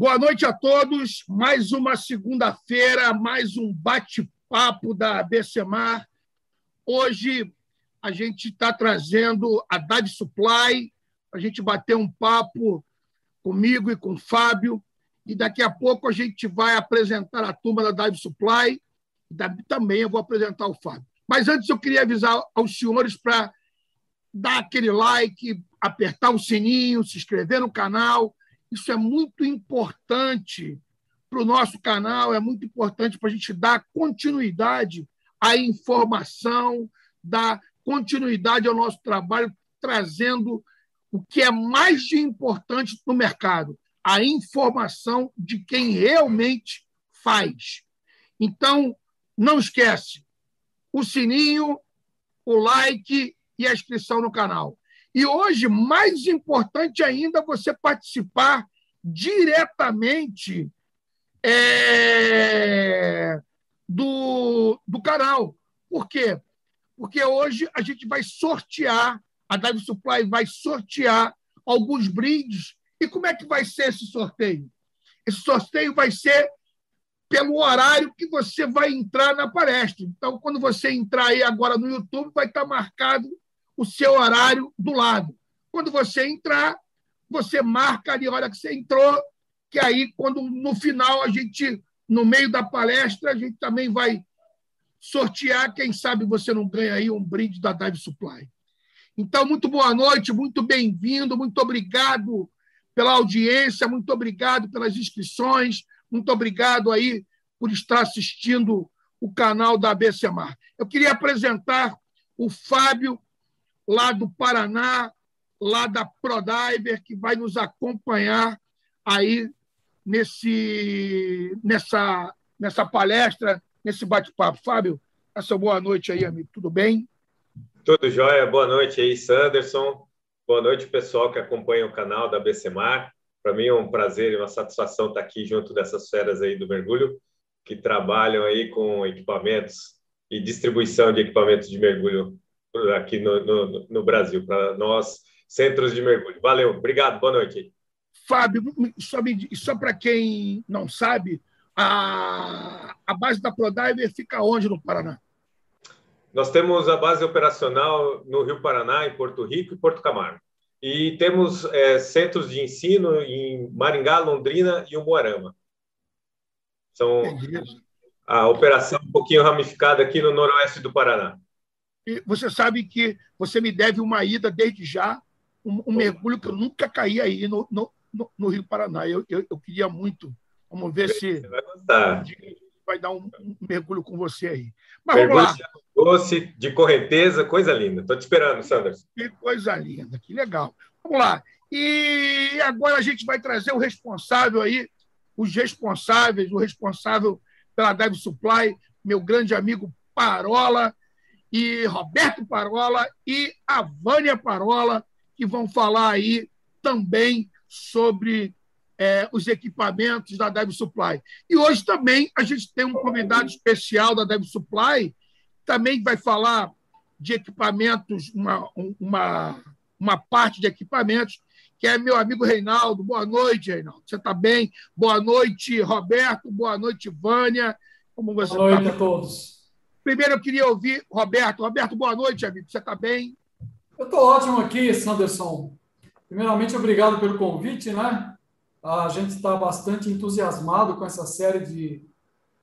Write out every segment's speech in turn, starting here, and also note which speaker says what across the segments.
Speaker 1: Boa noite a todos. Mais uma segunda-feira, mais um bate-papo da BCMar. Hoje a gente está trazendo a Dive Supply, a gente bater um papo comigo e com o Fábio. E daqui a pouco a gente vai apresentar a turma da Dive Supply. Também eu vou apresentar o Fábio. Mas antes eu queria avisar aos senhores para dar aquele like, apertar o sininho, se inscrever no canal. Isso é muito importante para o nosso canal, é muito importante para a gente dar continuidade à informação, dar continuidade ao nosso trabalho, trazendo o que é mais importante no mercado, a informação de quem realmente faz. Então, não esquece o sininho, o like e a inscrição no canal. E hoje, mais importante ainda, você participar diretamente é, do, do canal. Por quê? Porque hoje a gente vai sortear, a Dive Supply vai sortear alguns brindes. E como é que vai ser esse sorteio? Esse sorteio vai ser pelo horário que você vai entrar na palestra. Então, quando você entrar aí agora no YouTube, vai estar marcado o seu horário do lado. Quando você entrar, você marca ali a hora que você entrou, que aí, quando no final a gente, no meio da palestra, a gente também vai sortear. Quem sabe você não ganha aí um brinde da Dive Supply. Então, muito boa noite, muito bem-vindo, muito obrigado pela audiência, muito obrigado pelas inscrições, muito obrigado aí por estar assistindo o canal da ABCMar. Eu queria apresentar o Fábio lá do Paraná, lá da ProDiver, que vai nos acompanhar aí nesse, nessa, nessa palestra, nesse bate-papo. Fábio, essa boa noite aí, amigo. Tudo bem?
Speaker 2: Tudo jóia. Boa noite aí, Sanderson. Boa noite, pessoal que acompanha o canal da BCMar. Para mim é um prazer e uma satisfação estar aqui junto dessas feras aí do mergulho, que trabalham aí com equipamentos e distribuição de equipamentos de mergulho aqui no, no, no Brasil, para nós, centros de mergulho. Valeu, obrigado, boa noite.
Speaker 1: Fábio, só, só para quem não sabe, a, a base da ProDiver fica onde no Paraná?
Speaker 2: Nós temos a base operacional no Rio Paraná, em Porto Rico e Porto Camargo. E temos é, centros de ensino em Maringá, Londrina e Umuarama. São a operação um pouquinho ramificada aqui no noroeste do Paraná.
Speaker 1: E você sabe que você me deve uma ida desde já, um, um mergulho que eu nunca caí aí no, no, no Rio Paraná. Eu, eu, eu, queria muito. Vamos ver se
Speaker 2: vai,
Speaker 1: vai dar um, um, mergulho com você aí.
Speaker 2: Mas mergulho vamos lá. Doce, de correnteza, coisa linda. Estou te esperando, Sanders.
Speaker 1: Que coisa linda, que legal. Vamos lá. E agora a gente vai trazer o responsável aí, os responsáveis, o responsável pela Dive Supply, meu grande amigo Parola, e Roberto Parola e a Vânia Parola, que vão falar aí também sobre é, os equipamentos da Dev Supply. E hoje também a gente tem um convidado especial da Dev Supply, também vai falar de equipamentos, uma, uma, uma parte de equipamentos, que é meu amigo Reinaldo. Boa noite, Reinaldo. Você está bem? Boa noite, Roberto. Boa noite, Vânia.
Speaker 3: Como você Boa noite tá? a todos.
Speaker 1: Primeiro eu queria ouvir Roberto. Roberto, boa noite, amigo. Você está bem?
Speaker 3: Eu estou ótimo aqui, Sanderson. Primeiramente, obrigado pelo convite, né? A gente está bastante entusiasmado com essa série de,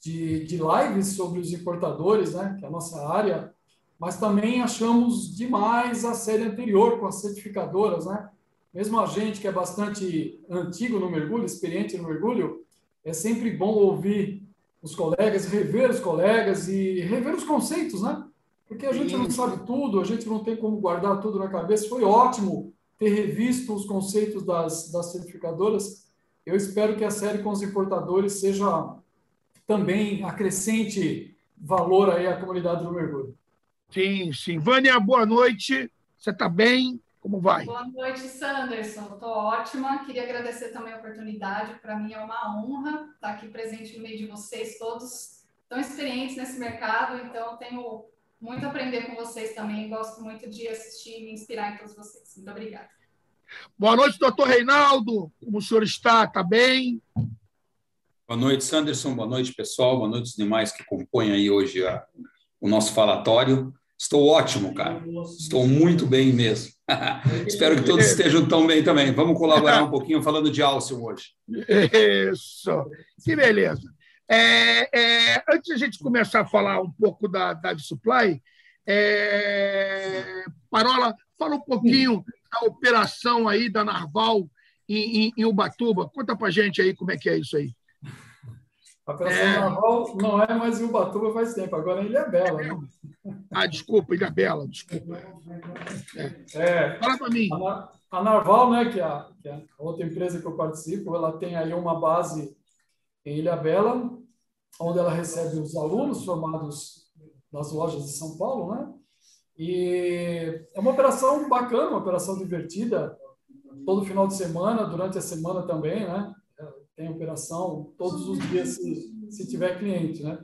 Speaker 3: de, de lives sobre os importadores, né? Que é a nossa área. Mas também achamos demais a série anterior com as certificadoras, né? Mesmo a gente que é bastante antigo no mergulho, experiente no mergulho, é sempre bom ouvir os colegas, rever os colegas e rever os conceitos, né? Porque a gente não sabe tudo, a gente não tem como guardar tudo na cabeça. Foi ótimo ter revisto os conceitos das, das certificadoras. Eu espero que a série com os importadores seja também acrescente valor aí à comunidade do mergulho.
Speaker 1: Sim, sim. Vânia, boa noite. Você está bem? Como vai?
Speaker 4: Boa noite, Sanderson. Estou ótima. Queria agradecer também a oportunidade. Para mim é uma honra estar aqui presente no meio de vocês, todos tão experientes nesse mercado. Então, tenho muito a aprender com vocês também. Gosto muito de assistir e me inspirar em todos vocês. Muito obrigada.
Speaker 1: Boa noite, doutor Reinaldo. Como o senhor está? Está bem?
Speaker 5: Boa noite, Sanderson. Boa noite, pessoal. Boa noite os demais que compõem aí hoje a, o nosso falatório. Estou ótimo, cara. Estou muito bem mesmo. Espero que todos estejam tão bem também. Vamos colaborar um pouquinho falando de Alcyon hoje.
Speaker 1: Isso. Que beleza. É, é, antes de a gente começar a falar um pouco da Dive Supply, é, Parola, fala um pouquinho da operação aí da Narval em, em, em Ubatuba. Conta para gente aí como é que é isso aí.
Speaker 3: A operação é... Narval não é mais em Ubatuba faz tempo, agora é Ilha Bela. Né?
Speaker 1: Ah, desculpa, Ilha Bela, desculpa.
Speaker 3: É. é. Fala para mim. A, a Narval, né, que é, a, que a outra empresa que eu participo, ela tem aí uma base em Ilha Bela, onde ela recebe os alunos formados nas lojas de São Paulo, né? E é uma operação bacana, uma operação divertida, todo final de semana, durante a semana também, né? Tem operação todos os dias se, se tiver cliente, né?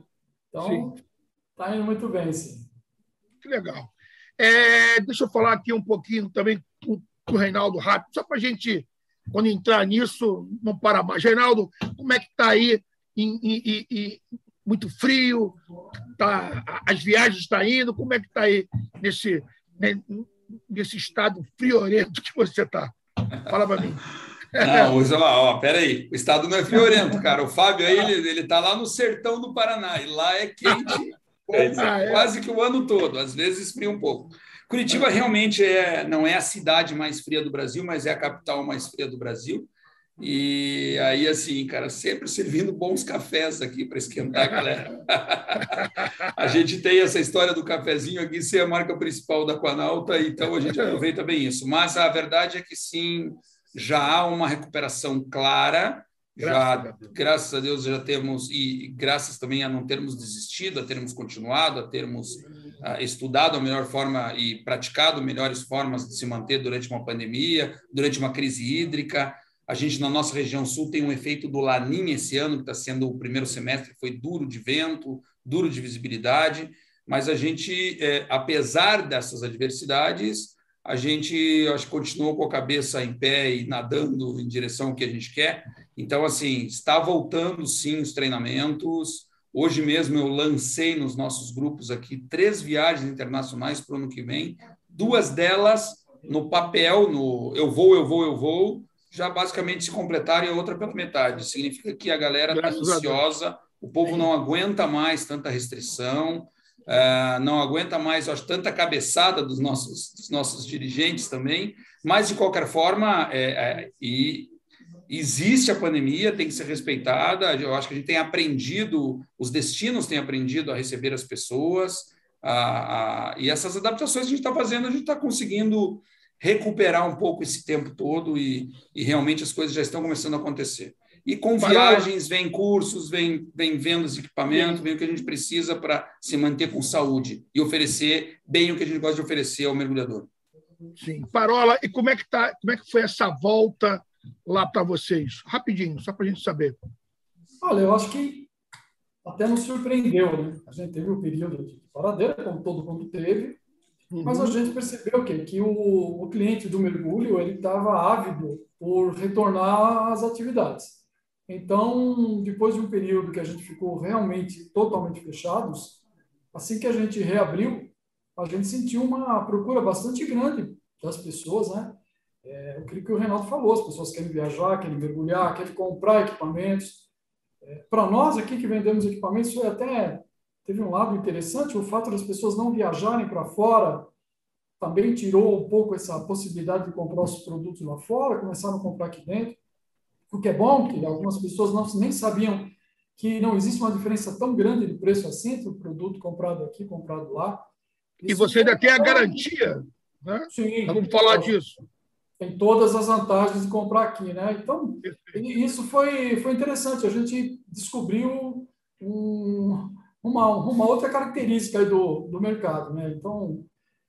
Speaker 3: Então, está indo muito bem, sim.
Speaker 1: Que legal. É, deixa eu falar aqui um pouquinho também com, com o Reinaldo rápido, só para a gente, quando entrar nisso, não parar mais. Reinaldo, como é que está aí em, em, em, muito frio, tá, as viagens estão tá indo, como é que está aí nesse, né, nesse estado friorento que você está? Fala para mim.
Speaker 5: Não, ó, ó, peraí, o estado não é friorento, cara. O Fábio aí, ele, ele tá lá no sertão do Paraná, e lá é quente quase, é. quase que o ano todo, às vezes fria um pouco. Curitiba realmente é, não é a cidade mais fria do Brasil, mas é a capital mais fria do Brasil. E aí, assim, cara, sempre servindo bons cafés aqui para esquentar a galera. a gente tem essa história do cafezinho aqui ser a marca principal da Quanalta, então a gente aproveita bem isso. Mas a verdade é que sim, já há uma recuperação clara. Já, graças a, graças a Deus, já temos, e graças também a não termos desistido, a termos continuado, a termos uh, estudado a melhor forma e praticado melhores formas de se manter durante uma pandemia, durante uma crise hídrica. A gente, na nossa região sul, tem um efeito do Laninha esse ano, que está sendo o primeiro semestre, foi duro de vento, duro de visibilidade, mas a gente, é, apesar dessas adversidades, a gente acho que continuou com a cabeça em pé e nadando em direção ao que a gente quer. Então, assim, está voltando sim os treinamentos. Hoje mesmo eu lancei nos nossos grupos aqui três viagens internacionais para o ano que vem, duas delas no papel, no eu vou, eu vou, eu vou, já basicamente se completaram e a outra pela metade. Significa que a galera está ansiosa, o povo não aguenta mais tanta restrição, uh, não aguenta mais, acho, tanta cabeçada dos nossos, dos nossos dirigentes também, mas, de qualquer forma, é, é, e existe a pandemia, tem que ser respeitada, eu acho que a gente tem aprendido, os destinos têm aprendido a receber as pessoas, e essas adaptações que a gente está fazendo, a gente está conseguindo recuperar um pouco esse tempo todo e, e realmente as coisas já estão começando a acontecer. E com viagens, vem cursos, vem, vem vendas de equipamento, vem o que a gente precisa para se manter com saúde e oferecer bem o que a gente gosta de oferecer ao mergulhador.
Speaker 1: Sim. Parola, e como é que, tá, como é que foi essa volta lá para vocês? Rapidinho, só para a gente saber.
Speaker 3: Olha, eu acho que até nos surpreendeu, né? A gente teve um período de paradeira, como todo mundo teve, mas a uhum. gente percebeu o quê? que o, o cliente do mergulho ele estava ávido por retornar às atividades. Então, depois de um período que a gente ficou realmente totalmente fechados, assim que a gente reabriu, a gente sentiu uma procura bastante grande das pessoas, né? É, creio que o Renato falou, as pessoas querem viajar, querem mergulhar, querem comprar equipamentos. É, Para nós aqui que vendemos equipamentos, foi até teve um lado interessante, o fato das pessoas não viajarem para fora também tirou um pouco essa possibilidade de comprar os produtos lá fora, começaram a comprar aqui dentro, o que é bom, que algumas pessoas não, nem sabiam que não existe uma diferença tão grande de preço assim entre o produto comprado aqui comprado lá.
Speaker 1: Isso e você ainda tem a garantia, né?
Speaker 3: Sim.
Speaker 1: Vamos falar disso.
Speaker 3: Tem todas as vantagens de comprar aqui, né? Então, isso foi, foi interessante. A gente descobriu um, uma, uma outra característica do, do mercado. Né? Então,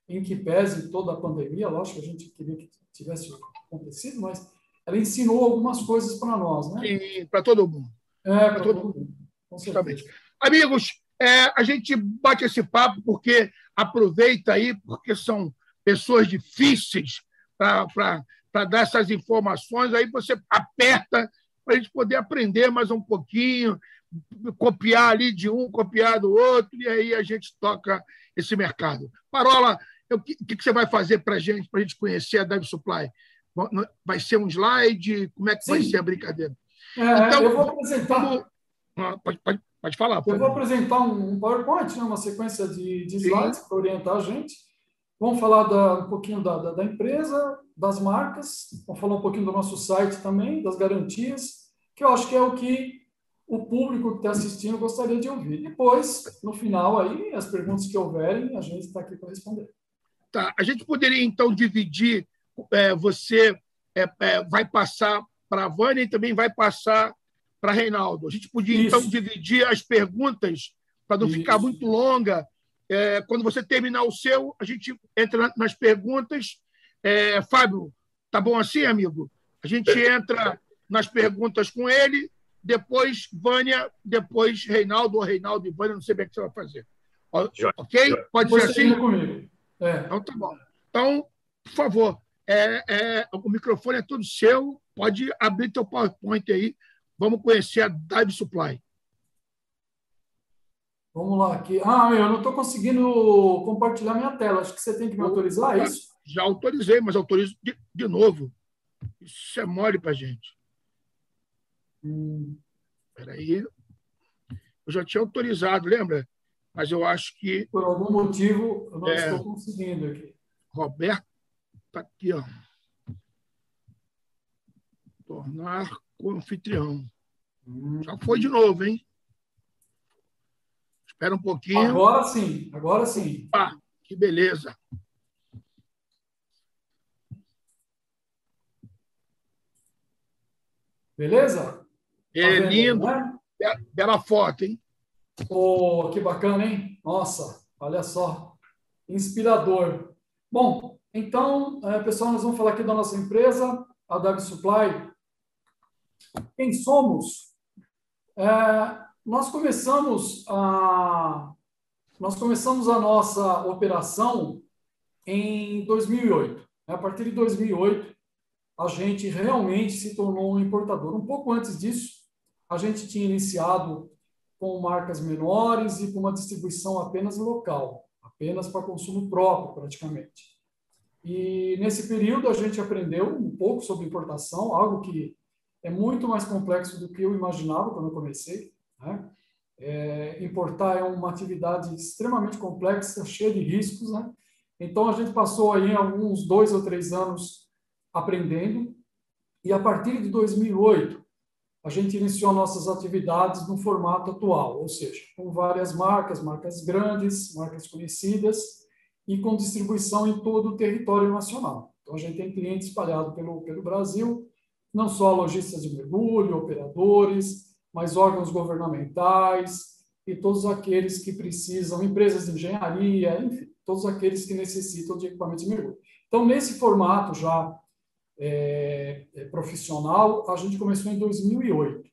Speaker 3: em que pese toda a pandemia, lógico que a gente queria que tivesse acontecido, mas ela ensinou algumas coisas para nós. Né?
Speaker 1: Sim, para todo mundo.
Speaker 3: É, para todo, mundo.
Speaker 1: Justamente. Amigos, é, a gente bate esse papo porque aproveita aí, porque são pessoas difíceis para dar essas informações, aí você aperta para a gente poder aprender mais um pouquinho, copiar ali de um, copiar do outro, e aí a gente toca esse mercado. Parola, o que, que você vai fazer para a gente, para a gente conhecer a Dive Supply? Vai ser um slide? Como é que Sim. vai ser a brincadeira?
Speaker 3: É, então, eu vou apresentar. Vamos...
Speaker 1: Ah, pode, pode, pode falar.
Speaker 3: Eu vou apresentar um PowerPoint, né, uma sequência de, de slides para orientar a gente. Vamos falar da, um pouquinho da, da, da, empresa, das marcas, vamos falar um pouquinho do nosso site também, das garantias, que eu acho que é o que o público que está assistindo gostaria de ouvir. Depois, no final, aí, as perguntas que houverem, a gente está aqui para responder.
Speaker 1: Tá. A gente poderia, então, dividir. É, você é, é, vai passar para a Vânia e também vai passar para Reinaldo. A gente podia, então, Isso. então, dividir as perguntas para não Isso. ficar muito longa. É, quando você terminar o seu, a gente entra nas perguntas. É, Fábio, tá bom assim, amigo? A gente entra nas perguntas com ele, depois Vânia, depois Reinaldo ou Reinaldo e Vânia, não sei bem o que você vai fazer. Ok? Pode ser assim?
Speaker 3: Comigo.
Speaker 1: É. Então tá bom. Então, por favor, é, é, o microfone é todo seu, pode abrir teu PowerPoint aí. Vamos conhecer a Dive Supply.
Speaker 3: Vamos lá aqui. Ah, eu não estou conseguindo compartilhar minha tela. Acho que você tem que me autorizar, é isso?
Speaker 1: Já autorizei, mas autorizo de, de novo. Isso é mole para gente. Hum. Espera aí. Eu já tinha autorizado, lembra? Mas eu acho que.
Speaker 3: Por algum motivo, eu não é, estou conseguindo aqui.
Speaker 1: Roberto, está aqui, ó. Tornar anfitrião. Hum. Já foi de novo, hein? Espera um pouquinho.
Speaker 3: Agora sim, agora sim.
Speaker 1: Ah, que beleza.
Speaker 3: Beleza?
Speaker 1: É tá lindo. Né? Bela foto, hein?
Speaker 3: Oh, que bacana, hein? Nossa, olha só. Inspirador. Bom, então, é, pessoal, nós vamos falar aqui da nossa empresa, a Dive Supply. Quem somos? É, nós começamos a nós começamos a nossa operação em 2008. A partir de 2008, a gente realmente se tornou um importador. Um pouco antes disso, a gente tinha iniciado com marcas menores e com uma distribuição apenas local, apenas para consumo próprio, praticamente. E nesse período a gente aprendeu um pouco sobre importação, algo que é muito mais complexo do que eu imaginava quando eu comecei. Né? É, importar é uma atividade extremamente complexa, cheia de riscos. Né? Então, a gente passou aí alguns dois ou três anos aprendendo, e a partir de 2008, a gente iniciou nossas atividades no formato atual, ou seja, com várias marcas, marcas grandes, marcas conhecidas, e com distribuição em todo o território nacional. Então, a gente tem clientes espalhados pelo, pelo Brasil, não só lojistas de mergulho, operadores, mas órgãos governamentais e todos aqueles que precisam, empresas de engenharia, enfim, todos aqueles que necessitam de equipamentos de mergulho. Então, nesse formato já é, é, profissional, a gente começou em 2008.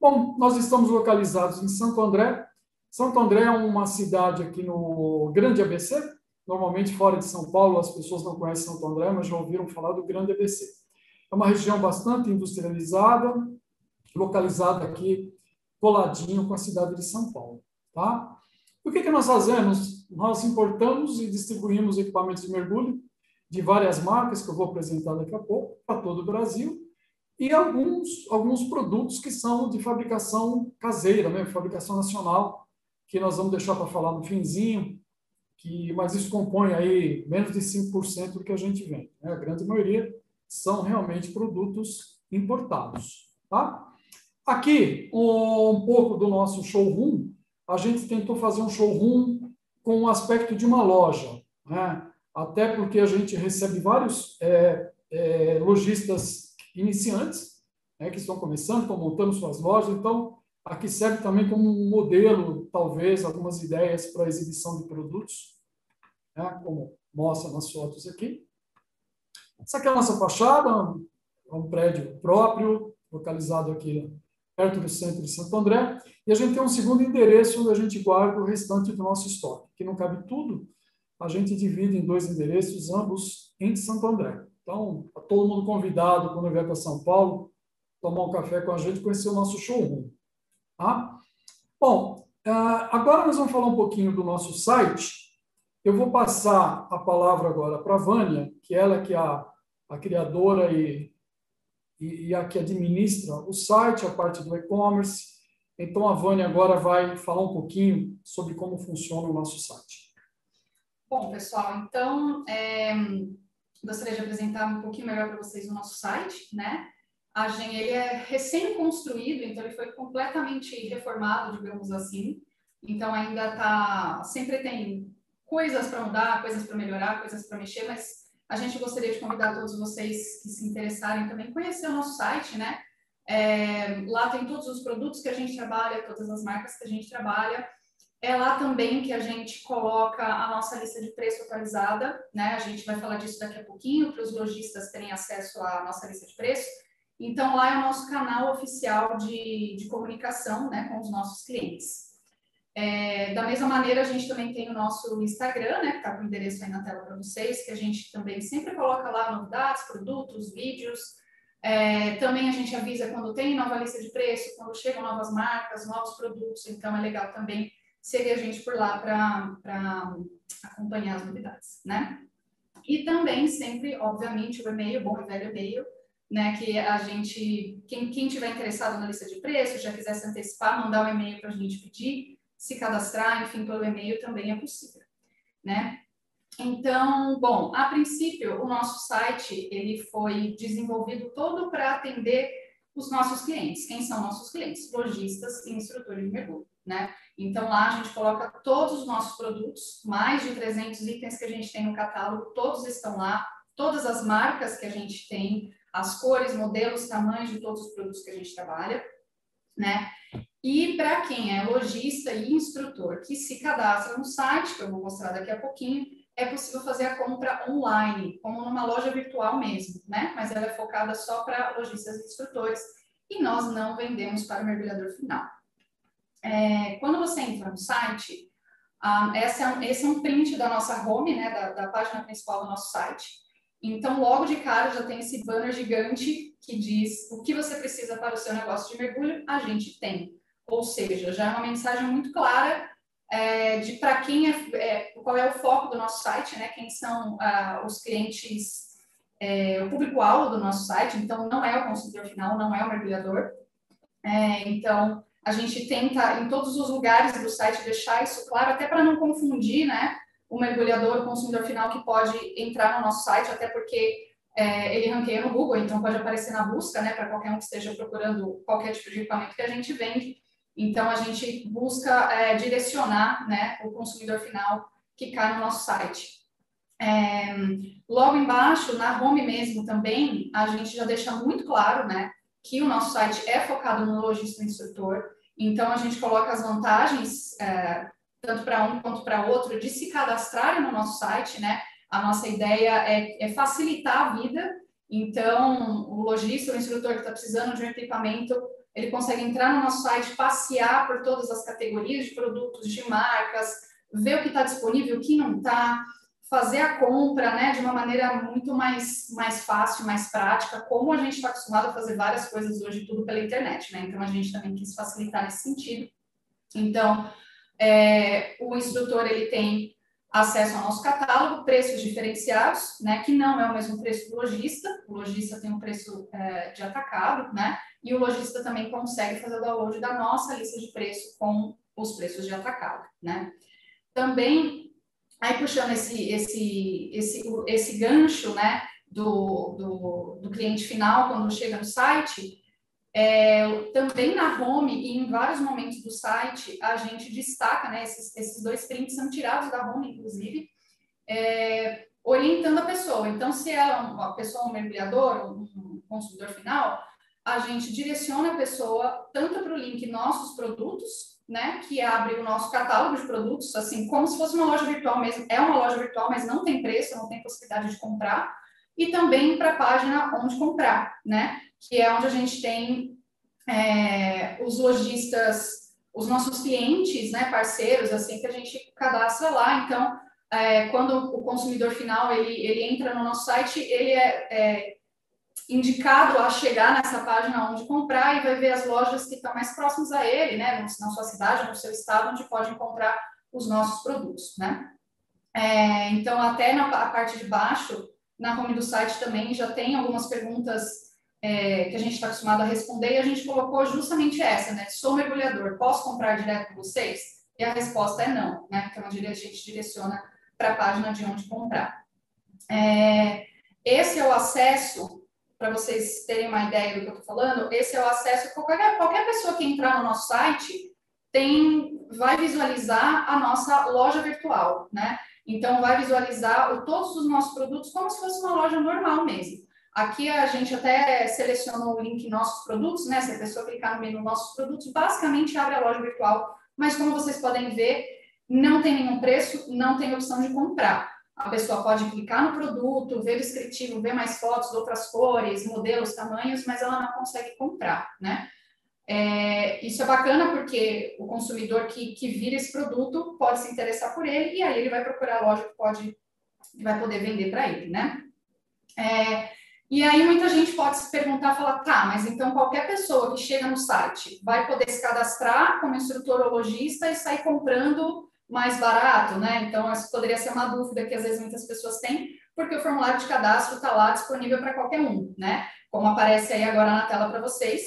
Speaker 3: Bom, nós estamos localizados em Santo André. Santo André é uma cidade aqui no Grande ABC. Normalmente, fora de São Paulo, as pessoas não conhecem Santo André, mas já ouviram falar do Grande ABC. É uma região bastante industrializada, localizada aqui coladinho com a cidade de São Paulo. Tá? O que, que nós fazemos? Nós importamos e distribuímos equipamentos de mergulho de várias marcas, que eu vou apresentar daqui a pouco, para todo o Brasil, e alguns, alguns produtos que são de fabricação caseira, né? fabricação nacional, que nós vamos deixar para falar no finzinho, que, mas isso compõe aí menos de 5% do que a gente vende. Né? A grande maioria são realmente produtos importados. Tá? Aqui, um pouco do nosso showroom, a gente tentou fazer um showroom com o aspecto de uma loja, né? até porque a gente recebe vários é, é, lojistas iniciantes, né, que estão começando, estão montando suas lojas, então aqui serve também como um modelo, talvez, algumas ideias para exibição de produtos, né, como mostra nas fotos aqui. Essa aqui é a nossa fachada, é um prédio próprio, localizado aqui perto do centro de Santo André. E a gente tem um segundo endereço onde a gente guarda o restante do nosso estoque. Que não cabe tudo, a gente divide em dois endereços, ambos em Santo André. Então, tá todo mundo convidado, quando vier para São Paulo, tomar um café com a gente, conhecer o nosso showroom. Tá? Bom, ah, agora nós vamos falar um pouquinho do nosso site. Eu vou passar a palavra agora para a Vânia, que ela que é a, a criadora e, e, e a que administra o site, a parte do e-commerce. Então, a Vânia agora vai falar um pouquinho sobre como funciona o nosso site.
Speaker 4: Bom, pessoal, então, é, gostaria de apresentar um pouquinho melhor para vocês o nosso site, né? A gente, ele é recém-construído, então ele foi completamente reformado, digamos assim. Então ainda tá, sempre tem coisas para mudar, coisas para melhorar, coisas para mexer, mas a gente gostaria de convidar todos vocês que se interessarem também conhecer o nosso site, né? É, lá tem todos os produtos que a gente trabalha, todas as marcas que a gente trabalha. É lá também que a gente coloca a nossa lista de preço atualizada, né? A gente vai falar disso daqui a pouquinho, para os lojistas terem acesso à nossa lista de preço. Então, lá é o nosso canal oficial de, de comunicação né, com os nossos clientes. É, da mesma maneira, a gente também tem o nosso Instagram, né, que está com o endereço aí na tela para vocês, que a gente também sempre coloca lá novidades, produtos, vídeos. É, também a gente avisa quando tem nova lista de preço, quando chegam novas marcas, novos produtos, então é legal também seguir a gente por lá para acompanhar as novidades, né? E também sempre, obviamente, o e-mail, bom e velho e-mail, né, que a gente, quem, quem tiver interessado na lista de preços, já quiser se antecipar, mandar um e-mail para a gente pedir, se cadastrar, enfim, pelo e-mail também é possível, né? Então, bom, a princípio, o nosso site, ele foi desenvolvido todo para atender os nossos clientes. Quem são nossos clientes? Lojistas e instrutores de mergulho, né? Então, lá a gente coloca todos os nossos produtos, mais de 300 itens que a gente tem no catálogo, todos estão lá, todas as marcas que a gente tem, as cores, modelos, tamanhos de todos os produtos que a gente trabalha, né? E para quem é lojista e instrutor que se cadastra no site, que eu vou mostrar daqui a pouquinho, é possível fazer a compra online, como numa loja virtual mesmo, né? Mas ela é focada só para lojistas e instrutores e nós não vendemos para o mergulhador final. É, quando você entra no site, um, esse, é um, esse é um print da nossa home, né, da, da página principal do nosso site. Então, logo de cara, já tem esse banner gigante que diz o que você precisa para o seu negócio de mergulho, a gente tem. Ou seja, já é uma mensagem muito clara é, de para quem é, é, qual é o foco do nosso site, né? Quem são ah, os clientes, é, o público-alvo do nosso site. Então, não é o consumidor final, não é o mergulhador. É, então, a gente tenta em todos os lugares do site deixar isso claro, até para não confundir, né? O mergulhador, o consumidor final que pode entrar no nosso site, até porque é, ele ranqueia no Google, então pode aparecer na busca, né, para qualquer um que esteja procurando qualquer tipo de equipamento que a gente vende. Então, a gente busca é, direcionar né, o consumidor final que cai no nosso site. É, logo embaixo, na home mesmo também, a gente já deixa muito claro né, que o nosso site é focado no lojista instrutor. Então, a gente coloca as vantagens é, tanto para um quanto para outro, de se cadastrarem no nosso site, né? A nossa ideia é, é facilitar a vida. Então, o lojista, o instrutor que está precisando de um equipamento, ele consegue entrar no nosso site, passear por todas as categorias de produtos, de marcas, ver o que está disponível, o que não está, fazer a compra né, de uma maneira muito mais, mais fácil, mais prática, como a gente está acostumado a fazer várias coisas hoje, tudo pela internet. Né? Então, a gente também quis facilitar nesse sentido. Então, é, o instrutor ele tem acesso ao nosso catálogo, preços diferenciados, né, que não é o mesmo preço do lojista, o lojista tem um preço é, de atacado, né, e o lojista também consegue fazer o download da nossa lista de preço com os preços de atacado, né. Também, aí puxando esse, esse, esse, esse gancho, né, do, do, do cliente final, quando chega no site, é, também na home e em vários momentos do site, a gente destaca, né, esses, esses dois prints são tirados da home, inclusive, é, orientando a pessoa. Então, se ela é uma pessoa, um mergulhador, um consumidor final, a gente direciona a pessoa tanto para o link Nossos Produtos, né, que abre o nosso catálogo de produtos, assim, como se fosse uma loja virtual mesmo. É uma loja virtual, mas não tem preço, não tem possibilidade de comprar. E também para a página onde comprar, né? Que é onde a gente tem é, os lojistas, os nossos clientes, né, parceiros, assim, que a gente cadastra lá. Então, é, quando o consumidor final ele, ele entra no nosso site, ele é, é indicado a chegar nessa página onde comprar e vai ver as lojas que estão mais próximas a ele, né, na sua cidade, no seu estado, onde pode encontrar os nossos produtos, né. É, então, até na parte de baixo, na home do site também já tem algumas perguntas é, que a gente está acostumado a responder e a gente colocou justamente essa, né? Sou mergulhador, posso comprar direto com vocês? E a resposta é não, né? Então a gente direciona para a página de onde comprar. É, esse é o acesso, para vocês terem uma ideia do que eu estou falando, esse é o acesso, qualquer, qualquer pessoa que entrar no nosso site tem, vai visualizar a nossa loja virtual, né? Então, vai visualizar o, todos os nossos produtos como se fosse uma loja normal mesmo. Aqui a gente até selecionou o link nossos produtos, né? Se a pessoa clicar no menu nossos produtos, basicamente abre a loja virtual, mas como vocês podem ver, não tem nenhum preço, não tem opção de comprar. A pessoa pode clicar no produto, ver o descritivo, ver mais fotos, outras cores, modelos, tamanhos, mas ela não consegue comprar, né? É, isso é bacana porque o consumidor que, que vira esse produto pode se interessar por ele e aí ele vai procurar a loja que pode vai poder vender para ele, né? É, e aí muita gente pode se perguntar, falar, tá, mas então qualquer pessoa que chega no site vai poder se cadastrar como instrutor lojista e sair comprando mais barato, né? Então, essa poderia ser uma dúvida que às vezes muitas pessoas têm, porque o formulário de cadastro está lá disponível para qualquer um, né? Como aparece aí agora na tela para vocês.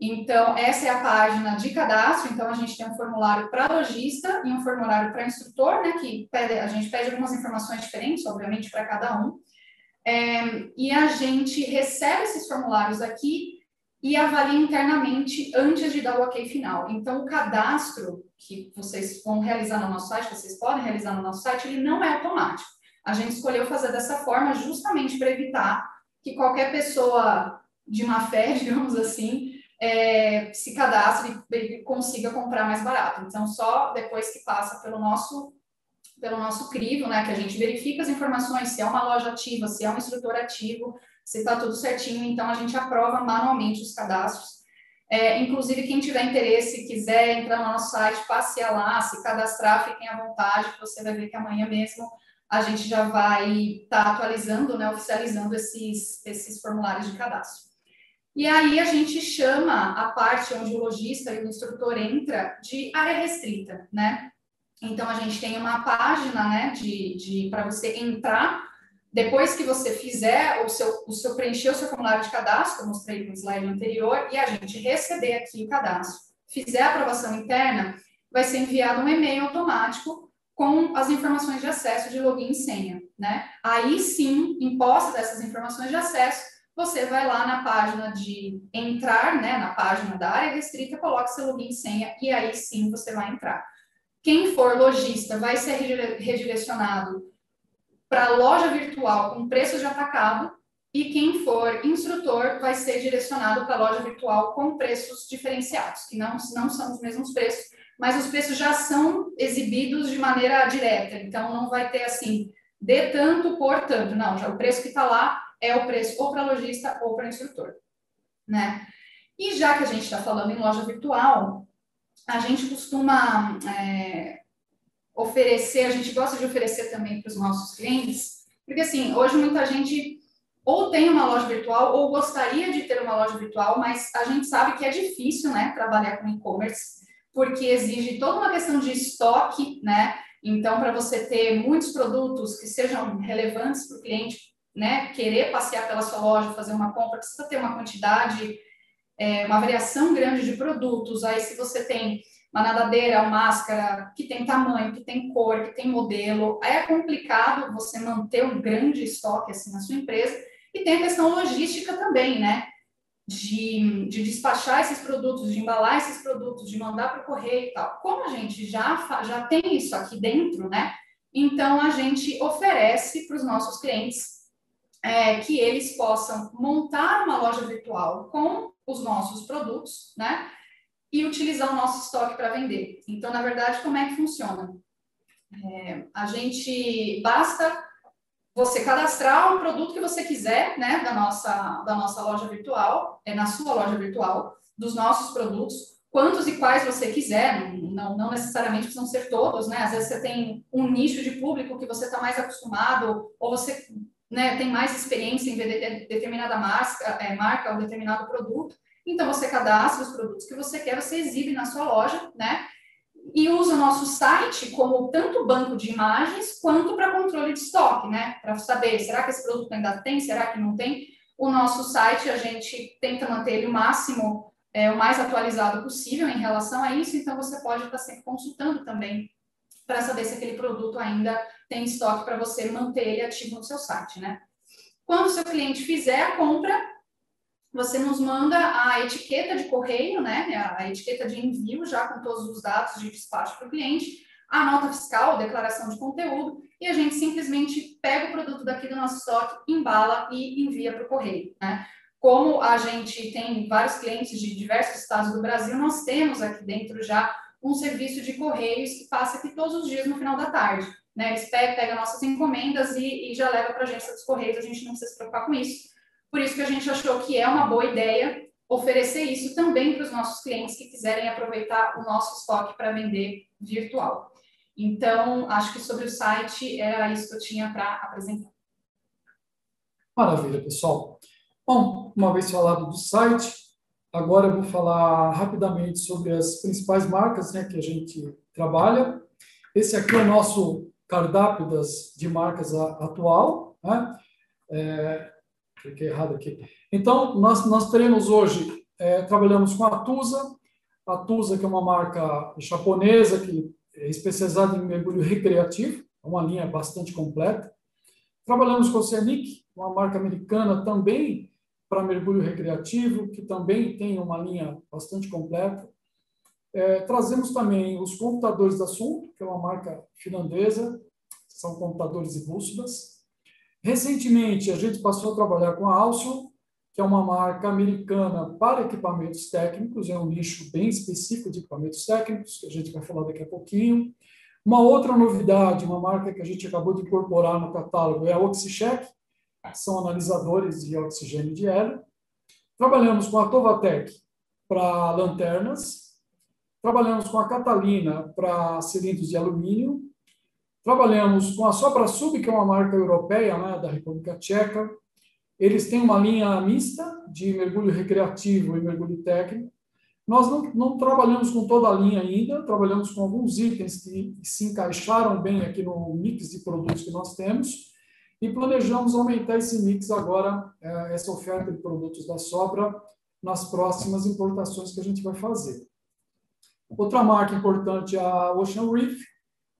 Speaker 4: Então, essa é a página de cadastro. Então, a gente tem um formulário para lojista e um formulário para instrutor, né? Que pede, a gente pede algumas informações diferentes, obviamente, para cada um. É, e a gente recebe esses formulários aqui e avalia internamente antes de dar o ok final. Então, o cadastro que vocês vão realizar no nosso site, vocês podem realizar no nosso site, ele não é automático. A gente escolheu fazer dessa forma justamente para evitar que qualquer pessoa de má fé, digamos assim, é, se cadastre e consiga comprar mais barato. Então, só depois que passa pelo nosso pelo nosso crivo, né, que a gente verifica as informações, se é uma loja ativa, se é um instrutor ativo, se está tudo certinho, então a gente aprova manualmente os cadastros. É, inclusive, quem tiver interesse, quiser entrar no nosso site, passear lá, se cadastrar, fiquem à vontade, você vai ver que amanhã mesmo a gente já vai estar tá atualizando, né, oficializando esses, esses formulários de cadastro. E aí a gente chama a parte onde o lojista e o instrutor entra de área restrita, né? Então, a gente tem uma página, né, de, de para você entrar, depois que você fizer o seu, o seu preencher o seu formulário de cadastro, que eu mostrei no slide anterior, e a gente receber aqui o cadastro, fizer a aprovação interna, vai ser enviado um e-mail automático com as informações de acesso de login e senha, né? Aí sim, em posse dessas informações de acesso, você vai lá na página de entrar, né, na página da área restrita, coloca seu login e senha e aí sim você vai entrar. Quem for lojista vai ser redirecionado para a loja virtual com preço de atacado e quem for instrutor vai ser direcionado para a loja virtual com preços diferenciados, que não, não são os mesmos preços, mas os preços já são exibidos de maneira direta, então não vai ter assim, de tanto por tanto, não, já o preço que está lá é o preço ou para lojista ou para instrutor, né? E já que a gente está falando em loja virtual, a gente costuma é, oferecer, a gente gosta de oferecer também para os nossos clientes, porque assim, hoje muita gente ou tem uma loja virtual ou gostaria de ter uma loja virtual, mas a gente sabe que é difícil, né, trabalhar com e-commerce, porque exige toda uma questão de estoque, né? Então, para você ter muitos produtos que sejam relevantes para o cliente, né, querer passear pela sua loja, fazer uma compra, precisa ter uma quantidade é, uma variação grande de produtos. Aí, se você tem uma nadadeira, uma máscara que tem tamanho, que tem cor, que tem modelo, aí é complicado você manter um grande estoque assim na sua empresa. E tem a questão logística também, né? De, de despachar esses produtos, de embalar esses produtos, de mandar para o correio e tal. Como a gente já, já tem isso aqui dentro, né? Então a gente oferece para os nossos clientes é, que eles possam montar uma loja virtual com os nossos produtos, né? E utilizar o nosso estoque para vender. Então, na verdade, como é que funciona? É, a gente basta você cadastrar o produto que você quiser, né, da nossa, da nossa loja virtual, é na sua loja virtual, dos nossos produtos, quantos e quais você quiser, não, não necessariamente precisam ser todos, né? Às vezes você tem um nicho de público que você está mais acostumado, ou você né, tem mais experiência em ver determinada marca, é, marca ou determinado produto, então você cadastra os produtos que você quer, você exibe na sua loja, né? E usa o nosso site como tanto banco de imagens quanto para controle de estoque, né? Para saber, será que esse produto ainda tem, será que não tem? O nosso site, a gente tenta manter ele o máximo é, o mais atualizado possível em relação a isso, então você pode estar sempre consultando também para saber se aquele produto ainda tem estoque para você manter ele ativo no seu site, né? Quando o seu cliente fizer a compra, você nos manda a etiqueta de correio, né? A etiqueta de envio, já com todos os dados de despacho para o cliente, a nota fiscal, declaração de conteúdo, e a gente simplesmente pega o produto daqui do nosso estoque, embala e envia para o correio, né? Como a gente tem vários clientes de diversos estados do Brasil, nós temos aqui dentro já um serviço de correios que passa aqui todos os dias no final da tarde. Né? Eles pegam, nossas encomendas e, e já leva para a agência dos correios, a gente não precisa se preocupar com isso. Por isso que a gente achou que é uma boa ideia oferecer isso também para os nossos clientes que quiserem aproveitar o nosso estoque para vender virtual. Então, acho que sobre o site era isso que eu tinha para apresentar.
Speaker 3: Maravilha, pessoal. Bom, uma vez falado do site, agora eu vou falar rapidamente sobre as principais marcas né, que a gente trabalha. Esse aqui é o nosso cardápio das, de marcas atual. Né? É, cliquei errado aqui. Então, nós, nós teremos hoje, é, trabalhamos com a Tusa, a Tusa que é uma marca japonesa que é especializada em mergulho recreativo, é uma linha bastante completa. Trabalhamos com a Scenic, uma marca americana também para mergulho recreativo, que também tem uma linha bastante completa. É, trazemos também os computadores da Sul, que é uma marca finlandesa, são computadores e bússolas. Recentemente, a gente passou a trabalhar com a Alcyon, que é uma marca americana para equipamentos técnicos, é um nicho bem específico de equipamentos técnicos, que a gente vai falar daqui a pouquinho. Uma outra novidade, uma marca que a gente acabou de incorporar no catálogo é a OxyCheck, são analisadores de oxigênio de hélio. Trabalhamos com a Tovatec para lanternas, trabalhamos com a Catalina para cilindros de alumínio, trabalhamos com a SopraSub, que é uma marca europeia né, da República Tcheca. Eles têm uma linha mista de mergulho recreativo e mergulho técnico. Nós não, não, trabalhamos com toda a linha ainda, trabalhamos com alguns itens que se encaixaram bem aqui no mix de produtos que nós temos e planejamos aumentar esse mix agora, é, essa oferta de produtos da Sobra, nas próximas importações que a gente vai fazer. Outra marca importante é a Ocean Reef,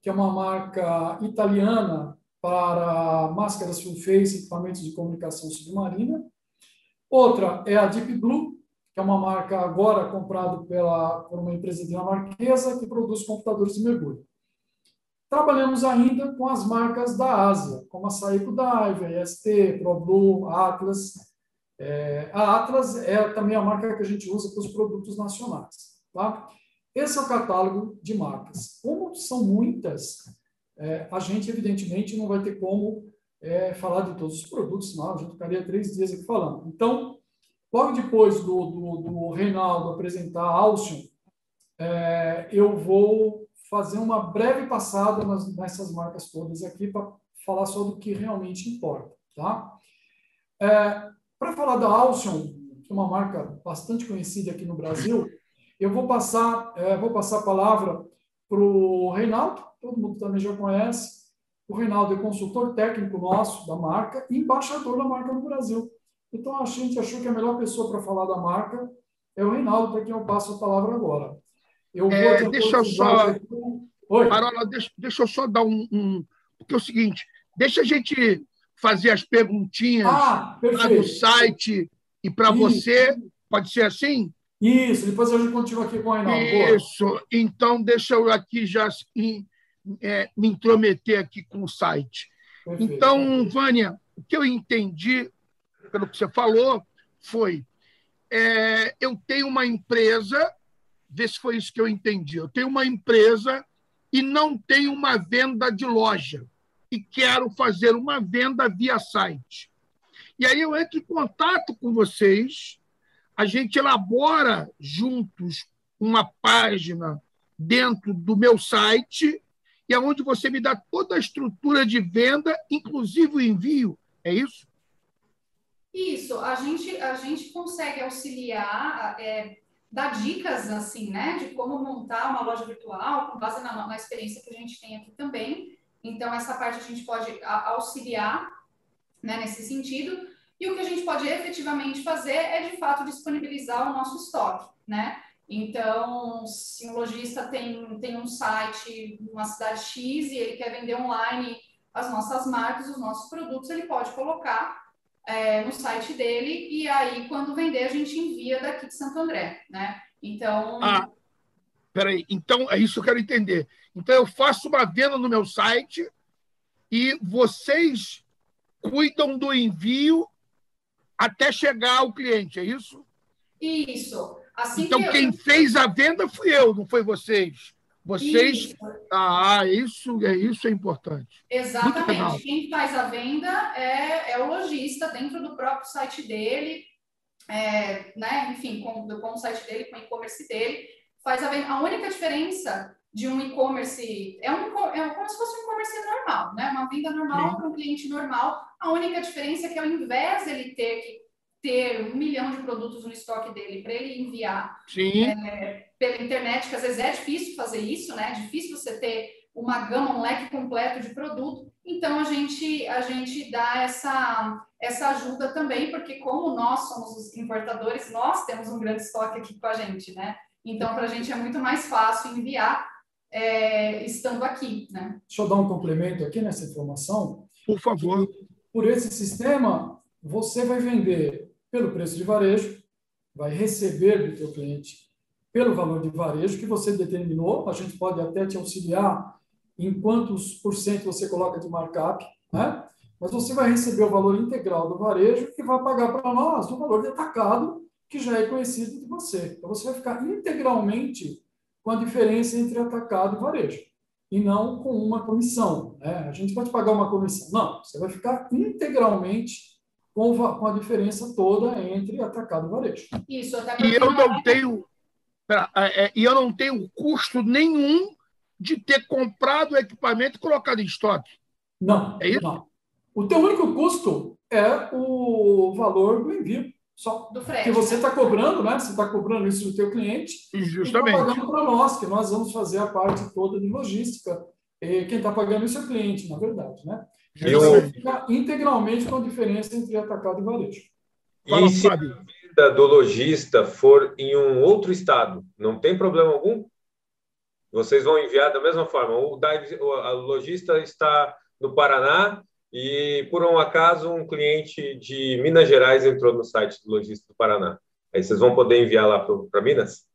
Speaker 3: que é uma marca italiana para máscaras full face equipamentos de comunicação submarina. Outra é a Deep Blue, que é uma marca agora comprada pela, por uma empresa dinamarquesa que produz computadores de mergulho. Trabalhamos ainda com as marcas da Ásia, como a Saiko Dive, EST, ProBlue, Atlas. É, a Atlas é também a marca que a gente usa para os produtos nacionais. Tá? Esse é o catálogo de marcas. Como são muitas, é, a gente, evidentemente, não vai ter como é, falar de todos os produtos, senão a gente ficaria três dias aqui falando. Então, logo depois do, do, do Reinaldo apresentar a Alcion, é, eu vou fazer uma breve passada nas, nessas marcas todas aqui para falar só do que realmente importa. Tá? É, para falar da Alcyon, que é uma marca bastante conhecida aqui no Brasil, eu vou passar, é, vou passar a palavra para o Reinaldo, todo mundo também já conhece. O Reinaldo é consultor técnico nosso da marca e embaixador da marca no Brasil. Então a gente achou que a melhor pessoa para falar da marca é o Reinaldo, para quem eu passo a palavra agora.
Speaker 1: Eu vou é, deixa eu só. Oi. Parola, deixa, deixa eu só dar um, um. Porque é o seguinte, deixa a gente fazer as perguntinhas ah, lá no site e para você. Pode ser assim?
Speaker 3: Isso, depois a gente continua aqui com a
Speaker 1: Reinaldo. Isso, Boa. então deixa eu aqui já é, me intrometer aqui com o site. Perfeito. Então, Vânia, o que eu entendi pelo que você falou foi é, eu tenho uma empresa Vê se foi isso que eu entendi. Eu tenho uma empresa e não tenho uma venda de loja e quero fazer uma venda via site. E aí eu entro em contato com vocês, a gente elabora juntos uma página dentro do meu site e aonde você me dá toda a estrutura de venda, inclusive o envio. É isso?
Speaker 4: Isso. A gente, a gente consegue auxiliar, é, dar dicas assim, né, de como montar uma loja virtual com base na, na experiência que a gente tem aqui também. Então, essa parte a gente pode auxiliar né, nesse sentido. E o que a gente pode efetivamente fazer é, de fato, disponibilizar o nosso estoque, né? Então, se um lojista tem, tem um site numa cidade X e ele quer vender online as nossas marcas, os nossos produtos, ele pode colocar é, no site dele e aí, quando vender, a gente envia daqui de Santo André, né? Então...
Speaker 1: Ah, peraí. Então, é isso que eu quero entender. Então, eu faço uma venda no meu site e vocês cuidam do envio até chegar ao cliente, é isso?
Speaker 4: Isso.
Speaker 1: Assim então, que quem eu... fez a venda fui eu, não foi vocês. Vocês. Isso. Ah, isso é isso é importante.
Speaker 4: Exatamente. Quem faz a venda é, é o lojista dentro do próprio site dele, é, né? Enfim, com, com o site dele, com o e-commerce dele, faz a venda. A única diferença de um e-commerce é, um, é como se fosse um e-commerce normal, né? Uma venda normal para um cliente normal. A única diferença é que ao invés dele ter que ter um milhão de produtos no estoque dele para ele enviar é, pela internet, que às vezes é difícil fazer isso, né? É difícil você ter uma gama, um leque completo de produto. Então a gente a gente dá essa essa ajuda também, porque como nós somos os importadores, nós temos um grande estoque aqui com a gente, né? Então para a gente é muito mais fácil enviar é, estando aqui, né?
Speaker 3: Deixa eu dar um complemento aqui nessa informação.
Speaker 1: Por favor.
Speaker 3: Por esse sistema, você vai vender pelo preço de varejo, vai receber do teu cliente pelo valor de varejo que você determinou. A gente pode até te auxiliar em quantos por cento você coloca de markup, né? Mas você vai receber o valor integral do varejo e vai pagar para nós o valor de atacado que já é conhecido de você. Então você vai ficar integralmente com a diferença entre atacado e varejo e não com uma comissão. Né? A gente pode pagar uma comissão. Não, você vai ficar integralmente com, com a diferença toda entre atacado e varejo.
Speaker 4: Isso,
Speaker 1: até e eu não tenho é, é, e eu não tenho custo nenhum de ter comprado o equipamento e colocado em estoque.
Speaker 3: Não, é isso? Não. O teu único custo é o valor do envio. Só
Speaker 4: do frete.
Speaker 3: que você está cobrando, né? Você está cobrando isso do teu cliente.
Speaker 1: Justamente. E
Speaker 3: está pagando para nós, que nós vamos fazer a parte toda de logística. E quem está pagando isso é o cliente, na verdade, né? Eu... Você fica integralmente com a diferença entre atacado e varejo.
Speaker 2: Fala, e se a venda do lojista for em um outro estado, não tem problema algum? Vocês vão enviar da mesma forma. O, a lojista está no Paraná e, por um acaso, um cliente de Minas Gerais entrou no site do lojista do Paraná. Aí vocês vão poder enviar lá para Minas?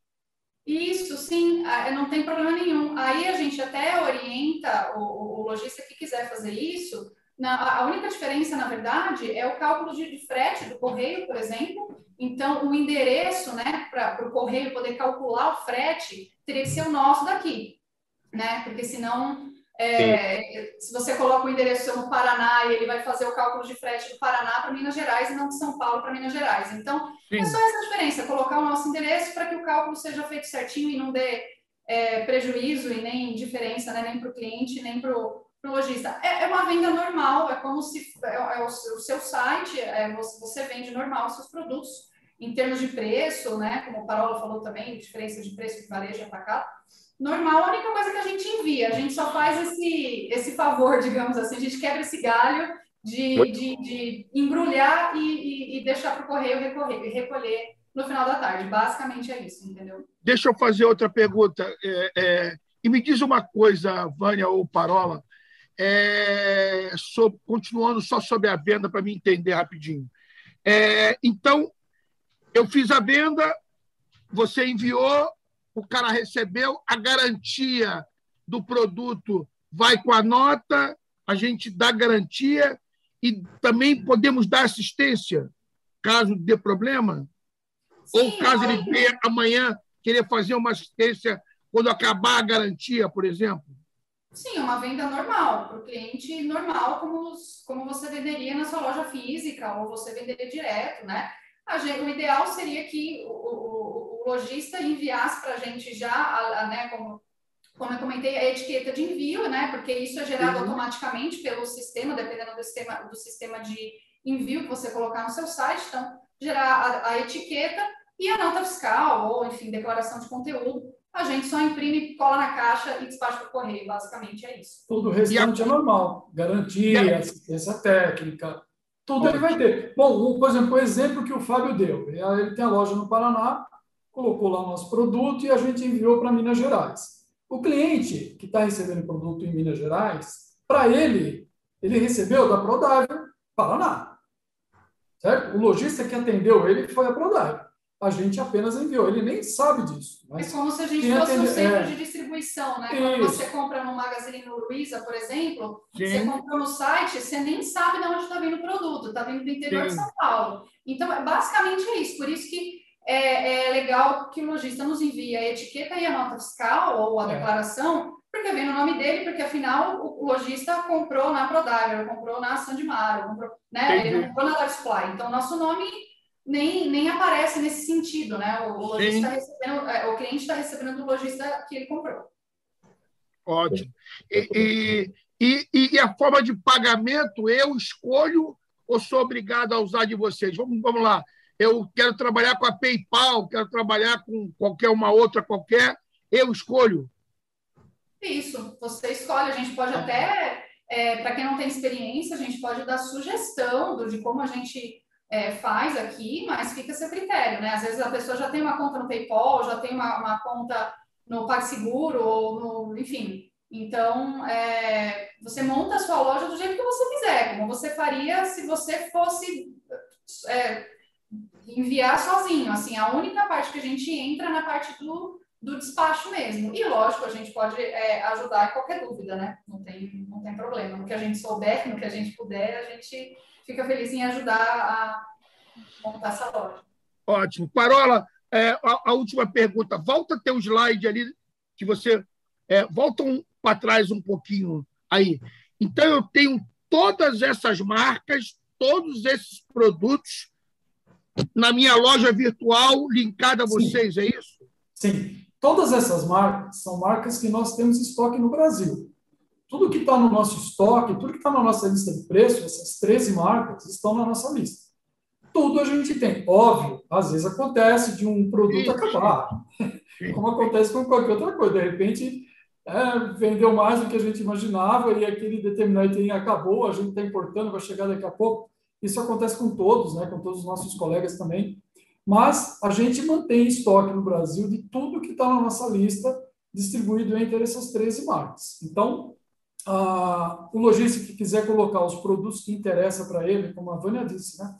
Speaker 4: Isso, sim, não tem problema nenhum. Aí a gente até orienta o, o lojista que quiser fazer isso. Na, a única diferença, na verdade, é o cálculo de, de frete do correio, por exemplo. Então, o endereço, né, para o correio poder calcular o frete, teria que ser o nosso daqui, né? Porque senão é, se você coloca o endereço no Paraná e ele vai fazer o cálculo de frete do Paraná para Minas Gerais e não de São Paulo para Minas Gerais. Então, Sim. é só essa diferença, colocar o nosso endereço para que o cálculo seja feito certinho e não dê é, prejuízo e nem diferença, né, nem para o cliente, nem para o lojista. É, é, uma venda normal, é como se é, é o, o, seu site, é, você, vende normal os seus produtos em termos de preço, né? Como o Parola falou também, diferença de preço de varejo atacado normal, a única coisa que a gente envia, a gente só faz esse, esse favor, digamos assim, a gente quebra esse galho de, de, de embrulhar e, e, e deixar para o correio recorrer, recolher no final da tarde. Basicamente é isso, entendeu?
Speaker 1: Deixa eu fazer outra pergunta. É, é, e me diz uma coisa, Vânia ou Parola, é, sobre, continuando só sobre a venda para me entender rapidinho. É, então, eu fiz a venda, você enviou, o cara recebeu, a garantia do produto vai com a nota, a gente dá garantia e também podemos dar assistência caso dê problema? Sim, Ou caso ele venha amanhã querer fazer uma assistência quando acabar a garantia, por exemplo?
Speaker 4: Sim, uma venda normal, para o cliente normal, como, como você venderia na sua loja física, ou você venderia direto, né? A gente, o ideal seria que o, o lojista enviasse para a gente já, a, a, né, como, como eu comentei, a etiqueta de envio, né, porque isso é gerado uhum. automaticamente pelo sistema, dependendo do sistema, do sistema de envio que você colocar no seu site. Então, gerar a, a etiqueta e a nota fiscal, ou, enfim, declaração de conteúdo. A gente só imprime, cola na caixa e despacha para o correio. Basicamente é isso.
Speaker 3: Tudo o restante a... é normal. Garantia, assistência técnica, tudo ele vai ter. Bom, por exemplo, o exemplo que o Fábio deu. Ele tem a loja no Paraná, colocou lá o nosso produto e a gente enviou para Minas Gerais. O cliente que está recebendo o produto em Minas Gerais, para ele, ele recebeu da Prodaiver Paraná. Certo? O lojista que atendeu ele foi a Prodaiver a gente apenas enviou. Ele nem sabe disso.
Speaker 4: é como se a gente fosse atende... um centro é... de distribuição, né? Isso. Quando você compra no Magazine Luiza, por exemplo, Sim. você compra no site, você nem sabe de onde está vindo o produto, está vindo do interior Sim. de São Paulo. Então, é basicamente é isso. Por isso que é, é, legal que o lojista nos envie a etiqueta e a nota fiscal ou a é. declaração, porque vem no nome dele, porque afinal o, lojista comprou na Prodagro, comprou na Sandmar, comprou, né? ele comprou na Supply. Então, nosso nome nem, nem aparece nesse sentido, né? O, o lojista recebendo, é, o cliente está recebendo do lojista que ele comprou.
Speaker 1: Ótimo. E, e, e, e, a forma de pagamento eu escolho ou sou obrigado a usar de vocês? Vamos, vamos lá. Eu quero trabalhar com a PayPal, quero trabalhar com qualquer uma outra qualquer, eu escolho.
Speaker 4: Isso, você escolhe. A gente pode até, é, para quem não tem experiência, a gente pode dar sugestão do, de como a gente é, faz aqui, mas fica a seu critério, né? Às vezes a pessoa já tem uma conta no PayPal, já tem uma, uma conta no PagSeguro, ou no, enfim. Então, é, você monta a sua loja do jeito que você quiser, como você faria se você fosse é, enviar sozinho. Assim, a única parte que a gente entra na parte do, do despacho mesmo. E, lógico, a gente pode é, ajudar em qualquer dúvida, né? Não tem, não tem problema. No que a gente souber, no que a gente puder, a gente fica feliz em ajudar a montar essa loja.
Speaker 1: Ótimo. Parola, é, a, a, última pergunta. Volta a ter um slide ali que você. É, volta um, para trás um pouquinho aí. Então, eu tenho todas essas marcas, todos esses produtos na minha loja virtual linkada a vocês,
Speaker 3: Sim.
Speaker 1: é isso?
Speaker 3: Sim. Todas essas marcas são marcas que nós temos estoque no Brasil. Tudo que está no nosso estoque, tudo que está na nossa lista de preço, essas 13 marcas, estão na nossa lista. Tudo a gente tem. Óbvio, às vezes acontece de um produto acabar, como acontece com qualquer outra coisa. De repente, é, vendeu mais do que a gente imaginava e aquele determinado item acabou, a gente está importando, vai chegar daqui a pouco. Isso acontece com todos, né, com todos os nossos colegas também. Mas a gente mantém estoque no Brasil de tudo que está na nossa lista, distribuído entre essas 13 marcas. Então, ah, o lojista que quiser colocar os produtos que interessam para ele, como a Vânia disse, né?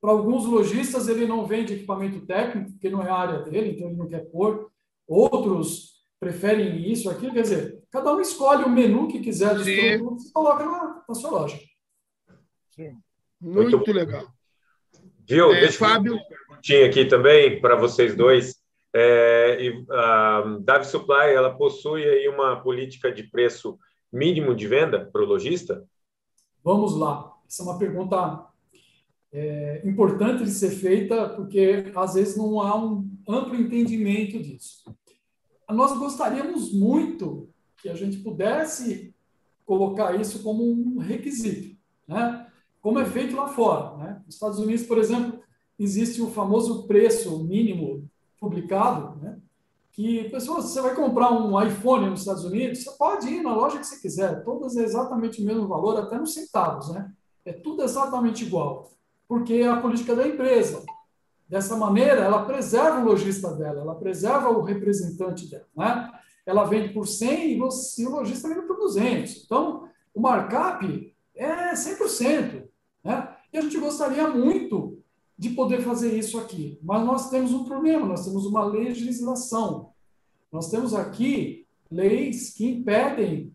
Speaker 3: Para alguns lojistas, ele não vende equipamento técnico, porque não é a área dele, então ele não quer pôr. Outros preferem isso, aquilo. Quer dizer, cada um escolhe o menu que quiser dos Sim. produtos e coloca na, na sua loja.
Speaker 1: Sim. Muito, Muito legal.
Speaker 2: Viu? É, Deixa Fábio. Tinha aqui também para vocês dois. É, a Davi Supply ela possui aí uma política de preço mínimo de venda para o lojista?
Speaker 3: Vamos lá. Essa é uma pergunta é, importante de ser feita, porque às vezes não há um amplo entendimento disso. Nós gostaríamos muito que a gente pudesse colocar isso como um requisito, né? como é feito lá fora. Né? Nos Estados Unidos, por exemplo, existe o famoso preço mínimo publicado, né? Que pessoas, você vai comprar um iPhone nos Estados Unidos, você pode ir na loja que você quiser, todas é exatamente o mesmo valor, até nos centavos, né? É tudo exatamente igual, porque é a política da empresa. Dessa maneira, ela preserva o lojista dela, ela preserva o representante dela, né? Ela vende por 100 e, você, o lojista vende por 200. Então, o markup é 100%, né? E a gente gostaria muito de poder fazer isso aqui. Mas nós temos um problema, nós temos uma legislação. Nós temos aqui leis que impedem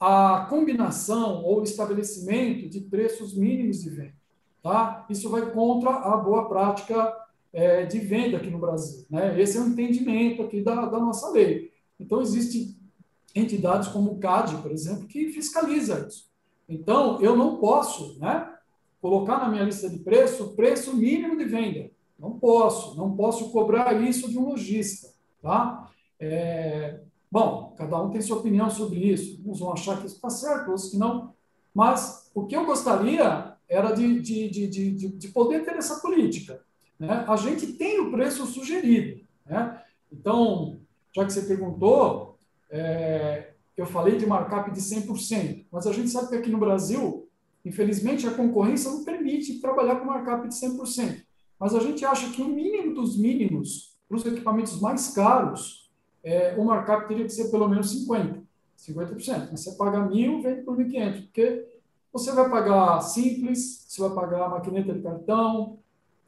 Speaker 3: a combinação ou estabelecimento de preços mínimos de venda. Tá? Isso vai contra a boa prática é, de venda aqui no Brasil. Né? Esse é o entendimento aqui da, da nossa lei. Então, existem entidades como o CAD, por exemplo, que fiscaliza isso. Então, eu não posso, né, colocar na minha lista de preço o preço mínimo de venda. Não posso, não posso cobrar isso de um lojista, tá? É, bom, cada um tem sua opinião sobre isso. Uns vão achar que isso está certo, outros que não. Mas o que eu gostaria era de, de, de, de, de poder ter essa política. Né? A gente tem o preço sugerido. Né? Então, já que você perguntou, é, eu falei de markup de 100%, mas a gente sabe que aqui no Brasil, infelizmente, a concorrência não permite trabalhar com markup de 100%. Mas a gente acha que o mínimo dos mínimos para os equipamentos mais caros, é, o markup teria que ser pelo menos 50%. 50%. Mas você paga mil, vende por 1.500, porque você vai pagar simples, você vai pagar maquineta de cartão,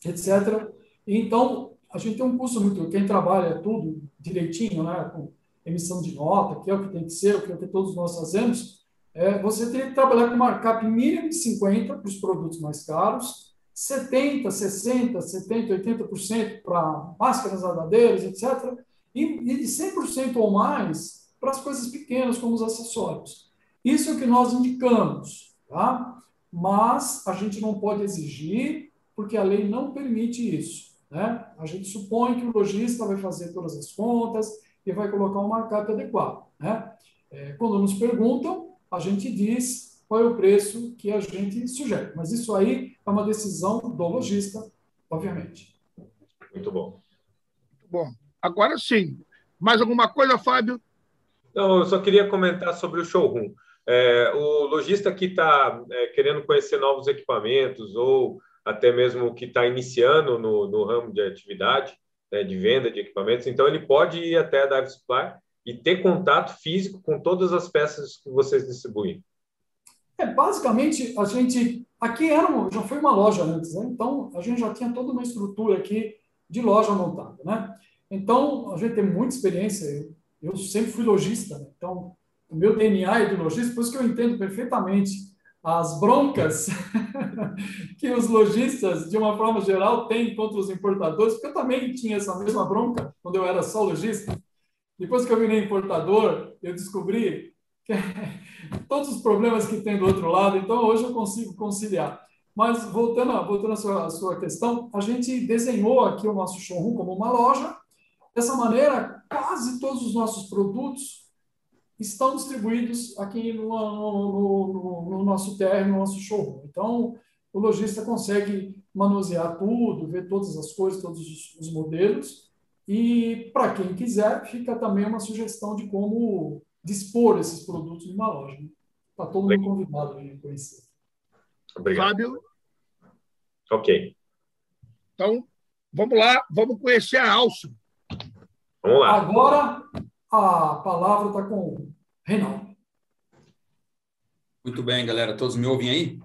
Speaker 3: etc. Então, a gente tem um custo muito. Quem trabalha tudo direitinho, né, com emissão de nota, que é o que tem que ser, o que, é o que todos nós fazemos, é, você tem que trabalhar com markup mínimo de 50% para os produtos mais caros, 70%, 60%, 70%, 80% para máscaras nadadeiras, etc. E, e de 100% ou mais para as coisas pequenas, como os acessórios. Isso é o que nós indicamos, tá? mas a gente não pode exigir, porque a lei não permite isso. Né? A gente supõe que o lojista vai fazer todas as contas e vai colocar um markup adequado. Né? É, quando nos perguntam, a gente diz qual é o preço que a gente sugere. Mas isso aí é uma decisão do lojista, obviamente.
Speaker 2: Muito bom.
Speaker 1: Muito bom. Agora sim. Mais alguma coisa, Fábio?
Speaker 2: Não, eu só queria comentar sobre o showroom. É, o lojista que está é, querendo conhecer novos equipamentos ou até mesmo que está iniciando no, no, ramo de atividade, né, de venda de equipamentos, então ele pode ir até a Dive Supply e ter contato físico com todas as peças que vocês distribuem.
Speaker 3: É, basicamente, a gente. Aqui era já foi uma loja antes, né? então a gente já tinha toda uma estrutura aqui de loja montada. Né? Então, a gente tem muita experiência. Eu sempre fui lojista, né? então o meu DNA é de lojista, por isso que eu entendo perfeitamente as broncas que os lojistas, de uma forma geral, têm contra os importadores, porque eu também tinha essa mesma bronca quando eu era só lojista. Depois que eu virei importador, eu descobri que todos os problemas que tem do outro lado, então hoje eu consigo conciliar. Mas voltando, voltando à sua, à sua questão, a gente desenhou aqui o nosso showroom como uma loja. Dessa maneira, quase todos os nossos produtos estão distribuídos aqui no, no, no, no nosso TR, no nosso showroom. Então, o lojista consegue manusear tudo, ver todas as coisas, todos os, os modelos. E, para quem quiser, fica também uma sugestão de como dispor esses produtos numa loja. Está todo mundo convidado a conhecer.
Speaker 1: Obrigado. Fábio?
Speaker 2: Ok.
Speaker 1: Então, vamos lá, vamos conhecer a Alça.
Speaker 2: Vamos lá.
Speaker 3: Agora, a palavra está com o Reinaldo.
Speaker 5: Muito bem, galera. Todos me ouvem aí?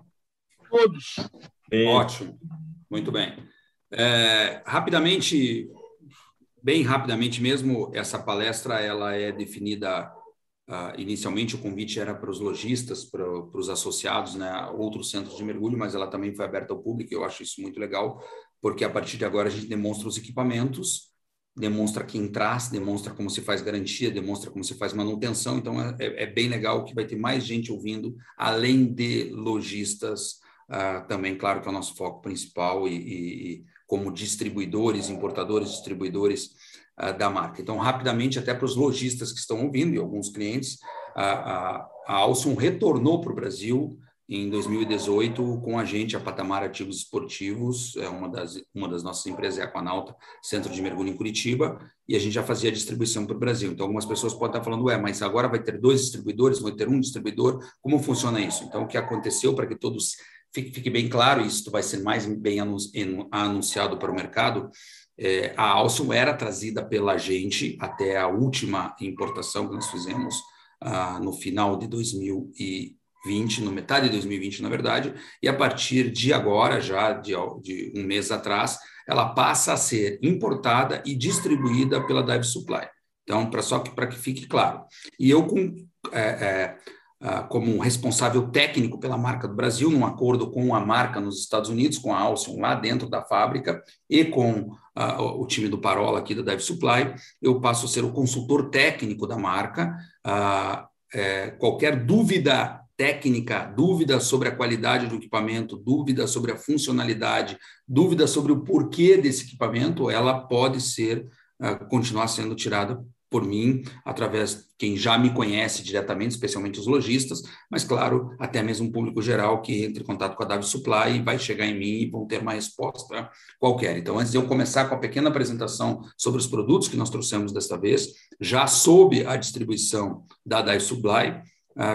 Speaker 1: Todos.
Speaker 5: Sim. Ótimo. Muito bem. É, rapidamente, bem rapidamente mesmo, essa palestra ela é definida Uh, inicialmente o convite era para os lojistas, para, os associados, né, outros centros de mergulho, mas ela também foi aberta ao público. Eu acho isso muito legal, porque a partir de agora a gente demonstra os equipamentos demonstra quem traz, demonstra como se faz garantia, demonstra como se faz manutenção. Então, é, é, é bem legal que vai ter mais gente ouvindo, além de lojistas, uh, também, claro que é o nosso foco principal, e, e como distribuidores, importadores, distribuidores uh, da marca. Então, rapidamente, até para os lojistas que estão ouvindo e alguns clientes, a, a, a Alson retornou para o Brasil em 2018 com a gente, a Patamar Ativos Esportivos, é uma das, uma das nossas empresas, é a Aquanauta, Centro de Mergulho em Curitiba, e a gente já fazia distribuição para o Brasil. Então, algumas pessoas podem estar falando, ué, mas agora vai ter dois distribuidores, vai ter um distribuidor, como funciona isso? Então, o que aconteceu, para que todos fique, bem claro, isso vai ser mais bem anunciado para o mercado, é, a Alson era trazida pela gente até a última importação que nós fizemos ah, no final de 2000 e 2020, no metade de 2020, na verdade, e a partir de agora, já de, de um mês atrás, ela passa a ser importada e distribuída pela Dive Supply. Então, para só que para que fique claro. E eu com é, é, como responsável técnico pela marca do Brasil, num acordo com a marca nos Estados Unidos, com a Alcyon lá dentro da fábrica e com uh, o time do Parola aqui da Dive Supply, eu passo a ser o consultor técnico da marca. Uh, é, qualquer dúvida técnica, dúvida sobre a qualidade do equipamento, dúvida sobre a funcionalidade, dúvida sobre o porquê desse equipamento, ela pode ser continuar sendo tirada por mim, através de quem já me conhece diretamente, especialmente os lojistas, mas, claro, até mesmo o público geral que entra em contato com a Davi Supply e vai chegar em mim e vão ter uma resposta qualquer. Então, antes de eu começar com a pequena apresentação sobre os produtos que nós trouxemos desta vez, já sob a distribuição da Dive Supply,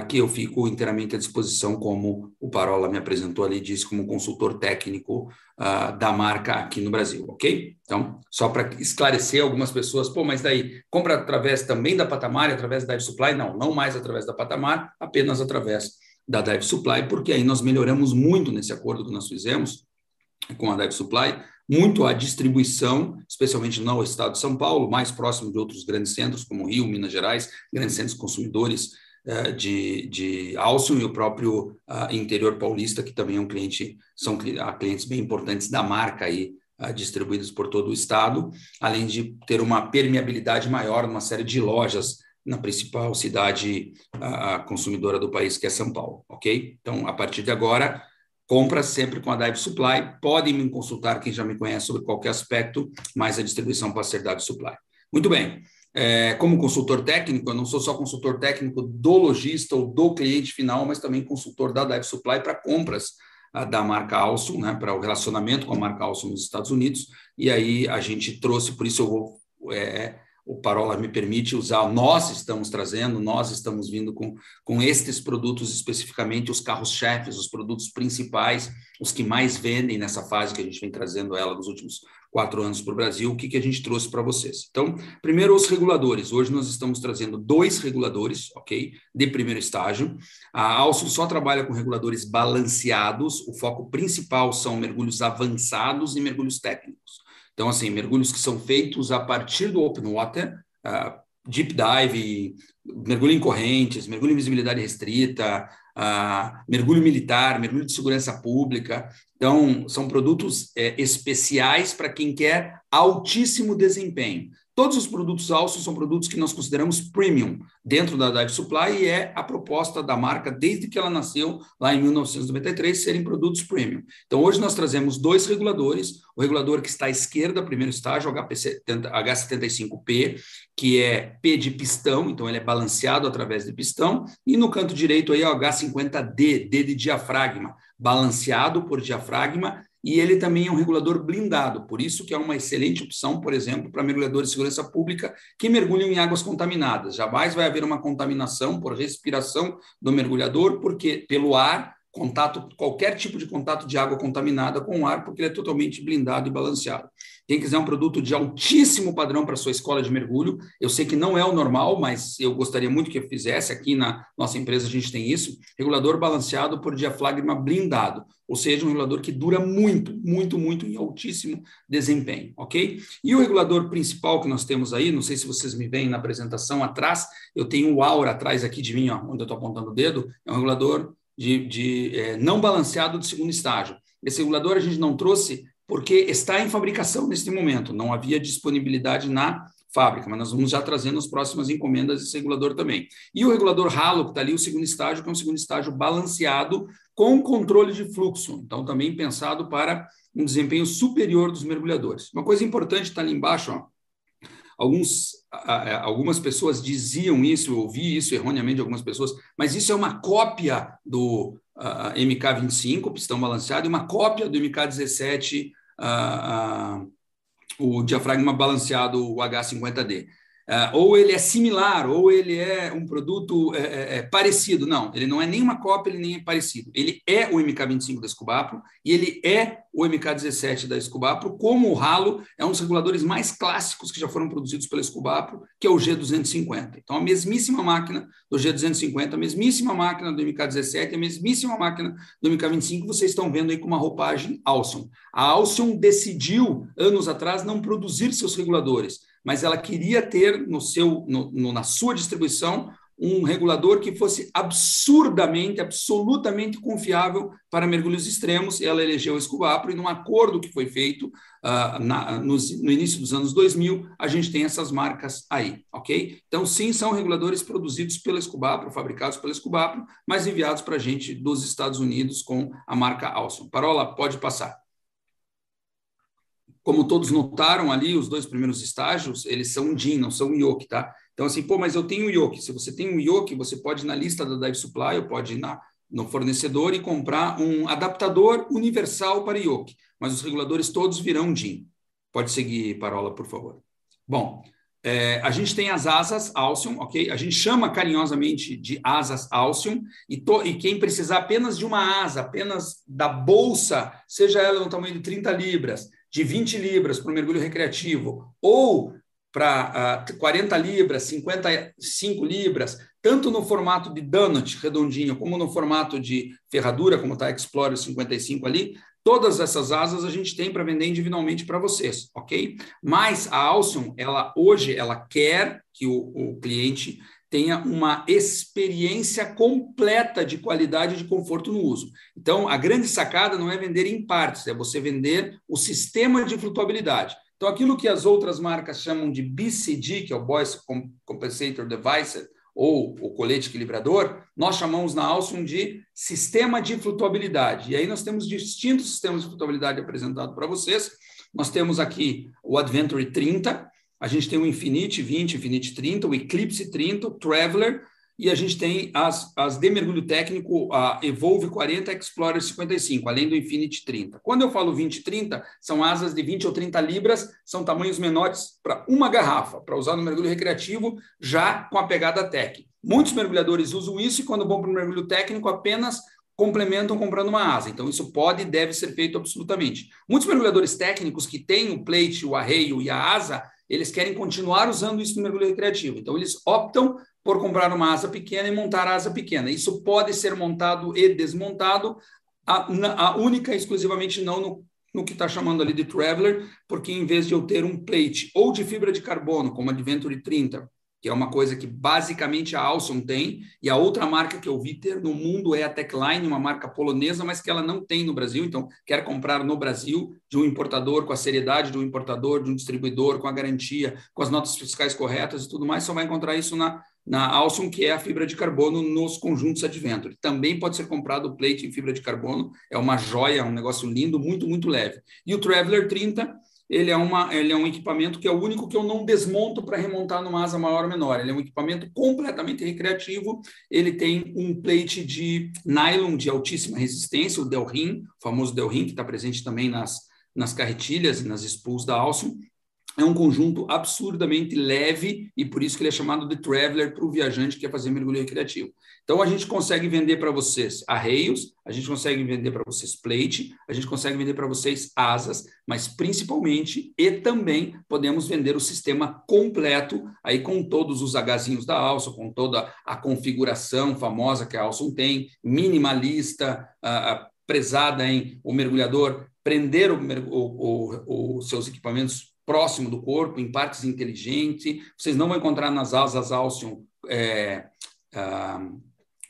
Speaker 5: que eu fico inteiramente à disposição, como o Parola me apresentou ali, disse, como consultor técnico uh, da marca aqui no Brasil, ok? Então, só para esclarecer algumas pessoas, pô, mas daí, compra através também da Patamar, através da Dive Supply? Não, não mais através da Patamar, apenas através da Dive Supply, porque aí nós melhoramos muito nesse acordo que nós fizemos com a Dive Supply, muito a distribuição, especialmente no estado de São Paulo, mais próximo de outros grandes centros, como Rio, Minas Gerais, grandes centros consumidores de, de Alson e o próprio uh, interior paulista, que também é um cliente, são clientes bem importantes da marca aí, uh, distribuídos por todo o estado, além de ter uma permeabilidade maior numa série de lojas na principal cidade uh, consumidora do país, que é São Paulo, ok? Então, a partir de agora, compra sempre com a Dive Supply. Podem me consultar, quem já me conhece, sobre qualquer aspecto, mas a distribuição pode ser Dive Supply. Muito bem. É, como consultor técnico, eu não sou só consultor técnico do lojista ou do cliente final, mas também consultor da Dive Supply para compras a, da marca Alstom, né, para o relacionamento com a marca Alstom nos Estados Unidos. E aí a gente trouxe, por isso eu vou. É, o Parola me permite usar, nós estamos trazendo, nós estamos vindo com, com estes produtos especificamente, os carros-chefes, os produtos principais, os que mais vendem nessa fase que a gente vem trazendo ela nos últimos quatro anos para o Brasil, o que, que a gente trouxe para vocês. Então, primeiro os reguladores. Hoje nós estamos trazendo dois reguladores, ok? De primeiro estágio. A Alson só trabalha com reguladores balanceados. O foco principal são mergulhos avançados e mergulhos técnicos. Então, assim, mergulhos que são feitos a partir do open water, uh, deep dive, mergulho em correntes, mergulho em visibilidade restrita, mergulho militar, mergulho de segurança pública. Então, são produtos é, especiais para quem quer altíssimo desempenho. Todos os produtos Alstom são produtos que nós consideramos premium dentro da Dive Supply e é a proposta da marca desde que ela nasceu lá em 1993 serem produtos premium. Então hoje nós trazemos dois reguladores, o regulador que está à esquerda, primeiro estágio, H75P, que é P de pistão, então ele é balanceado através de pistão, e no canto direito aí é o H50D, D de diafragma, balanceado por diafragma e ele também é um regulador blindado, por isso que é uma excelente opção, por exemplo, para mergulhadores de segurança pública que mergulham em águas contaminadas. Jamais vai haver uma contaminação por respiração do mergulhador, porque pelo ar contato, qualquer tipo de contato de água contaminada com o ar, porque ele é totalmente blindado e balanceado. Quem quiser um produto de altíssimo padrão para sua escola de mergulho, eu sei que não é o normal, mas eu gostaria muito que eu fizesse. Aqui na nossa empresa a gente tem isso: regulador balanceado por diafragma blindado, ou seja, um regulador que dura muito, muito, muito em altíssimo desempenho, ok? E o regulador principal que nós temos aí, não sei se vocês me veem na apresentação atrás, eu tenho o Aura atrás aqui de mim, ó, onde eu estou apontando o dedo, é um regulador de, de é, não balanceado de segundo estágio. Esse regulador a gente não trouxe porque está em fabricação neste momento, não havia disponibilidade na fábrica, mas nós vamos já trazendo as próximas encomendas desse regulador também. E o regulador ralo, que está ali, o segundo estágio, que é um segundo estágio balanceado com controle de fluxo, então também pensado para um desempenho superior dos mergulhadores. Uma coisa importante está ali embaixo, ó, Alguns, algumas pessoas diziam isso, eu ouvi isso erroneamente de algumas pessoas, mas isso é uma cópia do uh, MK25, pistão balanceado, e uma cópia do MK17, uh, uh, o diafragma balanceado, o H50D. Uh, ou ele é similar, ou ele é um produto é, é, é, parecido. Não, ele não é nem uma cópia, ele nem é parecido. Ele é o MK25 da Escubapro e ele é o MK17 da Escubapro, como o Ralo é um dos reguladores mais clássicos que já foram produzidos pela Escubapro, que é o G250. Então, a mesmíssima máquina do G250, a mesmíssima máquina do MK17, a mesmíssima máquina do MK25, vocês estão vendo aí com uma roupagem Alson. A Alson decidiu, anos atrás, não produzir seus reguladores mas ela queria ter no seu, no, no, na sua distribuição um regulador que fosse absurdamente, absolutamente confiável para mergulhos extremos. Ela elegeu a Escubapro e num acordo que foi feito uh, na, nos, no início dos anos 2000, a gente tem essas marcas aí, ok? Então, sim, são reguladores produzidos pela Escubapro, fabricados pela Escubapro, mas enviados para a gente dos Estados Unidos com a marca Alson. Parola, pode passar. Como todos notaram ali, os dois primeiros estágios, eles são DIN, não são IOC, tá? Então, assim, pô, mas eu tenho o IOC. Se você tem um IOC, você pode ir na lista da Dive Supply, ou pode ir na, no fornecedor e comprar um adaptador universal para IOC. Mas os reguladores todos virão DIN. Pode seguir, Parola, por favor. Bom, é, a gente tem as asas Alcium, ok? A gente chama carinhosamente de asas Alcium, e, to, e, quem precisar apenas de uma asa, apenas da bolsa, seja ela no tamanho de 30 libras, de 20 libras para o mergulho recreativo, ou para uh, 40 libras, 55 libras, tanto no formato de donut redondinho, como no formato de ferradura, como está a Explorer 55 ali, todas essas asas a gente tem para vender individualmente para vocês, ok? Mas a Alcyon, ela hoje, ela quer que o, o cliente tenha uma experiência completa de qualidade e de conforto no uso. Então, a grande sacada não é vender em partes, é você vender o sistema de flutuabilidade. Então, aquilo que as outras marcas chamam de BCD, que é o Voice Compensator Device, ou o colete equilibrador, nós chamamos na Alstom de sistema de flutuabilidade. E aí nós temos distintos sistemas de flutuabilidade apresentados para vocês. Nós temos aqui o Adventure 30, a gente tem o Infinite 20, Infinite 30, o Eclipse 30, o Traveler, e a gente tem as, as de mergulho técnico, a Evolve 40 Explorer 55, além do Infinite 30. Quando eu falo 20 e 30, são asas de 20 ou 30 libras, são tamanhos menores para uma garrafa, para usar no mergulho recreativo, já com a pegada tech. Muitos mergulhadores usam isso e, quando vão para o mergulho técnico, apenas complementam comprando uma asa. Então, isso pode e deve ser feito absolutamente. Muitos mergulhadores técnicos que têm o plate, o arreio e a asa, eles querem continuar usando isso no mergulho recreativo. Então, eles optam por comprar uma asa pequena e montar a asa pequena. Isso pode ser montado e desmontado, a, a única exclusivamente não no, no que está chamando ali de Traveler, porque em vez de eu ter um plate ou de fibra de carbono, como a Adventure 30, que é uma coisa que basicamente a Alson tem, e a outra marca que eu vi ter no mundo é a Techline, uma marca polonesa, mas que ela não tem no Brasil, então quer comprar no Brasil de um importador, com a seriedade de um importador, de um distribuidor, com a garantia, com as notas fiscais corretas e tudo mais, só vai encontrar isso na, na Alson, que é a fibra de carbono nos conjuntos Adventure. Também pode ser comprado o plate em fibra de carbono, é uma joia, um negócio lindo, muito, muito leve. E o Traveler 30 ele é, uma, ele é um equipamento que é o único que eu não desmonto para remontar numa asa maior ou menor. Ele é um equipamento completamente recreativo. Ele tem um plate de nylon de altíssima resistência, o Delrin, o famoso Delrin, que está presente também nas, nas carretilhas e nas spools da Alcyon é um conjunto absurdamente leve e por isso que ele é chamado de traveler para o viajante que quer fazer mergulho recreativo. Então a gente consegue vender para vocês arreios, a gente consegue vender para vocês plate, a gente consegue vender para vocês asas, mas principalmente e também podemos vender o sistema completo aí com todos os agazinhos da alça, com toda a configuração famosa que a alça tem, minimalista, uh, prezada em o mergulhador prender o, o, o, os seus equipamentos próximo do corpo, em partes inteligentes. Vocês não vão encontrar nas asas Alcyon é, ah,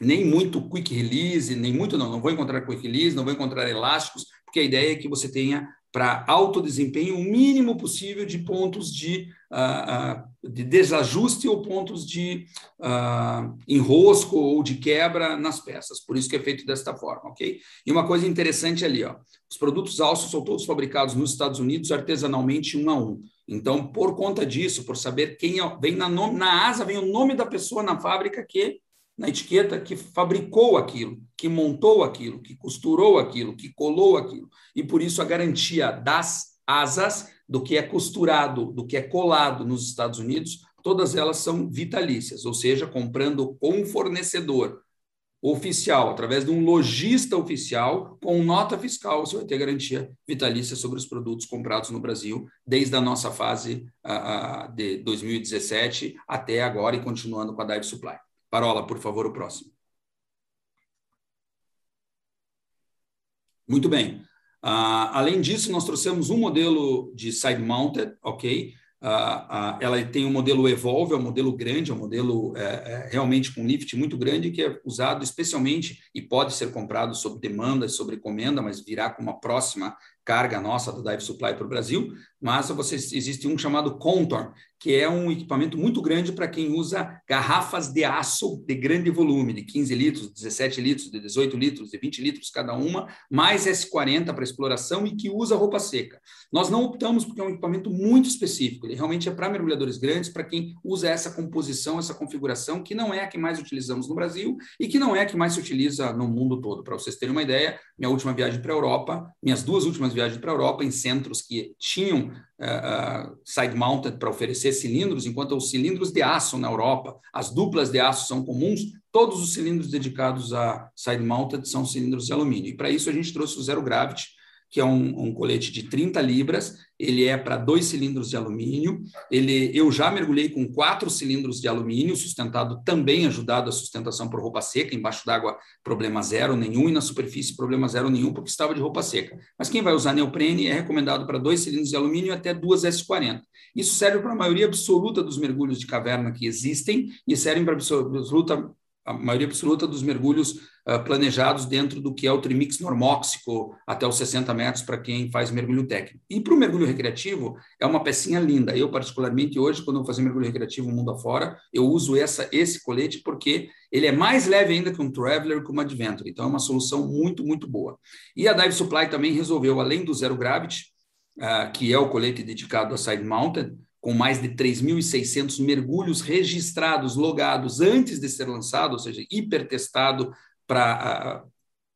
Speaker 5: nem muito quick release, nem muito não, não vou encontrar quick release, não vou encontrar elásticos, porque a ideia é que você tenha para alto desempenho o mínimo possível de pontos de, uh, de desajuste ou pontos de uh, enrosco ou de quebra nas peças. Por isso que é feito desta forma, ok? E uma coisa interessante ali, ó, os produtos alços são todos fabricados nos Estados Unidos artesanalmente um a um. Então, por conta disso, por saber quem é, vem na, nome, na asa, vem o nome da pessoa na fábrica que na etiqueta que fabricou aquilo, que montou aquilo, que costurou aquilo, que colou aquilo. E por isso a garantia das asas, do que é costurado, do que é colado nos Estados Unidos, todas elas são vitalícias, ou seja, comprando com um fornecedor oficial, através de um lojista oficial, com nota fiscal, você vai ter garantia vitalícia sobre os produtos comprados no Brasil, desde a nossa fase uh, de 2017 até agora e continuando com a Dive Supply. Parola, por favor, o próximo. Muito bem. Uh, além disso, nós trouxemos um modelo de side mounted, ok? Uh, uh, ela tem um modelo Evolve, é um modelo grande, é um modelo é, é, realmente com lift muito grande, que é usado especialmente e pode ser comprado sob demanda, sob encomenda, mas virá com uma próxima carga nossa do Dive Supply para o Brasil, mas você, existe um chamado Contour, que é um equipamento muito grande para quem usa garrafas de aço de grande volume, de 15 litros, 17 litros, de 18 litros, de 20 litros cada uma, mais S40 para exploração e que usa roupa seca. Nós não optamos porque é um equipamento muito específico, ele realmente é para mergulhadores grandes, para quem usa essa composição, essa configuração, que não é a que mais utilizamos no Brasil e que não é a que mais se utiliza no mundo todo. Para vocês terem uma ideia, minha última viagem para a Europa, minhas duas últimas viagens para a Europa, em centros que tinham uh, side-mounted para oferecer cilindros, enquanto os cilindros de aço na Europa, as duplas de aço são comuns, todos os cilindros dedicados a side-mounted são cilindros de alumínio. E para isso a gente trouxe o Zero Gravity, que é um, um, colete de 30 libras, ele é para dois cilindros de alumínio. Ele, eu já mergulhei com quatro cilindros de alumínio, sustentado também, ajudado a sustentação por roupa seca, embaixo d'água problema zero nenhum, e na superfície problema zero nenhum, porque estava de roupa seca. Mas quem vai usar neoprene é recomendado para dois cilindros de alumínio até duas S40. Isso serve para a maioria absoluta dos mergulhos de caverna que existem e serve para a absoluta a maioria absoluta dos mergulhos uh, planejados dentro do que é o trimix normóxico até os 60 metros para quem faz mergulho técnico. E para o mergulho recreativo, é uma pecinha linda. Eu, particularmente, hoje, quando eu vou fazer mergulho recreativo mundo afora, eu uso essa, esse colete porque ele é mais leve ainda que um Traveler com uma Adventure. Então, é uma solução muito, muito boa. E a Dive Supply também resolveu, além do Zero Gravity, uh, que é o colete dedicado a Side Mounted, com mais de 3.600 mergulhos registrados, logados antes de ser lançado, ou seja, hipertestado para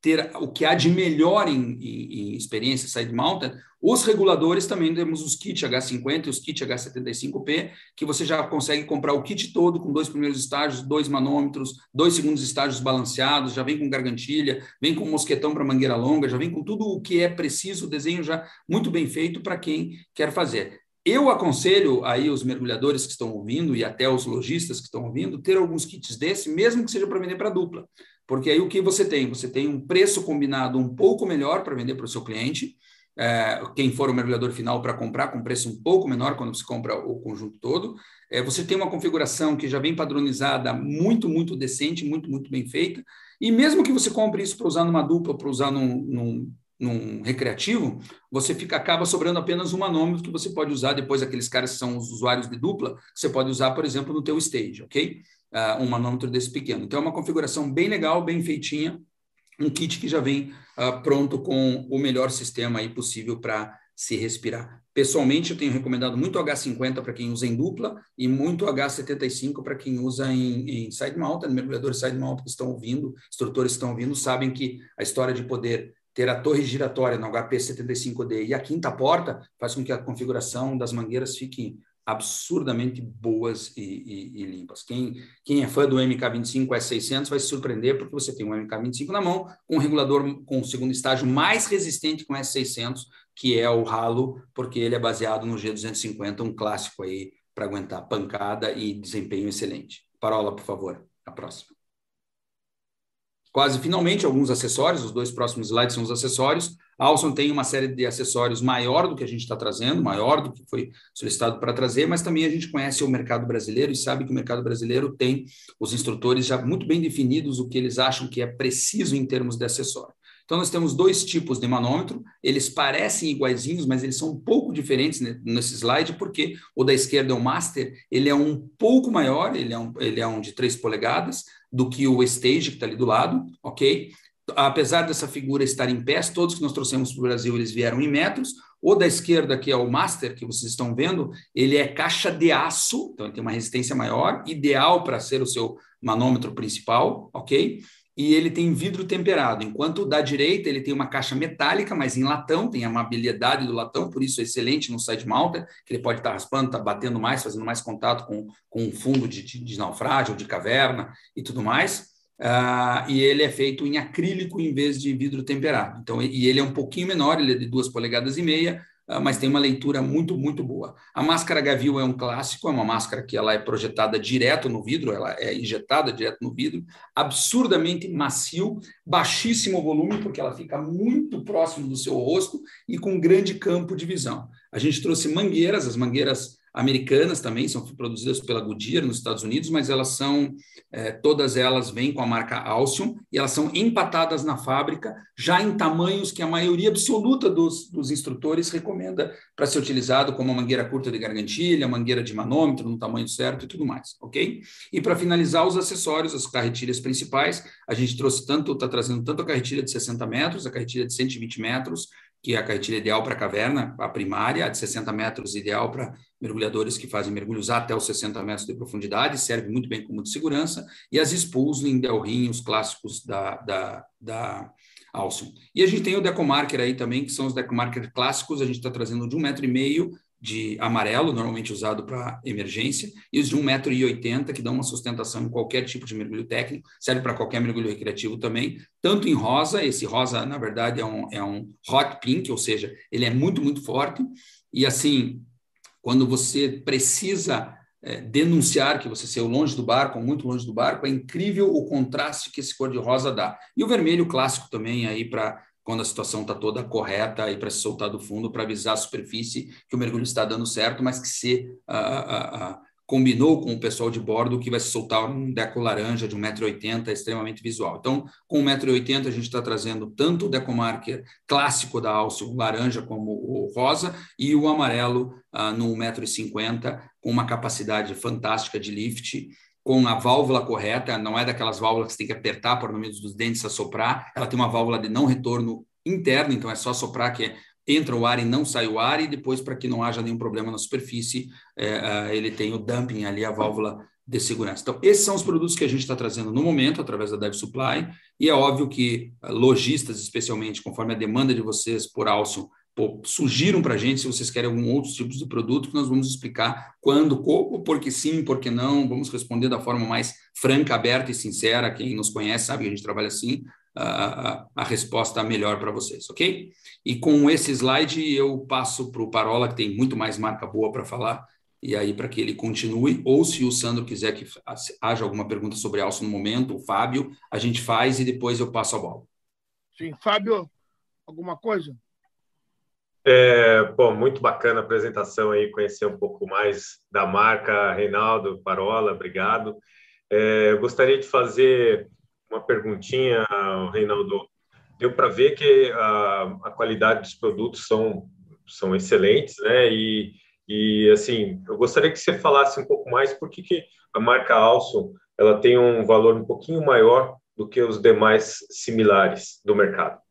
Speaker 5: ter o que há de melhor em, em, em experiência side mounted, os reguladores também temos os kit H50 e os kit H75P, que você já consegue comprar o kit todo com dois primeiros estágios, dois manômetros, dois segundos estágios balanceados, já vem com gargantilha, vem com mosquetão para mangueira longa, já vem com tudo o que é preciso, o desenho já muito bem feito para quem quer fazer. Eu aconselho aí os mergulhadores que estão ouvindo e até os lojistas que estão ouvindo ter alguns kits desse, mesmo que seja para vender para dupla. Porque aí o que você tem? Você tem um preço combinado um pouco melhor para vender para o seu cliente, é, quem for o mergulhador final para comprar com preço um pouco menor quando você compra o conjunto todo. É, você tem uma configuração que já vem padronizada, muito, muito decente, muito, muito bem feita. E mesmo que você compre isso para usar numa dupla, para usar num, num num recreativo, você fica acaba sobrando apenas um manômetro que você pode usar depois aqueles caras que são os usuários de dupla, você pode usar, por exemplo, no teu stage, ok? Uh, um manômetro desse pequeno. Então é uma configuração bem legal, bem feitinha, um kit que já vem uh, pronto com o melhor sistema aí possível para se respirar. Pessoalmente, eu tenho recomendado muito H50 para quem usa em dupla e muito H75 para quem usa em, em side mount, mergulhadores side mount que estão ouvindo, instrutores que estão ouvindo, sabem que a história de poder ter a torre giratória no HP 75D e a quinta porta faz com que a configuração das mangueiras fique absurdamente boas e, e, e, limpas. Quem, quem é fã do MK25 S600 vai se surpreender porque você tem um MK25 na mão com um regulador com o segundo estágio mais resistente com S600, que é o Halo, porque ele é baseado no G250, um clássico aí para aguentar pancada e desempenho excelente. Parola, por favor, a próxima quase finalmente alguns acessórios, os dois próximos slides são os acessórios. A Alson tem uma série de acessórios maior do que a gente está trazendo, maior do que foi solicitado para trazer, mas também a gente conhece o mercado brasileiro e sabe que o mercado brasileiro tem os instrutores já muito bem definidos o que eles acham que é preciso em termos de acessório. Então, nós temos dois tipos de manômetro, eles parecem iguaizinhos, mas eles são um pouco diferentes nesse slide, porque o da esquerda é o Master, ele é um pouco maior, ele é um, ele é um de 3 polegadas, do que o Stage, que está ali do lado, ok? Apesar dessa figura estar em pés, todos que nós trouxemos para o Brasil, eles vieram em metros. O da esquerda, que é o Master, que vocês estão vendo, ele é caixa de aço, então ele tem uma resistência maior, ideal para ser o seu manômetro principal, ok? E ele tem vidro temperado, enquanto o da direita ele tem uma caixa metálica, mas em latão, tem a amabilidade do latão, por isso é excelente no side mounter, que ele pode estar raspando, estar batendo mais, fazendo mais contato com, com um fundo de, de, de naufrágio, de caverna e tudo mais. Uh, e ele é feito em acrílico em vez de vidro temperado. Então, e ele é um pouquinho menor, ele é de duas polegadas e meia, mas tem uma leitura muito, muito boa. A máscara Gavil é um clássico, é uma máscara que ela é projetada direto no vidro, ela é injetada direto no vidro, absurdamente macio, baixíssimo volume, porque ela fica muito próximo do seu rosto e com grande campo de visão. A gente trouxe mangueiras, as mangueiras americanas também, são produzidas pela Goodyear nos Estados Unidos, mas elas são, é, todas elas vêm com a marca Alcyon e elas são empatadas na fábrica, já em tamanhos que a maioria absoluta dos, dos instrutores recomenda para ser utilizado, como a mangueira curta de gargantilha, mangueira de manômetro no tamanho certo e tudo mais, ok? E para finalizar, os acessórios, as carretilhas principais, a gente trouxe tanto, está trazendo tanto a carretilha de 60 metros, a carretilha de 120 metros, que é a carretilha ideal para caverna, a primária, a de 60 metros ideal para mergulhadores que fazem mergulhos até os 60 metros de profundidade, serve muito bem como de segurança, e as em Delrin, os clássicos da, da, da Alcyon. E a gente tem o Decomarker aí também, que são os Decomarker clássicos, a gente está trazendo de um metro e meio de amarelo, normalmente usado para emergência, e os de 1,80m, que dão uma sustentação em qualquer tipo de mergulho técnico, serve para qualquer mergulho recreativo também, tanto em rosa, esse rosa, na verdade, é um, é um hot pink, ou seja, ele é muito, muito forte, e assim, quando você precisa é, denunciar que você saiu longe do barco, ou muito longe do barco, é incrível o contraste que esse cor-de-rosa dá. E o vermelho clássico também aí para quando a situação está toda correta e para se soltar do fundo, para avisar a superfície que o mergulho está dando certo, mas que se uh, uh, uh, combinou com o pessoal de bordo que vai se soltar um deco laranja de 1,80m, extremamente visual. Então, com 1,80m, a gente está trazendo tanto o deco marker clássico da Alcyon, laranja, como o rosa, e o amarelo uh, no 1,50m, com uma capacidade fantástica de lift, com a válvula correta, não é daquelas válvulas que você tem que apertar por meio dos dentes a soprar, ela tem uma válvula de não retorno interno, então é só soprar que entra o ar e não sai o ar, e depois, para que não haja nenhum problema na superfície, é, ele tem o dumping ali, a válvula de segurança. Então, esses são os produtos que a gente está trazendo no momento, através da Dev Supply, e é óbvio que lojistas, especialmente, conforme a demanda de vocês por Alcyon, pô, sugiram para a gente se vocês querem algum outro tipo de produto, que nós vamos explicar quando, como, porque sim, porque não, vamos responder da forma mais franca, aberta e sincera. Quem nos conhece sabe que a gente trabalha assim, a, a resposta melhor para vocês, ok? E com esse slide eu passo para o Parola, que tem muito mais marca boa para falar, e aí para que ele continue, ou se o Sandro quiser que haja alguma pergunta sobre Alço no momento, o Fábio, a gente faz e depois eu passo a bola.
Speaker 1: Sim, Fábio, alguma coisa?
Speaker 2: É, bom, muito bacana a apresentação aí, conhecer um pouco mais da marca Reinaldo Parola, obrigado. É, gostaria de fazer uma perguntinha, Reinaldo. Deu para ver que a, a, qualidade dos produtos são, são excelentes, né? E, e, assim, eu gostaria que você falasse um pouco mais por que, que a marca Alson ela tem um valor um pouquinho maior do que os demais similares do mercado.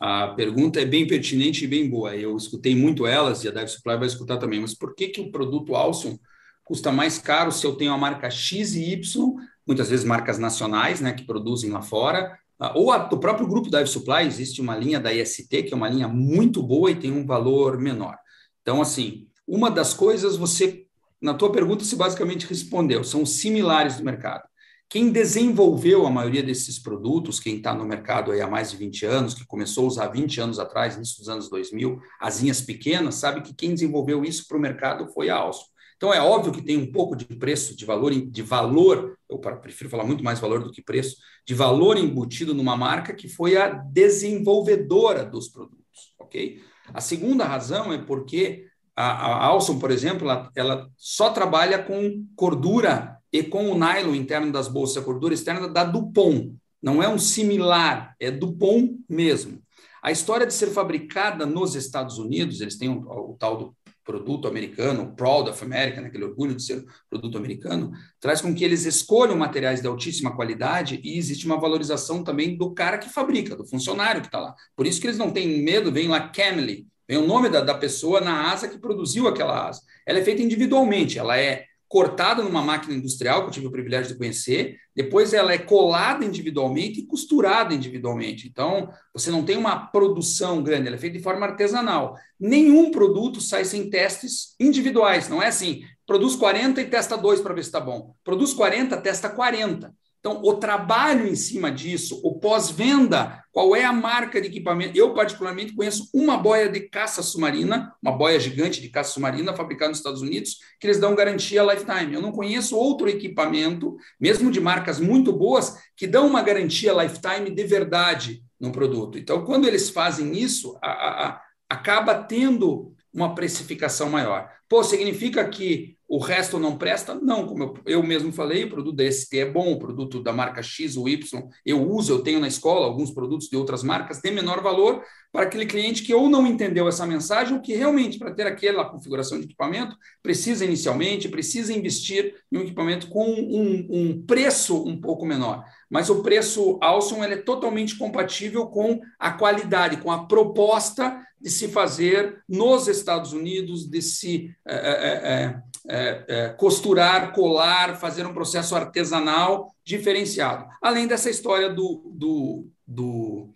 Speaker 5: A pergunta é bem pertinente e bem boa. Eu escutei muito elas e a Dive Supply vai escutar também. Mas por que, que o produto Alson custa mais caro se eu tenho a marca X e Y, muitas vezes marcas nacionais, né, que produzem lá fora, ah, ou a, do próprio grupo Dive Supply, existe uma linha da IST, que é uma linha muito boa e tem um valor menor. Então, assim, uma das coisas você, na tua pergunta, se basicamente respondeu, são similares do mercado. Quem desenvolveu a maioria desses produtos, quem está no mercado há mais de 20 anos, que começou a usar 20 anos atrás, início dos anos 2000, asinhas pequenas, sabe que quem desenvolveu isso para o mercado foi a Alstom. Então é óbvio que tem um pouco de preço, de valor, de valor, eu prefiro falar muito mais valor do que preço, de valor embutido numa marca que foi a desenvolvedora dos produtos, ok? A segunda razão é porque a, a Alstom, por exemplo, ela, ela só trabalha com cordura e com o nylon interno das bolsas, a gordura externa da Dupont. Não é um similar, é Dupont mesmo. A história de ser fabricada nos Estados Unidos, eles têm o, o tal do produto americano, Proud of America, né, aquele orgulho de ser produto americano, traz com que eles escolham materiais de altíssima qualidade e existe uma valorização também do cara que fabrica, do funcionário que está lá. Por isso que eles não têm medo, vem lá Camely, vem o nome da, da pessoa na asa que produziu aquela asa. Ela é feita individualmente, ela é cortada numa máquina industrial, que eu tive o privilégio de conhecer, depois ela é colada individualmente e costurada individualmente. Então, você não tem uma produção grande, ela é feita de forma artesanal. Nenhum produto sai sem testes individuais, não é assim, produz 40 e testa 2 para ver se está bom. Produz 40, testa 40. Então, o trabalho em cima disso, o pós-venda, qual é a marca de equipamento? Eu, particularmente, conheço uma boia de caça submarina, uma boia gigante de caça submarina, fabricada nos Estados Unidos, que eles dão garantia lifetime. Eu não conheço outro equipamento, mesmo de marcas muito boas, que dão uma garantia lifetime de verdade no produto. Então, quando eles fazem isso, a, a, a, acaba tendo uma precificação maior. Pô, significa que o resto não presta? Não, como eu, eu mesmo falei, o produto da ST é bom, o produto da marca X ou Y eu uso, eu tenho na escola alguns produtos de outras marcas de menor valor para aquele cliente que ou não entendeu essa mensagem ou que realmente, para ter aquela configuração de equipamento, precisa inicialmente, precisa investir em um equipamento com um, um preço um pouco menor. Mas o preço Alson é totalmente compatível com a qualidade, com a proposta de se fazer nos Estados Unidos, de se é, é, é, costurar, colar, fazer um processo artesanal diferenciado. Além dessa história do, do, do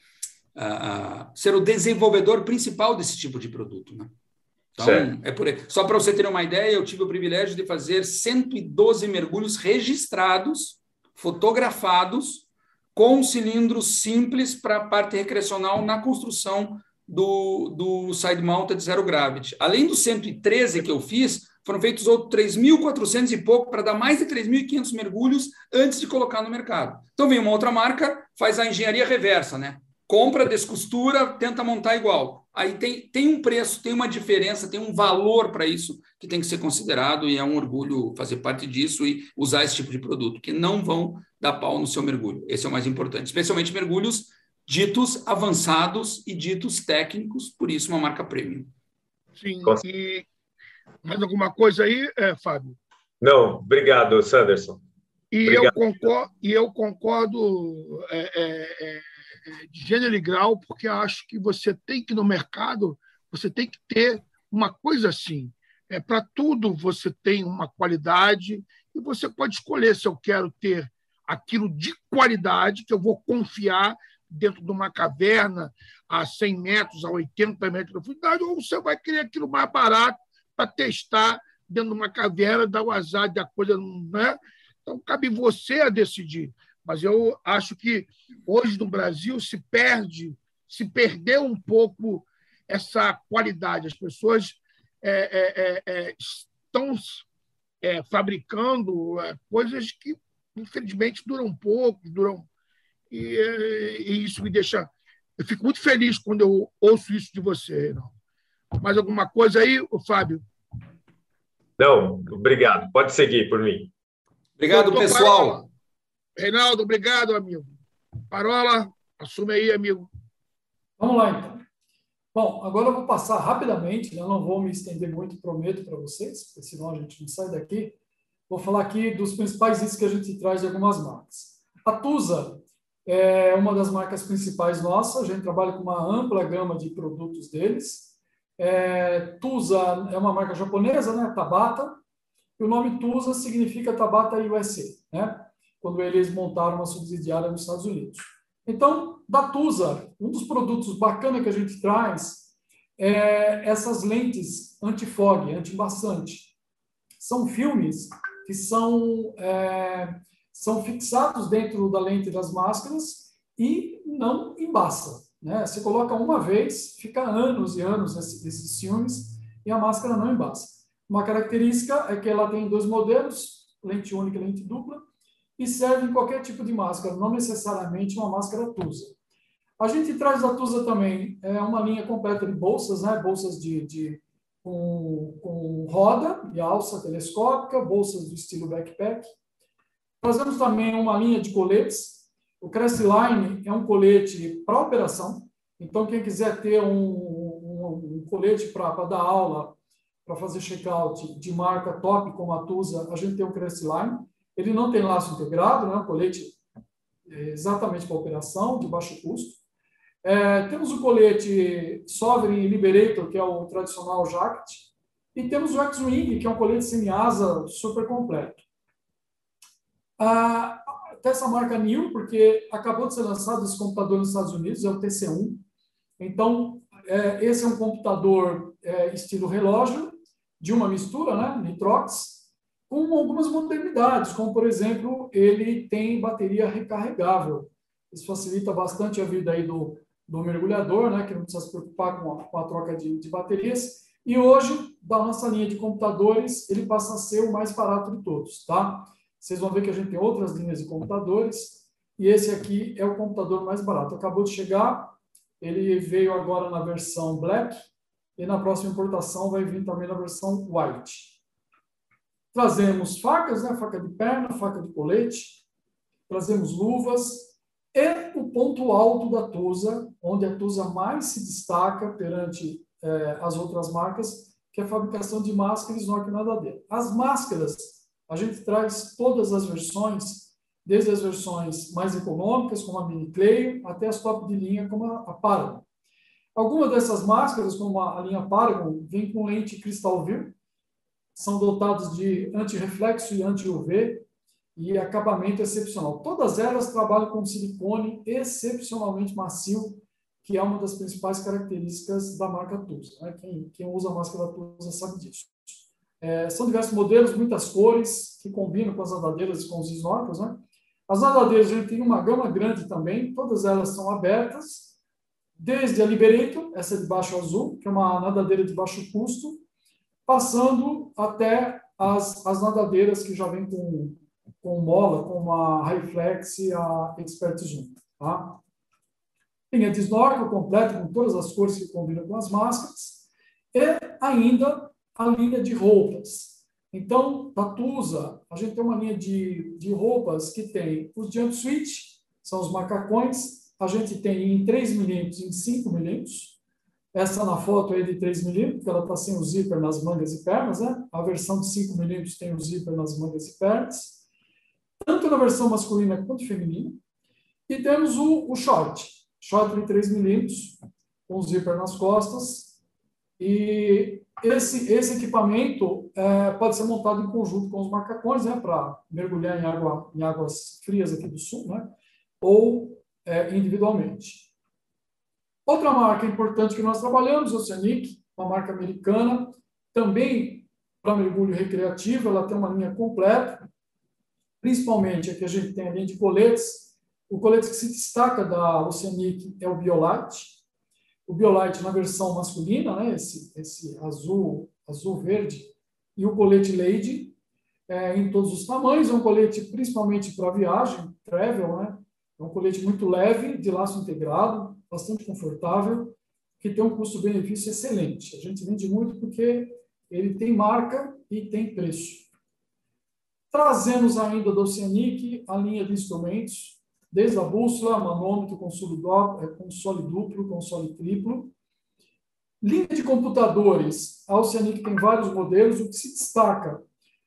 Speaker 5: uh, ser o desenvolvedor principal desse tipo de produto. Né? Então, certo. é por aí. Só para você ter uma ideia, eu tive o privilégio de fazer 112 mergulhos registrados, fotografados, com cilindros simples para a parte recreacional na construção do, do side mounted zero gravity. Além dos 113 que eu fiz, foram feitos outros 3.400 e pouco para dar mais de 3.500 mergulhos antes de colocar no mercado. Então vem uma outra marca, faz a engenharia reversa, né? Compra, descostura, tenta montar igual. Aí tem, tem um preço, tem uma diferença, tem um valor para isso que tem que ser considerado e é um orgulho fazer parte disso e usar esse tipo de produto, que não vão dar pau no seu mergulho. Esse é o mais importante, especialmente mergulhos ditos avançados e ditos técnicos, por isso uma marca premium.
Speaker 1: Sim, e mais alguma coisa aí, é, Fábio?
Speaker 2: Não, obrigado, Sanderson.
Speaker 1: E, obrigado. Eu, concordo, e eu concordo é, é, é, de gênero e grau, porque acho que você tem que, no mercado, você tem que ter uma coisa assim. É, Para tudo você tem uma qualidade e você pode escolher se eu quero ter aquilo de qualidade, que eu vou confiar dentro de uma caverna a 100 metros, a 80 metros de profundidade, ou você vai querer aquilo mais barato para testar dentro de uma caverna, dar o azar de a coisa não. Né? Então, cabe você a decidir. Mas eu acho que hoje no Brasil se perde, se perdeu um pouco essa qualidade. As pessoas é, é, é, é estão é, fabricando é, coisas que, infelizmente, duram pouco, duram. E, e, isso me deixa. Eu fico muito feliz quando eu ouço isso de você, não. Mais alguma coisa aí, Fábio?
Speaker 2: Não, obrigado. Pode seguir por mim.
Speaker 5: Obrigado, pessoal. Parola.
Speaker 1: Reinaldo, obrigado, amigo. Parola, assume aí, amigo.
Speaker 3: Vamos lá, então. Bom, agora eu vou passar rapidamente, né? não vou me estender muito, prometo para vocês, porque senão a gente não sai daqui. Vou falar aqui dos principais itens que a gente traz de algumas marcas. A Tusa é uma das marcas principais nossas, a gente trabalha com uma ampla gama de produtos deles. É, Tusa é uma marca japonesa, né? Tabata. E o nome Tusa significa Tabata USA, né? Quando eles montaram uma subsidiária nos Estados Unidos. Então, da Tusa, um dos produtos bacana que a gente traz é essas lentes anti-fog, anti-embaçante. São filmes que são, é, são fixados dentro da lente das máscaras e não embaça. Né? Você coloca uma vez, fica anos e anos nesses filmes e a máscara não embaça. Uma característica é que ela tem dois modelos, lente única e lente dupla, e serve em qualquer tipo de máscara, não necessariamente uma máscara TUSA. A gente traz da TUSA também é, uma linha completa de bolsas, né? bolsas de, de com, com roda e alça telescópica, bolsas do estilo backpack. Trazemos também uma linha de coletes, o Crestline é um colete para operação, então quem quiser ter um, um, um colete para dar aula, para fazer check-out de marca top como a Tusa, a gente tem o Crestline. Ele não tem laço integrado, né? um colete é, exatamente para operação, de baixo custo. É, temos o colete Sovereign Liberator, que é o tradicional jacket, e temos o X-Wing, que é um colete semi-asa super completo. Até essa marca New, porque acabou de ser lançado esse computador nos Estados Unidos, é o TC1. Então, é, esse é um computador é, estilo relógio, de uma mistura, né, Nitrox, com algumas modernidades, como, por exemplo, ele tem bateria recarregável. Isso facilita bastante a vida aí do, do mergulhador, né, que não precisa se preocupar com a, com a troca de, de baterias. E hoje, da nossa linha de computadores, ele passa a ser o mais barato de todos, tá? Vocês vão ver que a gente tem outras linhas de computadores e esse aqui é o computador mais barato. Acabou de chegar, ele veio agora na versão Black, e na próxima importação vai vir também na versão white. Trazemos facas, né? faca de perna, faca de colete, trazemos luvas e o ponto alto da Tusa, onde a Tusa mais se destaca perante eh, as outras marcas, que é a fabricação de máscaras snorkel nadadeira. As máscaras, a gente traz todas as versões, desde as versões mais econômicas, como a Mini Clay, até as top de linha, como a Paragon. Algumas dessas máscaras, como a linha Paragon, vem com lente cristal view, são dotados de anti-reflexo e anti-UV e acabamento excepcional. Todas elas trabalham com silicone excepcionalmente macio, que é uma das principais características da marca Tusa. Né? Quem, quem, usa a máscara Tusa sabe disso. É, são diversos modelos, muitas cores, que combinam com as nadadeiras e com os snorkels. Né? As nadadeiras, a gente tem uma gama grande também, todas elas são abertas, desde a Liberator, essa de baixo azul, que é uma nadadeira de baixo custo, passando até as, as nadadeiras que já vêm com, com mola, como a Highflex e a Expert Zoom. Tá? Linha de snorkel completa com todas as cores que combinam com as máscaras. E ainda a linha de roupas. Então, da Tusa, a gente tem uma linha de, de roupas que tem os jumpsuit, são os macacões, a gente tem em 3 milímetros e em 5 milímetros. Essa na foto é de 3 milímetros, ela está sem o zíper nas mangas e pernas, né? A versão de 5 milímetros tem o zíper nas mangas e pernas. Tanto na versão masculina quanto feminina. E temos o, o short, short de 3 milímetros, com zíper nas costas. E esse, esse equipamento é, pode ser montado em conjunto com os macacões, né? Para mergulhar em, água, em águas frias aqui do sul, né? Ou é, individualmente. Outra marca importante que nós trabalhamos, Oceanic, uma marca americana, também para mergulho recreativo, ela tem uma linha completa, principalmente aqui a gente tem a linha de coletes. O colete que se destaca da Oceanic é o Biolite. O Biolite na versão masculina, né, esse, esse azul, azul-verde, e o colete Lady, é, em todos os tamanhos. É um colete principalmente para viagem, travel, né? É um colete muito leve, de laço integrado, bastante confortável, que tem um custo-benefício excelente. A gente vende muito porque ele tem marca e tem preço. Trazemos ainda do Oceanic a linha de instrumentos, desde a bússola, manômetro, console, é, console duplo, console triplo. Linha de computadores, a Oceanic tem vários modelos, o que se destaca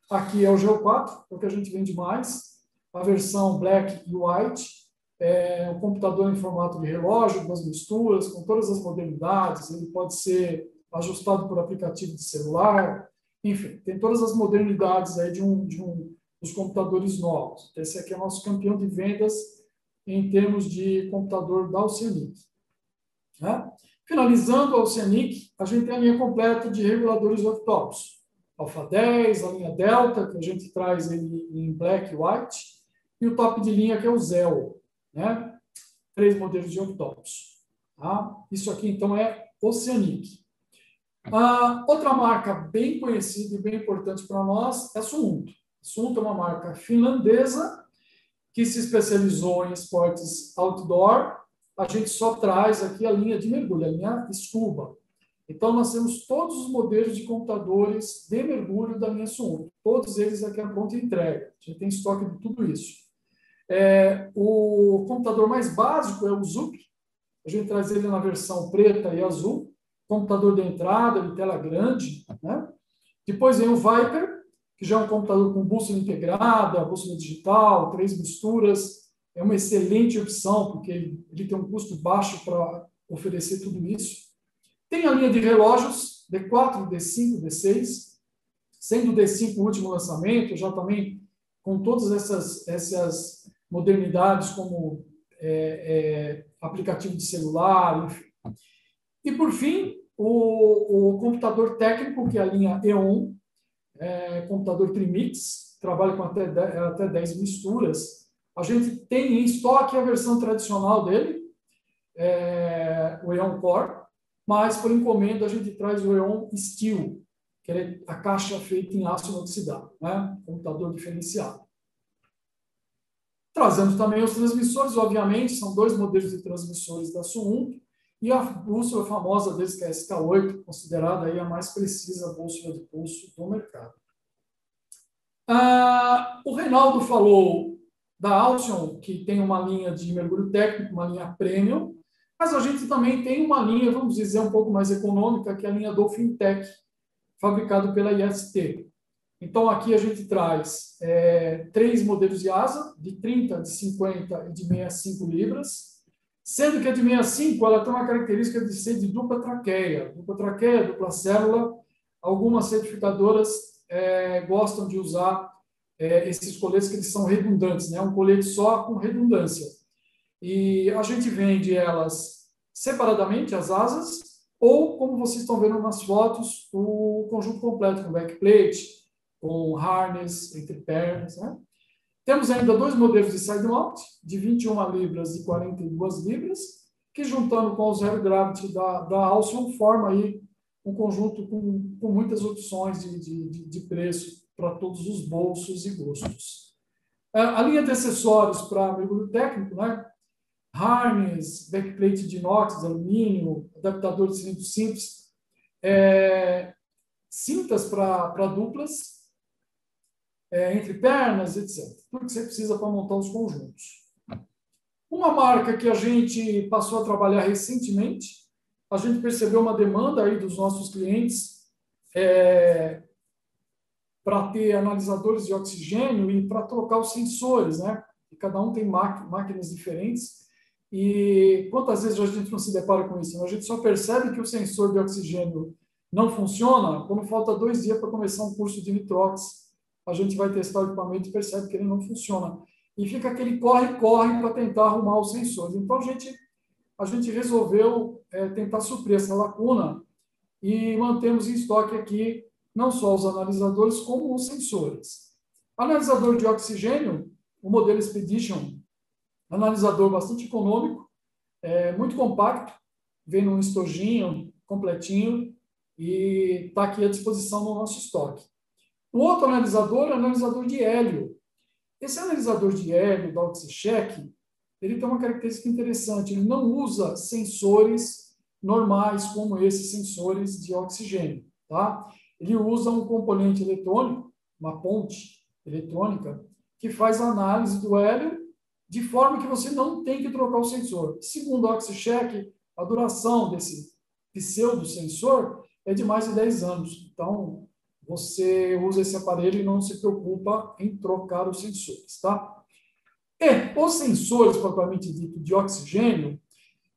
Speaker 3: aqui é o GEO4, é o que a gente vende mais, a versão Black e White, é um computador em formato de relógio, com as misturas, com todas as modernidades, ele pode ser ajustado por aplicativo de celular, enfim, tem todas as modernidades aí de um, de um dos computadores novos. Esse aqui é o nosso campeão de vendas em termos de computador da Oceanic. Né? Finalizando a Oceanic, a gente tem a linha completa de reguladores laptops. Alpha 10, a linha Delta, que a gente traz ele em black e white, e o top de linha que é o Zell né? Três modelos de octópus. Tá? Isso aqui, então, é Oceanic. Ah, outra marca bem conhecida e bem importante para nós é a. Suunto é uma marca finlandesa que se especializou em esportes outdoor. A gente só traz aqui a linha de mergulho, a linha Scuba. Então, nós temos todos os modelos de computadores de mergulho da linha Suunto. Todos eles aqui a pronta entrega. A gente tem estoque de tudo isso. É, o computador mais básico é o ZUP. A gente traz ele na versão preta e azul. Computador de entrada, de tela grande. Né? Depois vem o Viper, que já é um computador com bússola integrada, bússola digital, três misturas. É uma excelente opção, porque ele, ele tem um custo baixo para oferecer tudo isso. Tem a linha de relógios D4, D5, D6, sendo o D5 o último lançamento, já também com todas essas, essas modernidades como é, é, aplicativo de celular, enfim. E, por fim, o, o, computador técnico, que é a linha E.ON, é, computador Trimix, trabalha com até, até 10 misturas. A gente tem em estoque a versão tradicional dele, é, o E.ON Core, mas por encomenda a gente traz o E.ON Steel, que é a caixa feita em aço inoxidável, né? computador diferenciado. Trazemos também os transmissores, obviamente, são dois modelos de transmissores da Suunto. E a bússola famosa deles, que é a SK8, considerada aí a mais precisa bússola de pulso do mercado. Ah, o Reinaldo falou da Alcyon, que tem uma linha de mergulho técnico, uma linha premium, mas a gente também tem uma linha, vamos dizer, um pouco mais econômica, que é a linha Dolphin Tech, fabricado pela IST. Então, aqui a gente traz é, três modelos de asa, de 30, de 50 e de 65 libras, sendo que a de 65 ela tem uma característica de ser de dupla traqueia. Dupla traqueia, dupla célula. Algumas certificadoras é, gostam de usar é, esses coletes que eles são redundantes, né? um colete só com redundância. E a gente vende elas separadamente, as asas, ou, como vocês estão vendo nas fotos, o conjunto completo, com backplate, com harness entre pernas. Né? Temos ainda dois modelos de side mount, de 21 libras e 42 libras, que juntando com o zero gravity da, da Alcyon, forma aí um conjunto com, com muitas opções de, de, de preço para todos os bolsos e gostos. É, a linha de acessórios para mergulho técnico, né? harness, backplate de inox, alumínio, adaptador de cilindro simples, é, cintas para duplas, é, entre pernas, etc. Tudo que você precisa para montar os conjuntos. Uma marca que a gente passou a trabalhar recentemente, a gente percebeu uma demanda aí dos nossos clientes é, para ter analisadores de oxigênio e para trocar os sensores, né? E cada um tem máquinas diferentes. E quantas vezes a gente não se depara com isso? A gente só percebe que o sensor de oxigênio não funciona quando falta dois dias para começar um curso de nitrox. A gente vai testar o equipamento e percebe que ele não funciona. E fica aquele corre-corre para tentar arrumar os sensores. Então, a gente, a gente resolveu é, tentar suprir essa lacuna e mantemos em estoque aqui não só os analisadores, como os sensores. Analisador de oxigênio, o modelo Expedition, analisador bastante econômico, é, muito compacto, vem num estojinho completinho e está aqui à disposição no nosso estoque. O outro analisador é o analisador de hélio. Esse analisador de hélio da OxyCheck, ele tem uma característica interessante, ele não usa sensores normais como esses sensores de oxigênio, tá? ele usa um componente eletrônico, uma ponte eletrônica, que faz a análise do hélio de forma que você não tem que trocar o sensor. Segundo o OxyCheck, a duração desse pseudo-sensor é de mais de 10 anos. Então, você usa esse aparelho e não se preocupa em trocar os sensores, tá? E os sensores, propriamente dito, de oxigênio,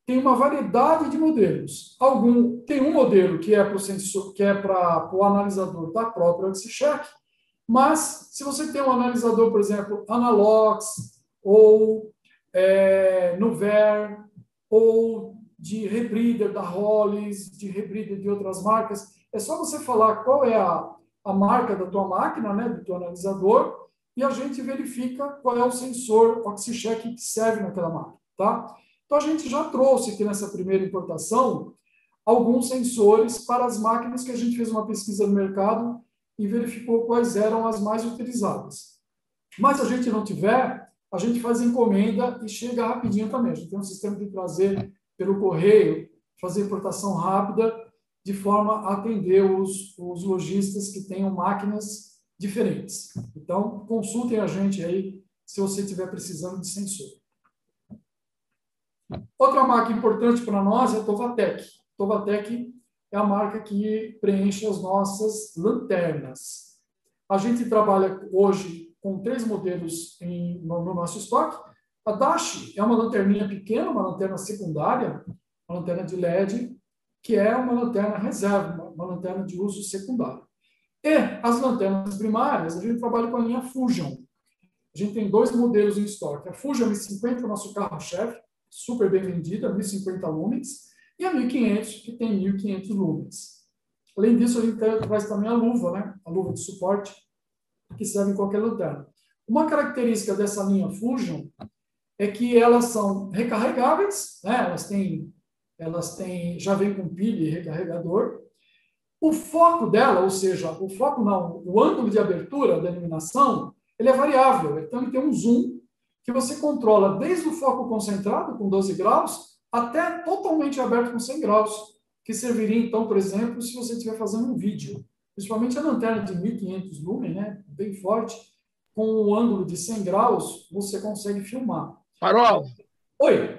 Speaker 3: tem uma variedade de modelos. Algum tem um modelo que é para o sensor, que é para o analisador da própria OxyCheck, mas se você tem um analisador, por exemplo, Analox ou é, Nuver ou de rebreather da Hollis, de rebreather de outras marcas, é só você falar qual é a, a marca da tua máquina, né, do teu analisador, e a gente verifica qual é o sensor OxyCheck que serve naquela máquina, tá? Então, a gente já trouxe aqui nessa primeira importação alguns sensores para as máquinas que a gente fez uma pesquisa no mercado e verificou quais eram as mais utilizadas. Mas se a gente não tiver, a gente faz encomenda e chega rapidinho também. A gente tem um sistema de trazer pelo correio, fazer importação rápida, de forma a atender os, os lojistas que tenham máquinas diferentes. Então, consultem a gente aí se você estiver precisando de sensor. Outra marca importante para nós é a Tovatec. Tovatec é a marca que preenche as nossas lanternas. A gente trabalha hoje com três modelos em, no, no, nosso estoque. A Dash é uma lanterninha pequena, uma lanterna secundária, uma lanterna de LED, que é uma lanterna reserva, uma, lanterna de uso secundário. E as lanternas primárias, a gente trabalha com a linha Fusion. A gente tem dois modelos em estoque. A Fusion M50 é o nosso carro-chefe, super bem vendida, 1.050 lumens, e a 1.500, que tem 1.500 lumens. Além disso, a gente traz também a luva, né? a luva de suporte, que serve em qualquer lanterna. Uma característica dessa linha Fusion é que elas são recarregáveis, né? elas têm, elas têm, já vem com pilha e recarregador. O foco dela, ou seja, o foco não, o ângulo de abertura da iluminação, ele é variável. Então, ele tem um zoom que você controla desde o foco concentrado, com 12 graus, até totalmente aberto com 100 graus, que serviria, então, por exemplo, se você estiver fazendo um vídeo. Principalmente a lanterna de 1500 lumen, né, bem forte, com o ângulo de 100 graus, você consegue filmar.
Speaker 1: Farol.
Speaker 3: Oi.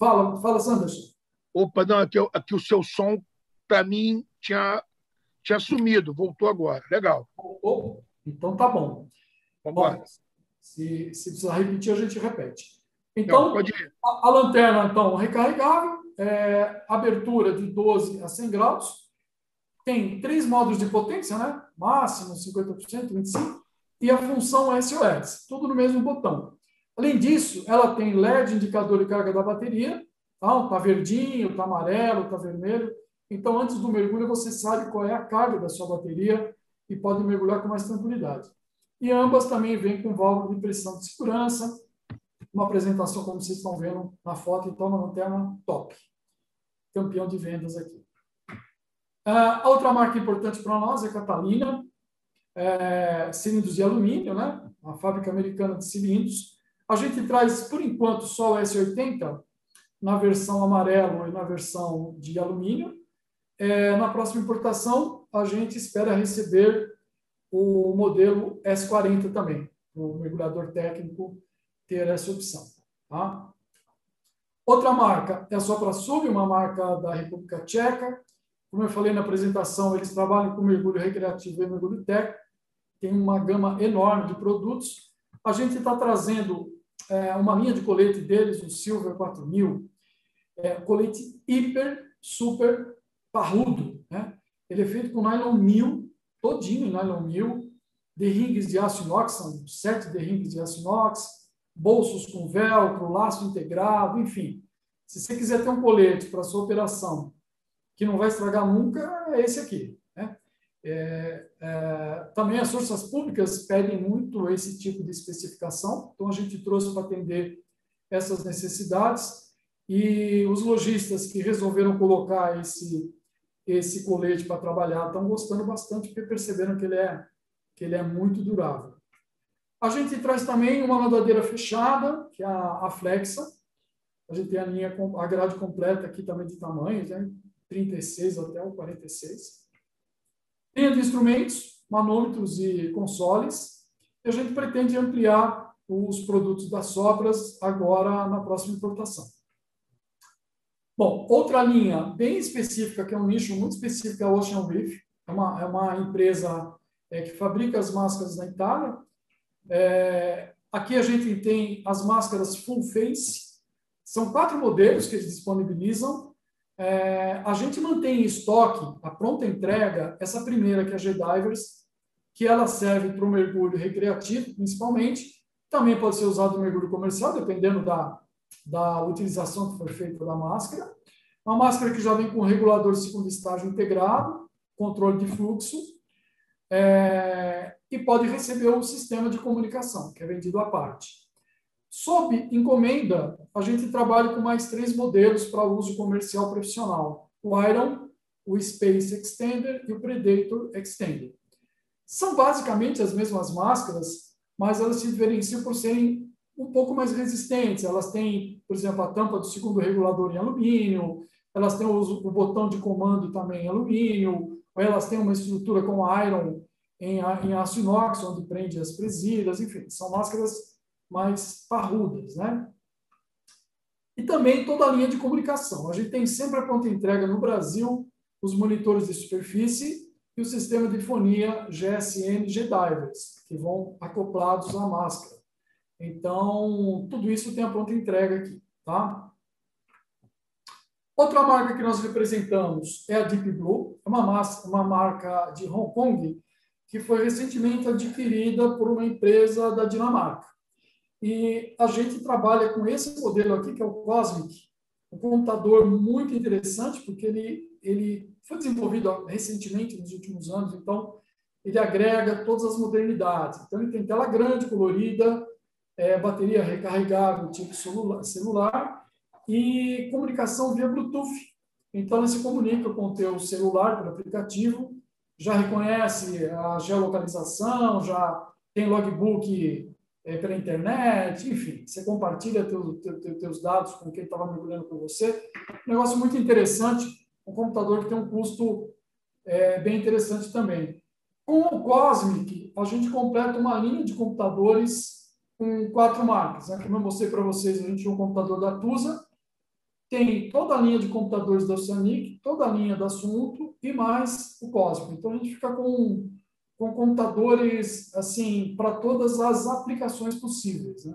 Speaker 3: Fala, fala, Sanderson.
Speaker 1: Opa, não, aqui, aqui o seu som, para mim, tinha, tinha sumido, voltou agora. Legal.
Speaker 3: Oh, então tá bom. Vamos se, se precisar repetir, a gente repete. Então, a, a, lanterna, então, recarregável, é, abertura de 12 a 100 graus, tem três modos de potência, né? Máximo, 50%, 25%, e a função SOS, tudo no mesmo botão. Além disso, ela tem LED, indicador de carga da bateria, tá, tá verdinho, tá amarelo, tá vermelho. Então, antes do mergulho, você sabe qual é a carga da sua bateria e pode mergulhar com mais tranquilidade. E ambas também vêm com válvula de pressão de segurança, uma apresentação como vocês estão vendo na foto, então uma lanterna top. Campeão de vendas aqui. Uh, a outra marca importante para nós é a Catalina, é, cilindros de alumínio, né? Uma fábrica americana de cilindros. A gente traz, por enquanto, só o S80 na versão amarelo e na versão de alumínio. É, na próxima importação, a gente espera receber o modelo S40 também, o mergulhador técnico ter essa opção. Tá? Outra marca é a SopraSub, uma marca da República Tcheca. Como eu falei na apresentação, eles trabalham com mergulho recreativo e mergulho técnico. Tem uma gama enorme de produtos. A gente está trazendo é, uma linha de colete deles, o Silver 4000, é, colete hiper, super parrudo. Né? Ele é feito com nylon 1000, todinho em nylon 1000, derrigues de aço inox, são sete derrigues de aço inox, bolsos com velcro, laço integrado, enfim. Se você quiser ter um colete para sua operação que não vai estragar nunca, é esse aqui. É, é, também as forças públicas pedem muito esse tipo de especificação, então a gente trouxe para atender essas necessidades e os lojistas que resolveram colocar esse esse colete para trabalhar estão gostando bastante porque perceberam que ele é que ele é muito durável. A gente traz também uma nadadeira fechada, que é a, a Flexa. A gente tem a linha, a grade completa aqui também de tamanhos, né? 36 até o 46. Linha de instrumentos, manômetros e consoles. E a gente pretende ampliar os produtos das Sopras agora na próxima importação. Bom, outra linha bem específica, que é um nicho muito específico, é a Ocean Reef. É uma, é uma empresa é, que fabrica as máscaras na Itália é, aqui a gente tem as máscaras full face. São quatro modelos que eles disponibilizam. É, a gente mantém em estoque, a pronta entrega, essa primeira que é a G-Divers, que ela serve para o mergulho recreativo, principalmente. Também pode ser usado no mergulho comercial, dependendo da, da utilização que for feita da máscara. Uma máscara que já vem com regulador segundo estágio integrado, controle de fluxo, é, e pode receber o sistema de comunicação, que é vendido à parte. Sob encomenda, a gente trabalha com mais três modelos para uso comercial profissional: o Iron, o Space Extender e o Predator Extender. São basicamente as mesmas máscaras, mas elas se diferenciam por serem um pouco mais resistentes. Elas têm, por exemplo, a tampa do segundo regulador em alumínio, elas têm o, o botão de comando também em alumínio, elas têm uma estrutura com iron em, em aço inox, onde prende as presílias, enfim, são máscaras mais parrudas, né? E também toda a linha de comunicação. A gente tem sempre a pronta entrega no Brasil os monitores de superfície e o sistema de fonia GSM G-Divers, que vão acoplados à máscara. Então, tudo isso tem a pronta entrega aqui, tá? Outra marca que nós representamos é a Deep Blue, é uma, uma marca de Hong Kong que foi recentemente adquirida por uma empresa da Dinamarca. E a gente trabalha com esse modelo aqui, que é o Cosmic, um computador muito interessante, porque ele, ele foi desenvolvido recentemente, nos últimos anos, então ele agrega todas as modernidades. Então, ele tem tela grande, colorida, é, bateria recarregável, tipo celular, celular e comunicação via Bluetooth. Então, ele se comunica com o teu celular pelo aplicativo, já reconhece a geolocalização, já tem logbook é, pela internet, enfim, você compartilha teu, teu, teu, teus dados com quem estava mergulhando com você. Um negócio muito interessante, um computador que tem um custo é, bem interessante também. Com o Cosmic, a gente completa uma linha de computadores com quatro marcas. Né? Como eu mostrei para vocês, a gente tem um computador da TUSA, tem toda a linha de computadores da Oceanic, toda a linha da Assunto e mais o Cosmic. Então, a gente fica com com computadores assim para todas as aplicações possíveis. Né?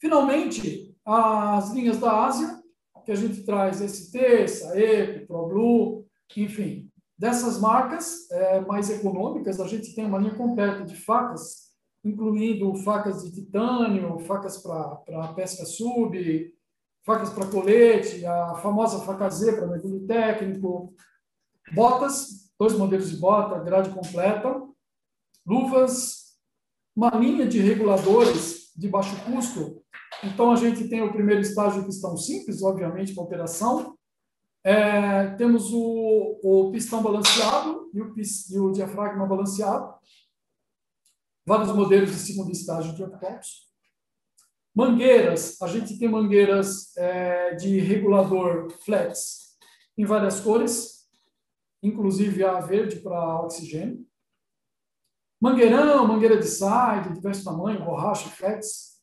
Speaker 3: Finalmente, as linhas da Ásia, que a gente traz ST, Saeco, ProBlue, enfim, dessas marcas é, mais econômicas, a gente tem uma linha completa de facas, incluindo facas de titânio, facas para pesca sub, facas para colete, a famosa faca Z para mergulho técnico, botas dois modelos de bota, grade completa, luvas, uma linha de reguladores de baixo custo. Então, a gente tem o primeiro estágio pistão simples, obviamente, para operação. É, temos o, o, pistão balanceado e o, e o, diafragma balanceado. Vários modelos de segundo estágio de octopus. Mangueiras, a gente tem mangueiras é, de regulador flex em várias cores, inclusive a verde para oxigênio. Mangueirão, mangueira de side, de diversos tamanhos, borracha, flex.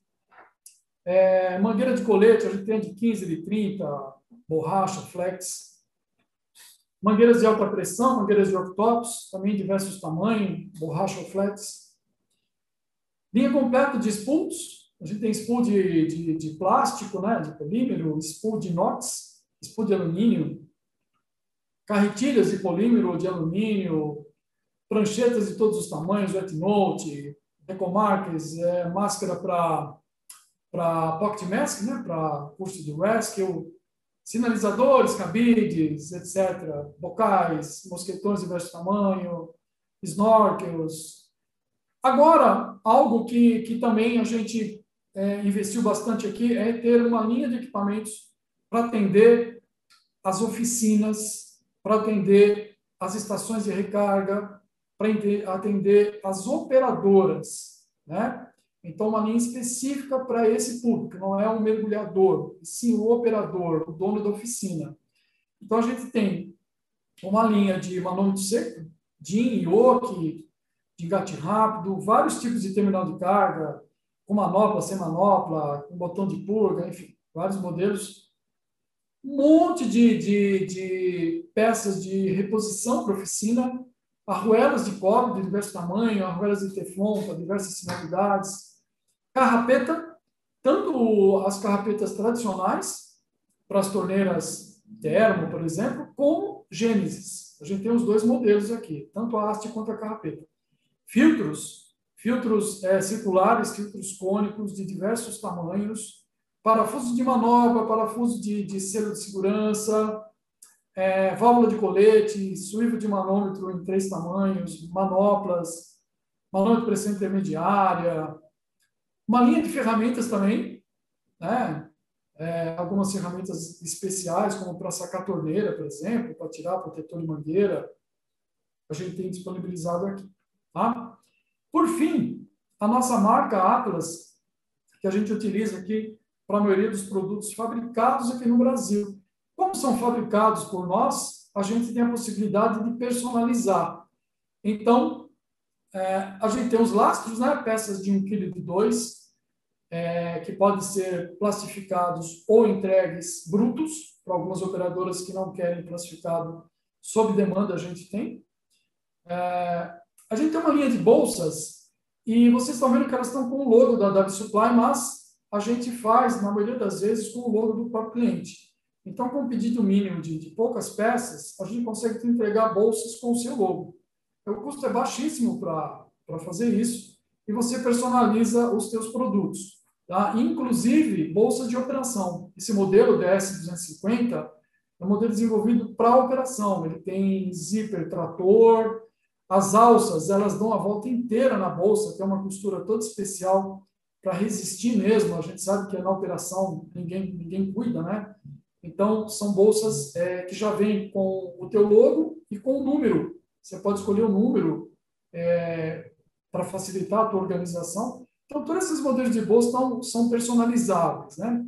Speaker 3: É, mangueira de colete, a gente tem de 15, de 30, borracha, flex. Mangueiras de alta pressão, mangueiras de octopus, também diversos tamanhos, borracha, flex. Linha completa de spools, a gente tem spool de, de, de plástico, né, de polímero, spool de inox, spool de alumínio, carretilhas de polímero de alumínio, pranchetas de todos os tamanhos, wet note, ecomarques, é, máscara para para pocket mask, né, para curso de rescue, sinalizadores, cabides, etc., bocais, mosquetões de diversos tamanhos, snorkels. Agora, algo que, que também a gente é, investiu bastante aqui é ter uma linha de equipamentos para atender as oficinas para atender as estações de recarga, para atender as operadoras, né? Então, uma linha específica para esse público, não é um mergulhador, sim o operador, o dono da oficina. Então, a gente tem uma linha de manômetro seco, DIN, IOC, de engate rápido, vários tipos de terminal de carga, com manopla, sem manopla, com botão de purga, enfim, vários modelos um monte de, de, de peças de reposição para oficina, arruelas de cobre de diversos tamanhos, arruelas de teflon para diversas finalidades, carrapeta, tanto as carrapetas tradicionais, para as torneiras termo, por exemplo, como Gênesis. A gente tem os dois modelos aqui, tanto a haste quanto a carrapeta. Filtros, filtros é, circulares, filtros cônicos de diversos tamanhos, parafuso de manobra, parafuso de, de selo de segurança, é, válvula de colete, suívo de manômetro em três tamanhos, manoplas, manômetro de pressão intermediária, uma linha de ferramentas também, né? É, algumas ferramentas especiais, como para sacar torneira, por exemplo, para tirar protetor de mangueira, a gente tem disponibilizado aqui. Tá? Por fim, a nossa marca Atlas, que a gente utiliza aqui para a maioria dos produtos fabricados aqui no Brasil. Como são fabricados por nós, a gente tem a possibilidade de personalizar. Então, é, a gente tem os lastros, né, peças de 1,2 kg, é, que podem ser plastificados ou entregues brutos, para algumas operadoras que não querem plastificado sob demanda, a gente tem. É, a gente tem uma linha de bolsas e vocês estão vendo que elas estão com o logo da W Supply, mas a gente faz, na maioria das vezes, com o logo do próprio cliente. Então, com um pedido mínimo de, de poucas peças, a gente consegue entregar bolsas com o seu logo. Então, o custo é baixíssimo para fazer isso e você personaliza os seus produtos. Tá? Inclusive, bolsas de operação. Esse modelo DS250 é um modelo desenvolvido para operação. Ele tem zíper, trator, as alças, elas dão a volta inteira na bolsa, tem uma costura toda especial para resistir mesmo. A gente sabe que na operação ninguém, ninguém cuida, né? Então, são bolsas é, que já vêm com o teu logo e com o número. Você pode escolher o número é, para facilitar a tua organização. Então, todos esses modelos de bolsa são, são personalizáveis, né?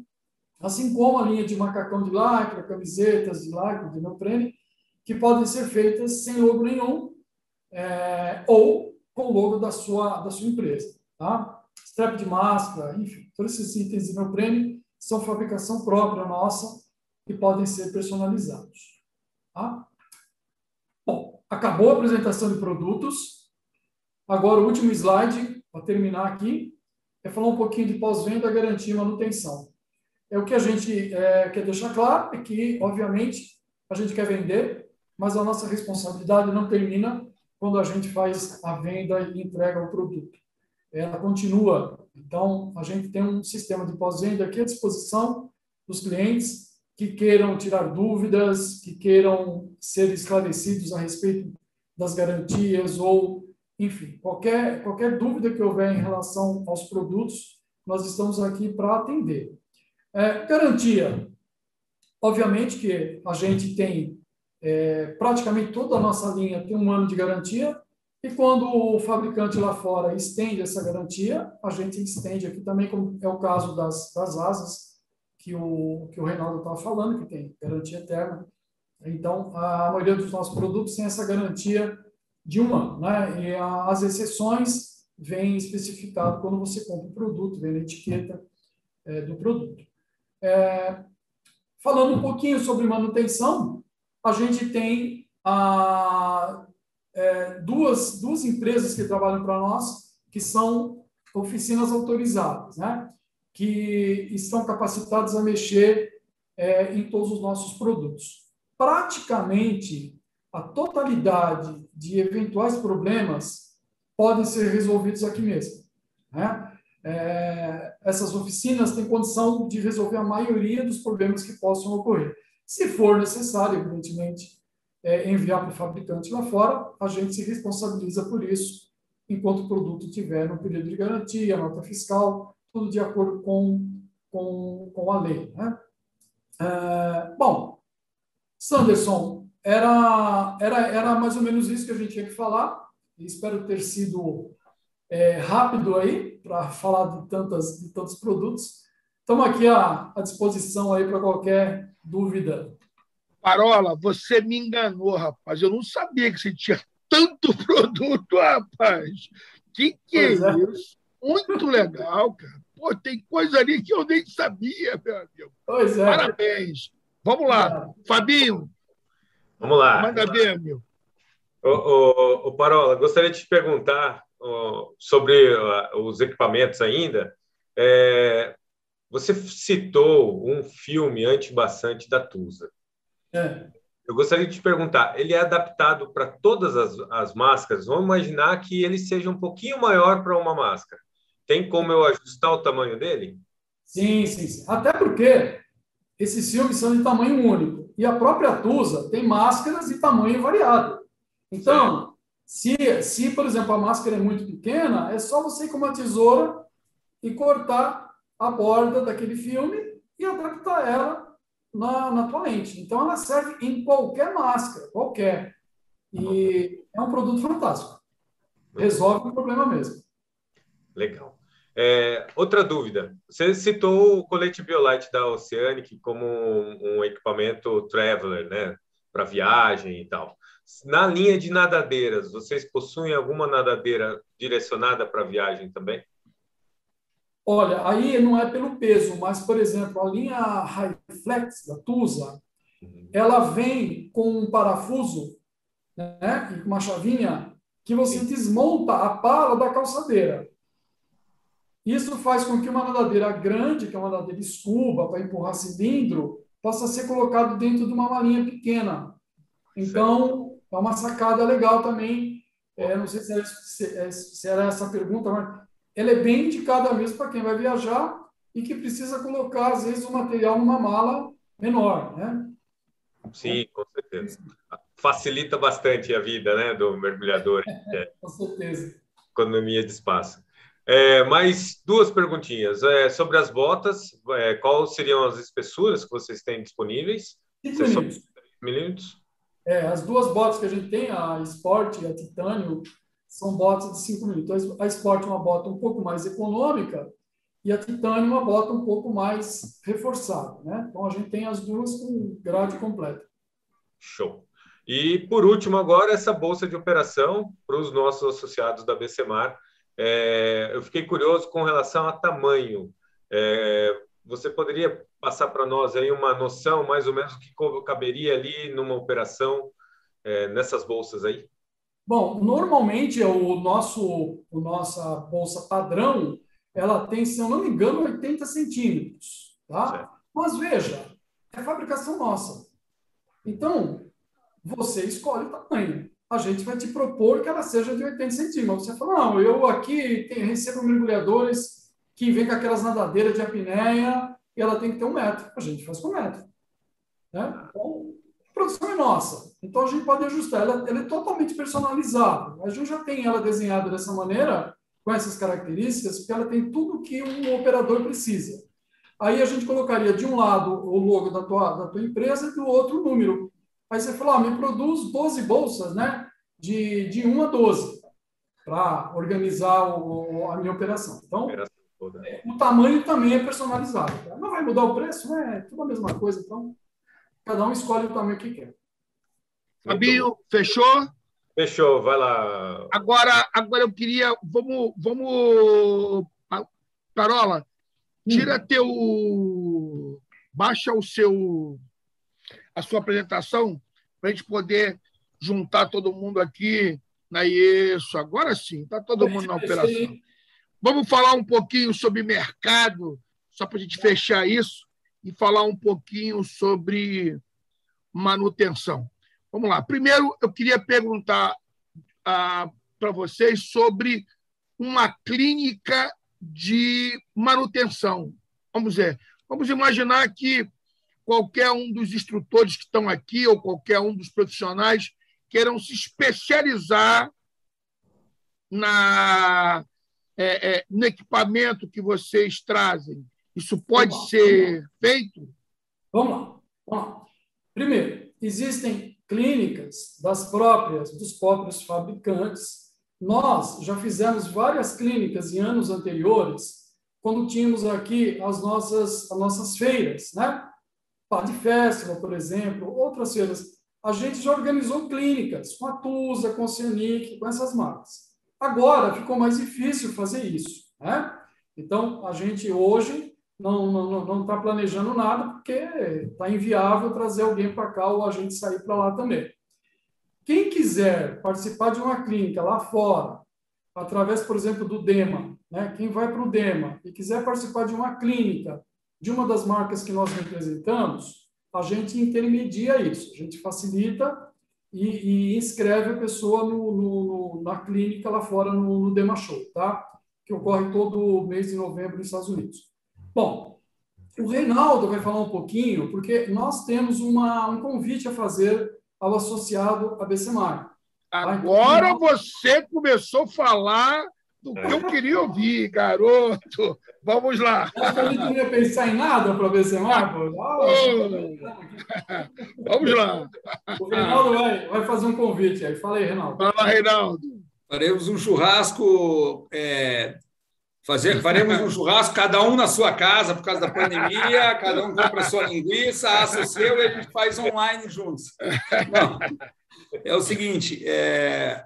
Speaker 3: Assim como a linha de macacão de lycra, camisetas de lycra, de neoprene, que podem ser feitas sem logo nenhum é, ou com o logo da sua, da sua empresa, tá? Strap de máscara, enfim, todos esses itens de neoprene são fabricação própria nossa e podem ser personalizados, tá? Bom, acabou a apresentação de produtos. Agora, o último slide, para terminar aqui, é falar um pouquinho de pós-venda, garantia e manutenção. É o que a gente é, quer deixar claro é que, obviamente, a gente quer vender, mas a nossa responsabilidade não termina quando a gente faz a venda e entrega o produto. Ela continua. Então, a gente tem um sistema de pós-venda aqui à disposição dos clientes que queiram tirar dúvidas, que queiram ser esclarecidos a respeito das garantias ou, enfim, qualquer, qualquer dúvida que houver em relação aos produtos, nós estamos aqui para atender. É, garantia. Obviamente que a gente tem é, praticamente toda a nossa linha tem um ano de garantia, e quando o fabricante lá fora estende essa garantia, a gente estende aqui também, como é o caso das, das asas, que o, que o Reinaldo estava falando, que tem garantia eterna. Então, a maioria dos nossos produtos tem essa garantia de um ano, né? E as exceções vêm especificado quando você compra o produto, vem na etiqueta é, do produto. É, falando um pouquinho sobre manutenção, a gente tem a, é, duas, duas empresas que trabalham para nós, que são oficinas autorizadas, né? que estão capacitadas a mexer é, em todos os nossos produtos. Praticamente a totalidade de eventuais problemas podem ser resolvidos aqui mesmo. Né? é, essas oficinas têm condição de resolver a maioria dos problemas que possam ocorrer. Se for necessário, evidentemente, é, enviar para o fabricante lá fora, a gente se responsabiliza por isso, enquanto o produto tiver no período de garantia, nota fiscal, tudo de acordo com, com, com a lei. Né? É, bom, Sanderson, era, era, era mais ou menos isso que a gente tinha que falar, espero ter sido é, rápido aí para falar de, tantas, de tantos produtos. Estamos aqui à, à disposição aí para qualquer dúvida.
Speaker 1: Parola, você me enganou, rapaz. Eu não sabia que você tinha tanto produto, rapaz. Que que é, é isso? Muito legal, cara. Pô, tem coisa ali que eu nem sabia, meu amigo.
Speaker 3: Pois é.
Speaker 1: Parabéns. Vamos lá. É. Fabinho.
Speaker 2: Vamos lá.
Speaker 1: Manda ver, meu.
Speaker 2: Ô, ô, ô, Parola, gostaria de te perguntar sobre os equipamentos ainda, é, você citou um filme antibaçante da Tusa.
Speaker 3: É.
Speaker 2: Eu gostaria de te perguntar, ele é adaptado para todas as, as máscaras? Vamos imaginar que ele seja um pouquinho maior para uma máscara. Tem como eu ajustar o tamanho dele?
Speaker 3: Sim, sim, sim. Até porque esses filmes são de tamanho único. E a própria Tusa tem máscaras de tamanho variado. Então, se, se, por exemplo, a máscara é muito pequena, é só você ir com uma tesoura e cortar a borda daquele filme e adaptar ela na, na tua lente. Então, ela serve em qualquer máscara, qualquer. E é um produto fantástico. Resolve o problema mesmo.
Speaker 2: Legal. É, outra dúvida. Você citou o colete Biolite da Oceanic como um, um equipamento traveler, né? Para viagem e tal. Na linha de nadadeiras, vocês possuem alguma nadadeira direcionada para viagem também?
Speaker 3: Olha, aí não é pelo peso, mas, por exemplo, a linha Highflex da Tusa, uhum. ela vem com um parafuso, né, uma chavinha, que você desmonta a pala da calçadeira. Isso faz com que uma nadadeira grande, que é uma nadadeira escuba para empurrar cilindro, possa ser colocado dentro de uma malinha pequena. Então, é uma sacada legal também. É, não sei se era, é, se era, essa pergunta, mas ela é bem indicada mesmo para quem vai viajar e que precisa colocar, às vezes, o material numa mala menor, né?
Speaker 2: Sim, com certeza. Facilita bastante a vida né, do mergulhador.
Speaker 3: É, com certeza.
Speaker 2: Economia de espaço. É, mais duas perguntinhas. É, sobre as botas, é, quais seriam as espessuras que vocês têm disponíveis?
Speaker 3: 5 milímetros.
Speaker 2: milímetros?
Speaker 3: É, as duas botas que a gente tem, a Sport e a Titânio, São botas de 5 milímetros. Então, a Sport é uma bota um pouco mais econômica e a Titânio uma bota um pouco mais reforçada. Né? Então, a gente tem as duas com grade completa.
Speaker 2: Show. E, por último, agora, essa bolsa de operação para os nossos associados da BCMAR. É, eu fiquei curioso com relação a tamanho. É, você poderia passar para nós aí uma noção, mais ou menos, do que caberia ali numa operação é, nessas bolsas aí?
Speaker 3: Bom, normalmente o nosso, o nossa bolsa padrão, ela tem, se eu não me engano, 80 centímetros, tá? Certo. Mas veja, é fabricação nossa. Então, você escolhe o tamanho. A gente vai te propor que ela seja de 80 centímetros. Você fala, não, eu aqui tenho, recebo mergulhadores que vêm com aquelas nadadeiras de apneia e ela tem que ter um metro. A gente faz com um metro. Né? Então, produção é nossa. Então, a gente pode ajustar. Ela, ela é totalmente personalizada. A gente já tem ela desenhada dessa maneira, com essas características, porque ela tem tudo que um operador precisa. Aí a gente colocaria de um lado o logo da tua, da tua empresa e do outro o número. Aí você falou, ah, me produz 12 bolsas, né? De, de 1 a 12, para organizar o, a minha operação. Então, o tamanho também é personalizado. Não vai mudar o preço, é tudo a mesma coisa. Então, cada um escolhe o tamanho que quer.
Speaker 1: Fabinho, fechou?
Speaker 2: Fechou, vai lá.
Speaker 1: Agora, agora eu queria. Vamos. vamos Carola, tira hum. teu. Baixa o seu a sua apresentação para a gente poder juntar todo mundo aqui. Na isso, agora sim, está todo mundo na operação. Vamos falar um pouquinho sobre mercado, só para a gente fechar isso, e falar um pouquinho sobre manutenção. Vamos lá. Primeiro, eu queria perguntar ah, para vocês sobre uma clínica de manutenção. Vamos ver. Vamos imaginar que qualquer um dos instrutores que estão aqui ou qualquer um dos profissionais queiram se especializar na, é, é, no equipamento que vocês trazem. Isso pode vamos ser feito?
Speaker 3: Vamos lá, vamos lá. Primeiro, existem clínicas das próprias, dos próprios fabricantes. Nós já fizemos várias clínicas em anos anteriores, quando tínhamos aqui as nossas, as nossas feiras, né? Party Festival, por exemplo, outras feiras. A gente já organizou clínicas com a Tusa, com a Cianic, com essas marcas. Agora ficou mais difícil fazer isso. Né? Então, a gente hoje não está não, não tá planejando nada, porque está inviável trazer alguém para cá ou a gente sair para lá também. Quem quiser participar de uma clínica lá fora, através, por exemplo, do DEMA, né? quem vai para o DEMA e quiser participar de uma clínica de uma das marcas que nós representamos, a gente intermedia isso, a gente facilita e, e inscreve a pessoa no, no, na clínica lá fora no, no Dema Show, tá? que ocorre todo mês de novembro nos Estados Unidos. Bom, o Reinaldo vai falar um pouquinho, porque nós temos uma, um convite a fazer ao associado ABCMAR.
Speaker 1: Agora então, você começou a falar do que eu queria ouvir, garoto. Vamos lá.
Speaker 3: A gente não ia pensar em nada para ver se Marcos.
Speaker 1: Vamos lá.
Speaker 3: O Reinaldo vai, vai fazer um convite aí. Fala aí, Reinaldo.
Speaker 1: Fala, Reinaldo.
Speaker 5: Faremos um churrasco. É, fazer, faremos um churrasco, cada um na sua casa, por causa da pandemia, cada um compra a sua linguiça, assa o seu e a gente faz online juntos. Não, é o seguinte: é,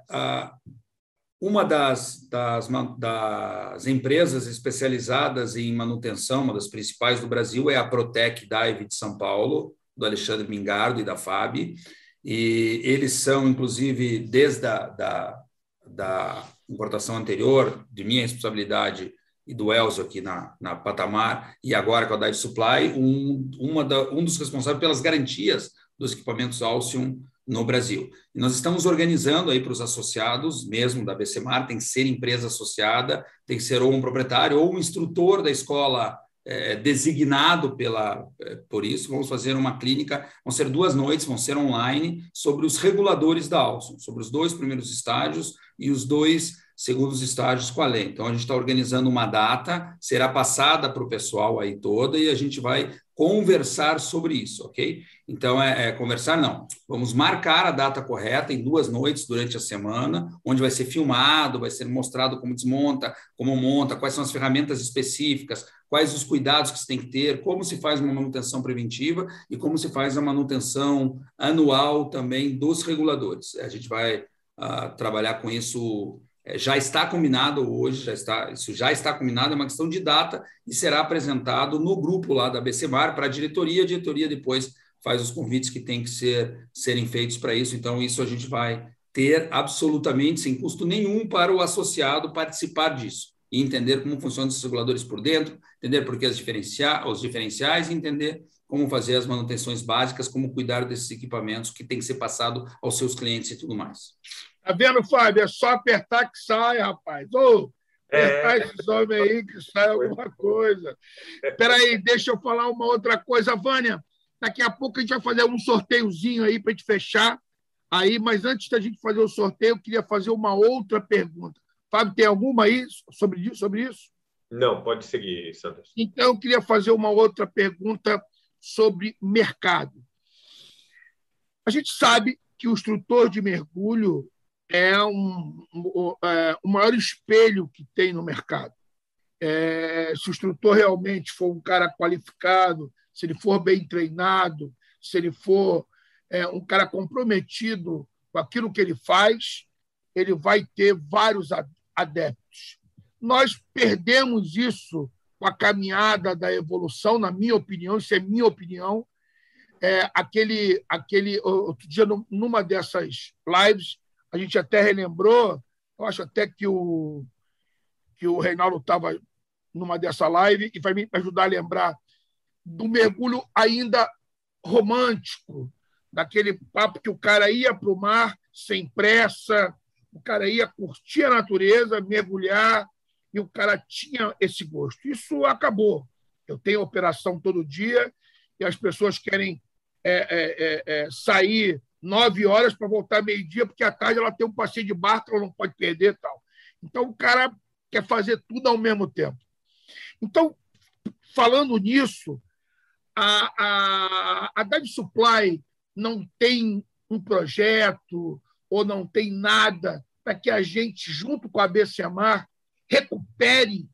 Speaker 5: uma das, das, das, empresas especializadas em manutenção, uma das principais do Brasil, é a Protec Dive de São Paulo, do Alexandre Mingardo e da FAB. E eles são, inclusive, desde a da, da importação anterior, de minha responsabilidade e do Elzo aqui na, na Patamar, e agora com a Dive Supply, um, uma da, um dos responsáveis pelas garantias dos equipamentos Alcium no Brasil. E nós estamos organizando aí para os associados, mesmo da BCMAR, tem que ser empresa associada, tem que ser ou um proprietário ou um instrutor da escola é, designado pela, é, por isso. Vamos fazer uma clínica, vão ser duas noites, vão ser online, sobre os reguladores da Alson, sobre os dois primeiros estágios e os dois segundo os estágios com a lei. Então, a gente está organizando uma data, será passada para o pessoal aí toda e a gente vai conversar sobre isso, ok? Então, é, é, conversar, não. Vamos marcar a data correta em duas noites durante a semana, onde vai ser filmado, vai ser mostrado como desmonta, como monta, quais são as ferramentas específicas, quais os cuidados que se tem que ter, como se faz uma manutenção preventiva e como se faz a manutenção anual também dos reguladores. A gente vai uh, trabalhar com isso é, já está combinado hoje, já está, isso já está combinado, é uma questão de data e será apresentado no grupo lá da BCMAR para a diretoria, a diretoria depois faz os convites que têm que ser, serem feitos para isso, então isso a gente vai ter absolutamente sem custo nenhum para o associado participar disso. E entender como funcionam os reguladores por dentro, entender por que as diferencia os diferenciais e entender como fazer as manutenções básicas, como cuidar desses equipamentos que tem que ser passado aos seus clientes e tudo mais.
Speaker 1: Tá vendo, Fábio? É só apertar que sai, rapaz. Ô, apertar é. esses homens aí que sai alguma coisa. Espera aí, deixa eu falar uma outra coisa, Vânia. Daqui a pouco a gente vai fazer um sorteiozinho aí para a gente fechar. Aí, mas antes da gente fazer o sorteio, eu queria fazer uma outra pergunta. Fábio, tem alguma aí sobre, sobre isso?
Speaker 2: Não, pode seguir, Sanders.
Speaker 1: Então, eu queria fazer uma outra pergunta sobre mercado. A gente sabe que o instrutor de mergulho é um, é, o maior espelho que tem no mercado. É, se o instrutor realmente for um cara qualificado, se ele for bem treinado, se ele for é, um cara comprometido com aquilo que ele faz, ele vai ter vários adeptos. Nós perdemos isso com a caminhada da evolução, na minha opinião, isso é minha opinião. É, aquele, aquele outro dia, numa dessas lives, a gente até relembrou, eu acho até que o, que o Reinaldo estava numa dessa live e vai me ajudar a lembrar do mergulho ainda romântico, daquele papo que o cara ia para o mar sem pressa, o cara ia curtir a natureza, mergulhar, e o cara tinha esse gosto. Isso acabou. Eu tenho operação todo dia e as pessoas querem é, é, é, é sair nove horas para voltar meio-dia, porque à tarde ela tem um passeio de barco, ela não pode perder tal. Então, o cara quer fazer tudo ao mesmo tempo. Então, falando nisso, a, a, a Dive Supply não tem um projeto ou não tem nada para que a gente, junto com a BCMAR, recupere,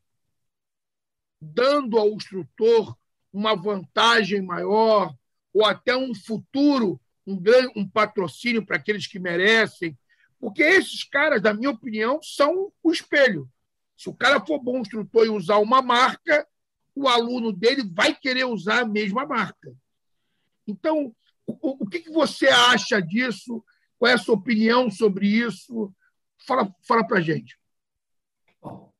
Speaker 1: dando ao instrutor uma vantagem maior ou até um futuro um, grande, um patrocínio para aqueles que merecem, porque esses caras, na minha opinião, são o espelho. Se o cara for bom instrutor e usar uma marca, o aluno dele vai querer usar a mesma marca. Então, o, que você acha disso? Qual é a sua opinião sobre isso? Fala, fala para a gente.
Speaker 3: Bom,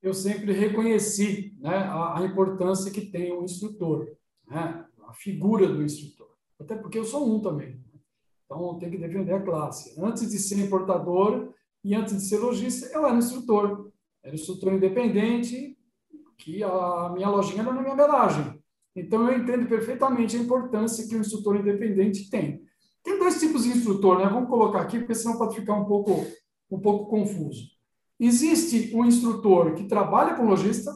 Speaker 3: eu sempre reconheci né, a, a, importância que tem o instrutor, né, a figura do instrutor até porque eu sou um também. Então, tem que defender a classe. Antes de ser importador e antes de ser lojista, eu era instrutor. Era instrutor independente, que a minha lojinha era na minha garagem. Então, eu entendo perfeitamente a importância que o instrutor independente tem. Tem dois tipos de instrutor, né? Vamos colocar aqui, porque senão pode ficar um pouco, um pouco confuso. Existe um instrutor que trabalha com lojista,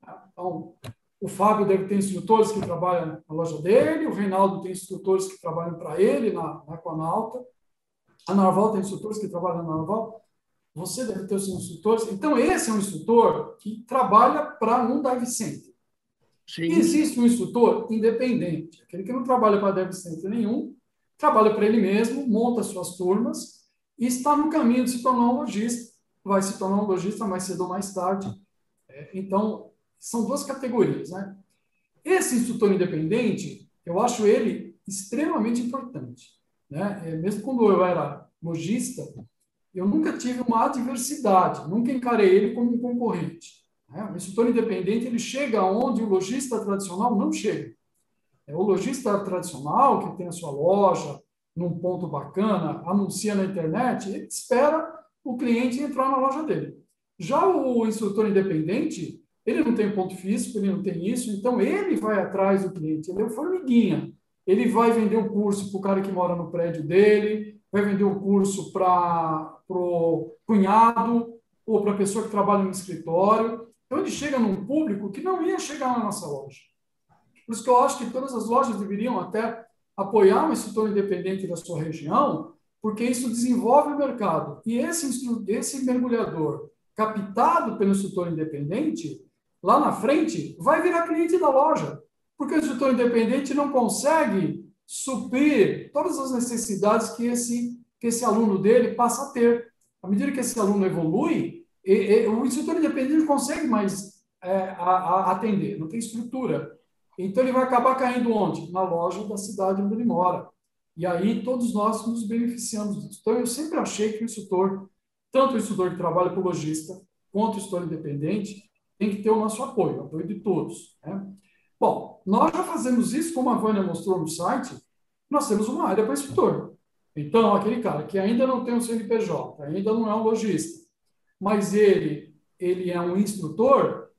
Speaker 3: tá? então, o Fábio deve ter instrutores que trabalham na loja dele, o Reinaldo tem instrutores que trabalham para ele na, na Aquanauta, a Narval tem instrutores que trabalham na Narval, você deve ter os seus instrutores. Então, esse é um instrutor que trabalha para um dive center. Sim. Existe um instrutor independente, aquele que não trabalha para dive center nenhum, trabalha para ele mesmo, monta suas turmas e está no caminho de se tornar um lojista. Vai se tornar um lojista mais cedo ou mais tarde. É, então, são duas categorias, né? Esse instrutor independente, eu acho ele extremamente importante, né? É, mesmo quando eu era lojista, eu nunca tive uma adversidade, nunca encarei ele como um concorrente. Né? O instrutor independente ele chega onde o lojista tradicional não chega. É o lojista tradicional que tem a sua loja num ponto bacana, anuncia na internet, ele espera o cliente entrar na loja dele. Já o instrutor independente, ele não tem ponto físico, ele não tem isso, então ele vai atrás do cliente, ele é o formiguinha. Ele vai vender o curso para o cara que mora no prédio dele, vai vender o curso para o cunhado, ou para a pessoa que trabalha no escritório. Então, ele chega num público que não ia chegar na nossa loja. Por isso que eu acho que todas as lojas deveriam até apoiar um instrutor independente da sua região, porque isso desenvolve o mercado. E esse, esse mergulhador captado pelo instrutor independente, lá na frente, vai virar cliente da loja, porque o instrutor independente não consegue suprir todas as necessidades que esse, que esse aluno dele passa a ter. À medida que esse aluno evolui, e, e, o instrutor independente não consegue mais é, a, a atender, não tem estrutura. Então, ele vai acabar caindo onde? Na loja da cidade onde ele mora. E aí, todos nós nos beneficiamos disso. Então, eu sempre achei que o instrutor, tanto o instrutor que trabalha com lojista, quanto o instrutor independente, tem que ter o nosso apoio, o apoio de todos. Né? Bom, nós já fazemos isso, como a Vânia mostrou no site, nós temos uma área para instrutor. Então, aquele cara que ainda não tem um CNPJ, ainda não é um lojista, mas ele, ele é um instrutor,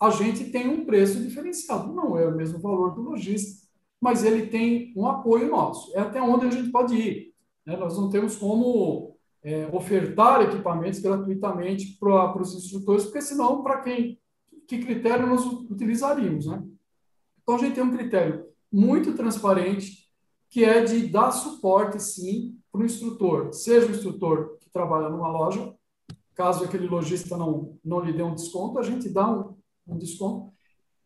Speaker 3: a gente tem um preço diferenciado. Não é o mesmo valor do lojista, mas ele tem um apoio nosso. É até onde a gente pode ir. Né? Nós não temos como é, ofertar equipamentos gratuitamente para os instrutores, porque senão, para quem, que critério nós utilizaríamos? Né? Então, a gente tem um critério muito transparente, que é de dar suporte, sim, para o instrutor, seja o instrutor que trabalha numa loja, caso aquele lojista não, não lhe dê um desconto, a gente dá um, um desconto,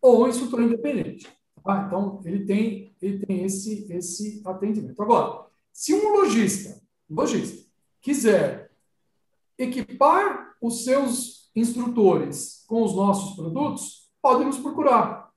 Speaker 3: ou um instrutor independente. Ah, então, ele tem, ele tem esse, esse atendimento. Agora, se um lojista, lojista quiser equipar os seus instrutores com os nossos produtos, pode nos procurar,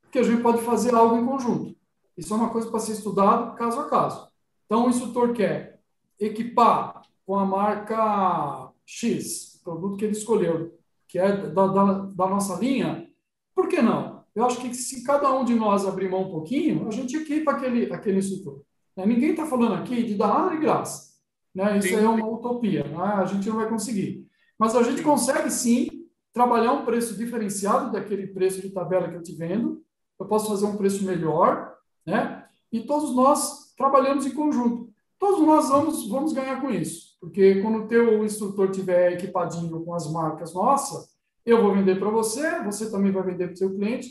Speaker 3: porque a gente pode fazer algo em conjunto. Isso é uma coisa para ser estudado caso a caso. Então, o instrutor quer equipar com a marca X, o produto que ele escolheu, que é da, da, da, nossa linha, por que não? Eu acho que se cada um de nós abrir mão um pouquinho, a gente equipa aquele, aquele instrutor. Né? Ninguém está falando aqui de dar nada de graça. Né? Isso é uma utopia, né? a gente não vai conseguir. Mas a gente consegue sim trabalhar um preço diferenciado daquele preço de tabela que eu te vendo. Eu posso fazer um preço melhor, né? E todos nós trabalhamos em conjunto. Todos nós vamos, vamos ganhar com isso. Porque quando o teu instrutor tiver equipadinho com as marcas nossas, eu vou vender para você, você também vai vender para o seu cliente,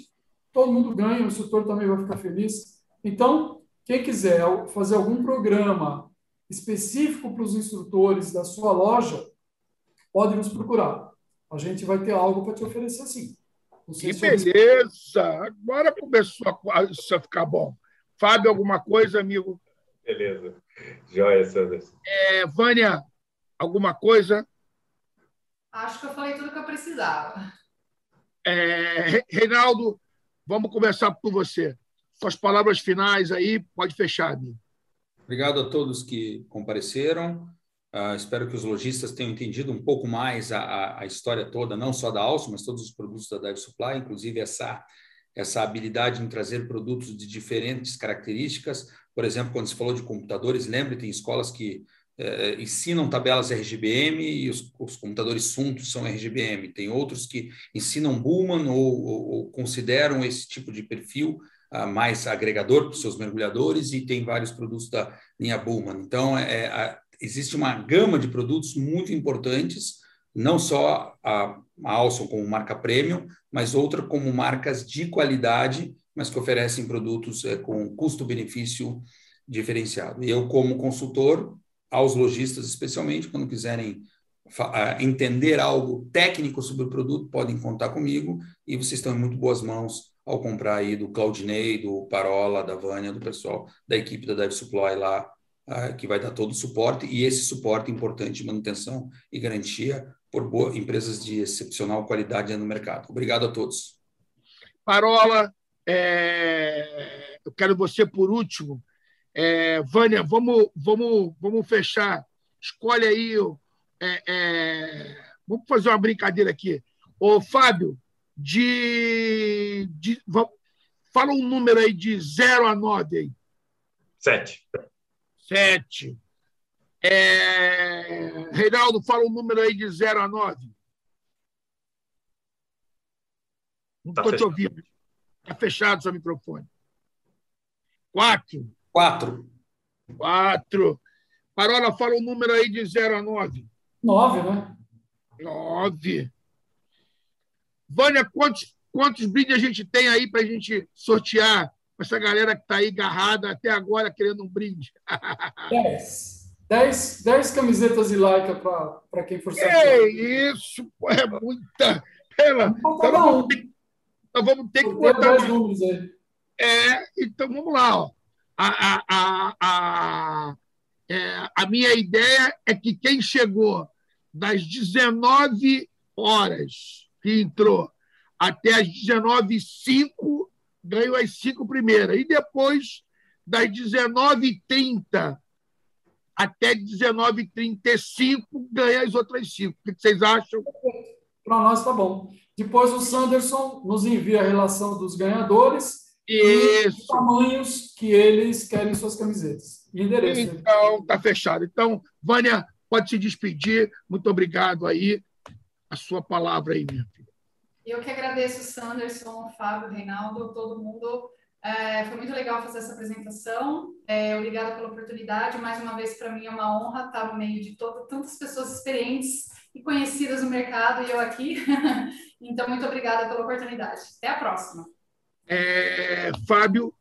Speaker 3: todo mundo ganha, o instrutor também vai ficar feliz. Então, quem quiser fazer algum programa específico para os instrutores da sua loja, pode nos procurar. A gente vai ter algo para te oferecer sim.
Speaker 1: Que beleza! Agora começou a ficar bom. Fábio, alguma coisa, amigo?
Speaker 2: Beleza. Joia, Sanders.
Speaker 1: É, Vânia, alguma coisa?
Speaker 4: Acho que eu falei tudo que eu precisava.
Speaker 1: É, Reinaldo, vamos começar por você. Suas palavras finais aí, pode fechar, amigo.
Speaker 5: Obrigado a todos que compareceram. Uh, espero que os lojistas tenham entendido um pouco mais a, a, a história toda, não só da Alço, mas todos os produtos da Dive Supply, inclusive essa, essa habilidade em trazer produtos de diferentes características, por exemplo, quando se falou de computadores, lembre, tem escolas que eh, ensinam tabelas RGBM e os, os, computadores Suntos são RGBM. Tem outros que ensinam Bullman ou, ou, ou consideram esse tipo de perfil ah, mais agregador para os seus mergulhadores e tem vários produtos da linha Bullman. Então, é, a, existe uma gama de produtos muito importantes, não só a, a Alson como marca premium, mas outra como marcas de qualidade mas que oferecem produtos é, com custo-benefício diferenciado. Eu, como consultor, aos lojistas, especialmente, quando quiserem entender algo técnico sobre o produto, podem contar comigo e vocês estão em muito boas mãos ao comprar aí do Claudinei, do Parola, da Vânia, do pessoal da equipe da Dev Supply lá, que vai dar todo o suporte e esse suporte importante de manutenção e garantia por boas empresas de excepcional qualidade no mercado. Obrigado a todos.
Speaker 1: Parola, é, eu quero você por último. É, Vânia, vamos, vamos, vamos fechar. Escolhe aí. É, é, vamos fazer uma brincadeira aqui. Ô, Fábio, de, de, fala um número aí de 0 a 9 aí.
Speaker 2: Sete.
Speaker 1: Sete. É... Reinaldo, fala um número aí de 0 a 9. Não estou tá te ouvindo. Está fechado seu microfone. Quatro.
Speaker 5: Quatro.
Speaker 1: Quatro. Parola, fala o um número aí de 0 a 9.
Speaker 3: 9, né?
Speaker 1: Nove. Vânia, quantos, quantos brindes a gente tem aí para a gente sortear com essa galera que está aí agarrada até agora querendo um brinde?
Speaker 3: Dez. Dez, dez camisetas de Laika para quem for sortear.
Speaker 1: É isso, é muita. Pela, então, vamos ter, então vamos ter que botar.
Speaker 3: Dois números aí.
Speaker 1: É, então vamos lá. Ó. A, a, a, é, a minha ideia é que quem chegou das 19 horas que entrou até as 19h05 ganhou as cinco primeiras. E depois, das 19h30 até 19h35, ganha as outras cinco. O que vocês acham?
Speaker 3: Para nós tá bom. Depois o Sanderson nos envia a relação dos ganhadores
Speaker 1: Isso. e os
Speaker 3: tamanhos que eles querem suas camisetas. E endereço.
Speaker 1: Então, tá fechado. Então, Vânia, pode se despedir. Muito obrigado aí. A sua palavra aí, minha filha.
Speaker 4: Eu que agradeço, Sanderson, Fábio, Reinaldo, todo mundo. É, foi muito legal fazer essa apresentação. É, obrigada pela oportunidade. Mais uma vez, para mim é uma honra estar no meio de todo, tantas pessoas experientes e conhecidas no mercado e eu aqui. então, muito obrigada pela oportunidade. Até a próxima.
Speaker 1: É, Fábio.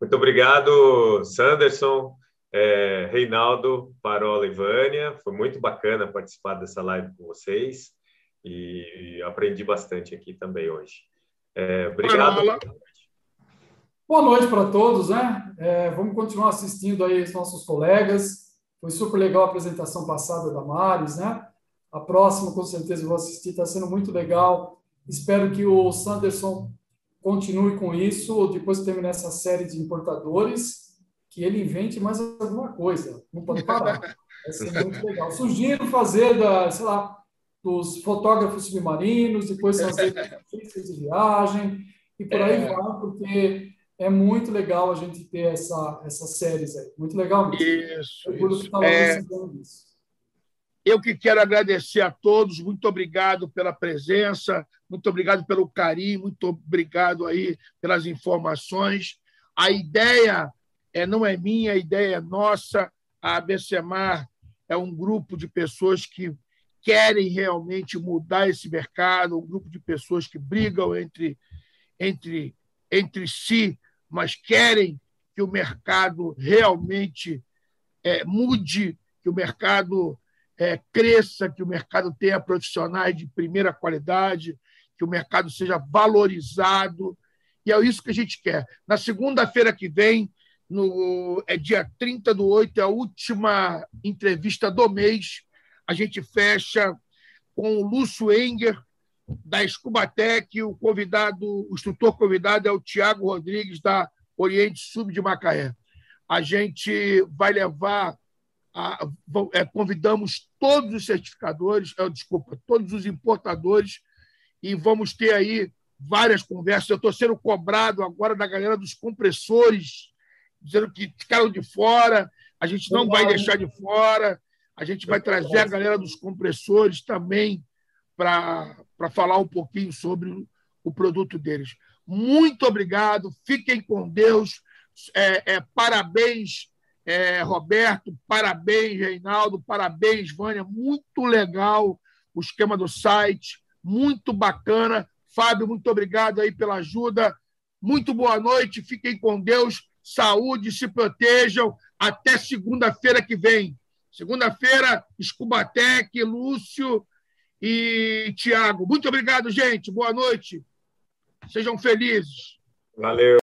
Speaker 2: Muito obrigado, Sanderson, é, Reinaldo, Parola e Vânia. Foi muito bacana participar dessa live com vocês e, aprendi bastante aqui também hoje. É, obrigado. Parola.
Speaker 3: Boa noite para todos, né? É, vamos continuar assistindo aí os nossos colegas. Foi super legal a apresentação passada da Maris, né? A próxima, com certeza, eu vou assistir, está sendo muito legal. Espero que o Sanderson continue com isso, depois que terminar essa série de importadores, que ele invente mais alguma coisa. Não pode parar. Vai ser muito legal. Sugiro fazer, da, sei lá, dos fotógrafos submarinos, depois fazer de viagem, e por aí é. vai, porque é muito legal a gente ter essa, essas séries aí. Muito legal mesmo.
Speaker 1: Isso. isso. É... isso. Eu que quero agradecer a todos, muito obrigado pela presença, muito obrigado pelo carinho, muito obrigado aí pelas informações. A ideia é, não é minha, a ideia é nossa. A ABCMAR é um grupo de pessoas que querem realmente mudar esse mercado, um grupo de pessoas que brigam entre, entre, entre si mas querem que o mercado realmente é, mude, que o mercado é, cresça, que o mercado tenha profissionais de primeira qualidade, que o mercado seja valorizado. E é isso que a gente quer. Na segunda-feira que vem, no, é dia 30 do 8, é a última entrevista do mês. A gente fecha com o Lúcio Enger, da Escubatec, o convidado, o instrutor convidado é o Tiago Rodrigues, da Oriente Sub de Macaé. A gente vai levar, a, é, convidamos todos os certificadores, é, desculpa, todos os importadores, e vamos ter aí várias conversas. Eu estou sendo cobrado agora da galera dos compressores, dizendo que ficaram de fora, a gente não vai deixar de fora, a gente vai trazer a galera dos compressores também para falar um pouquinho sobre o produto deles. Muito obrigado, fiquem com Deus. É, é, parabéns, é, Roberto, parabéns, Reinaldo, parabéns, Vânia. Muito legal o esquema do site, muito bacana. Fábio, muito obrigado aí pela ajuda. Muito boa noite, fiquem com Deus, saúde, se protejam. Até segunda-feira que vem. Segunda-feira, Escubatec, Lúcio e Tiago. Muito obrigado, gente. Boa noite. Sejam felizes.
Speaker 2: Valeu.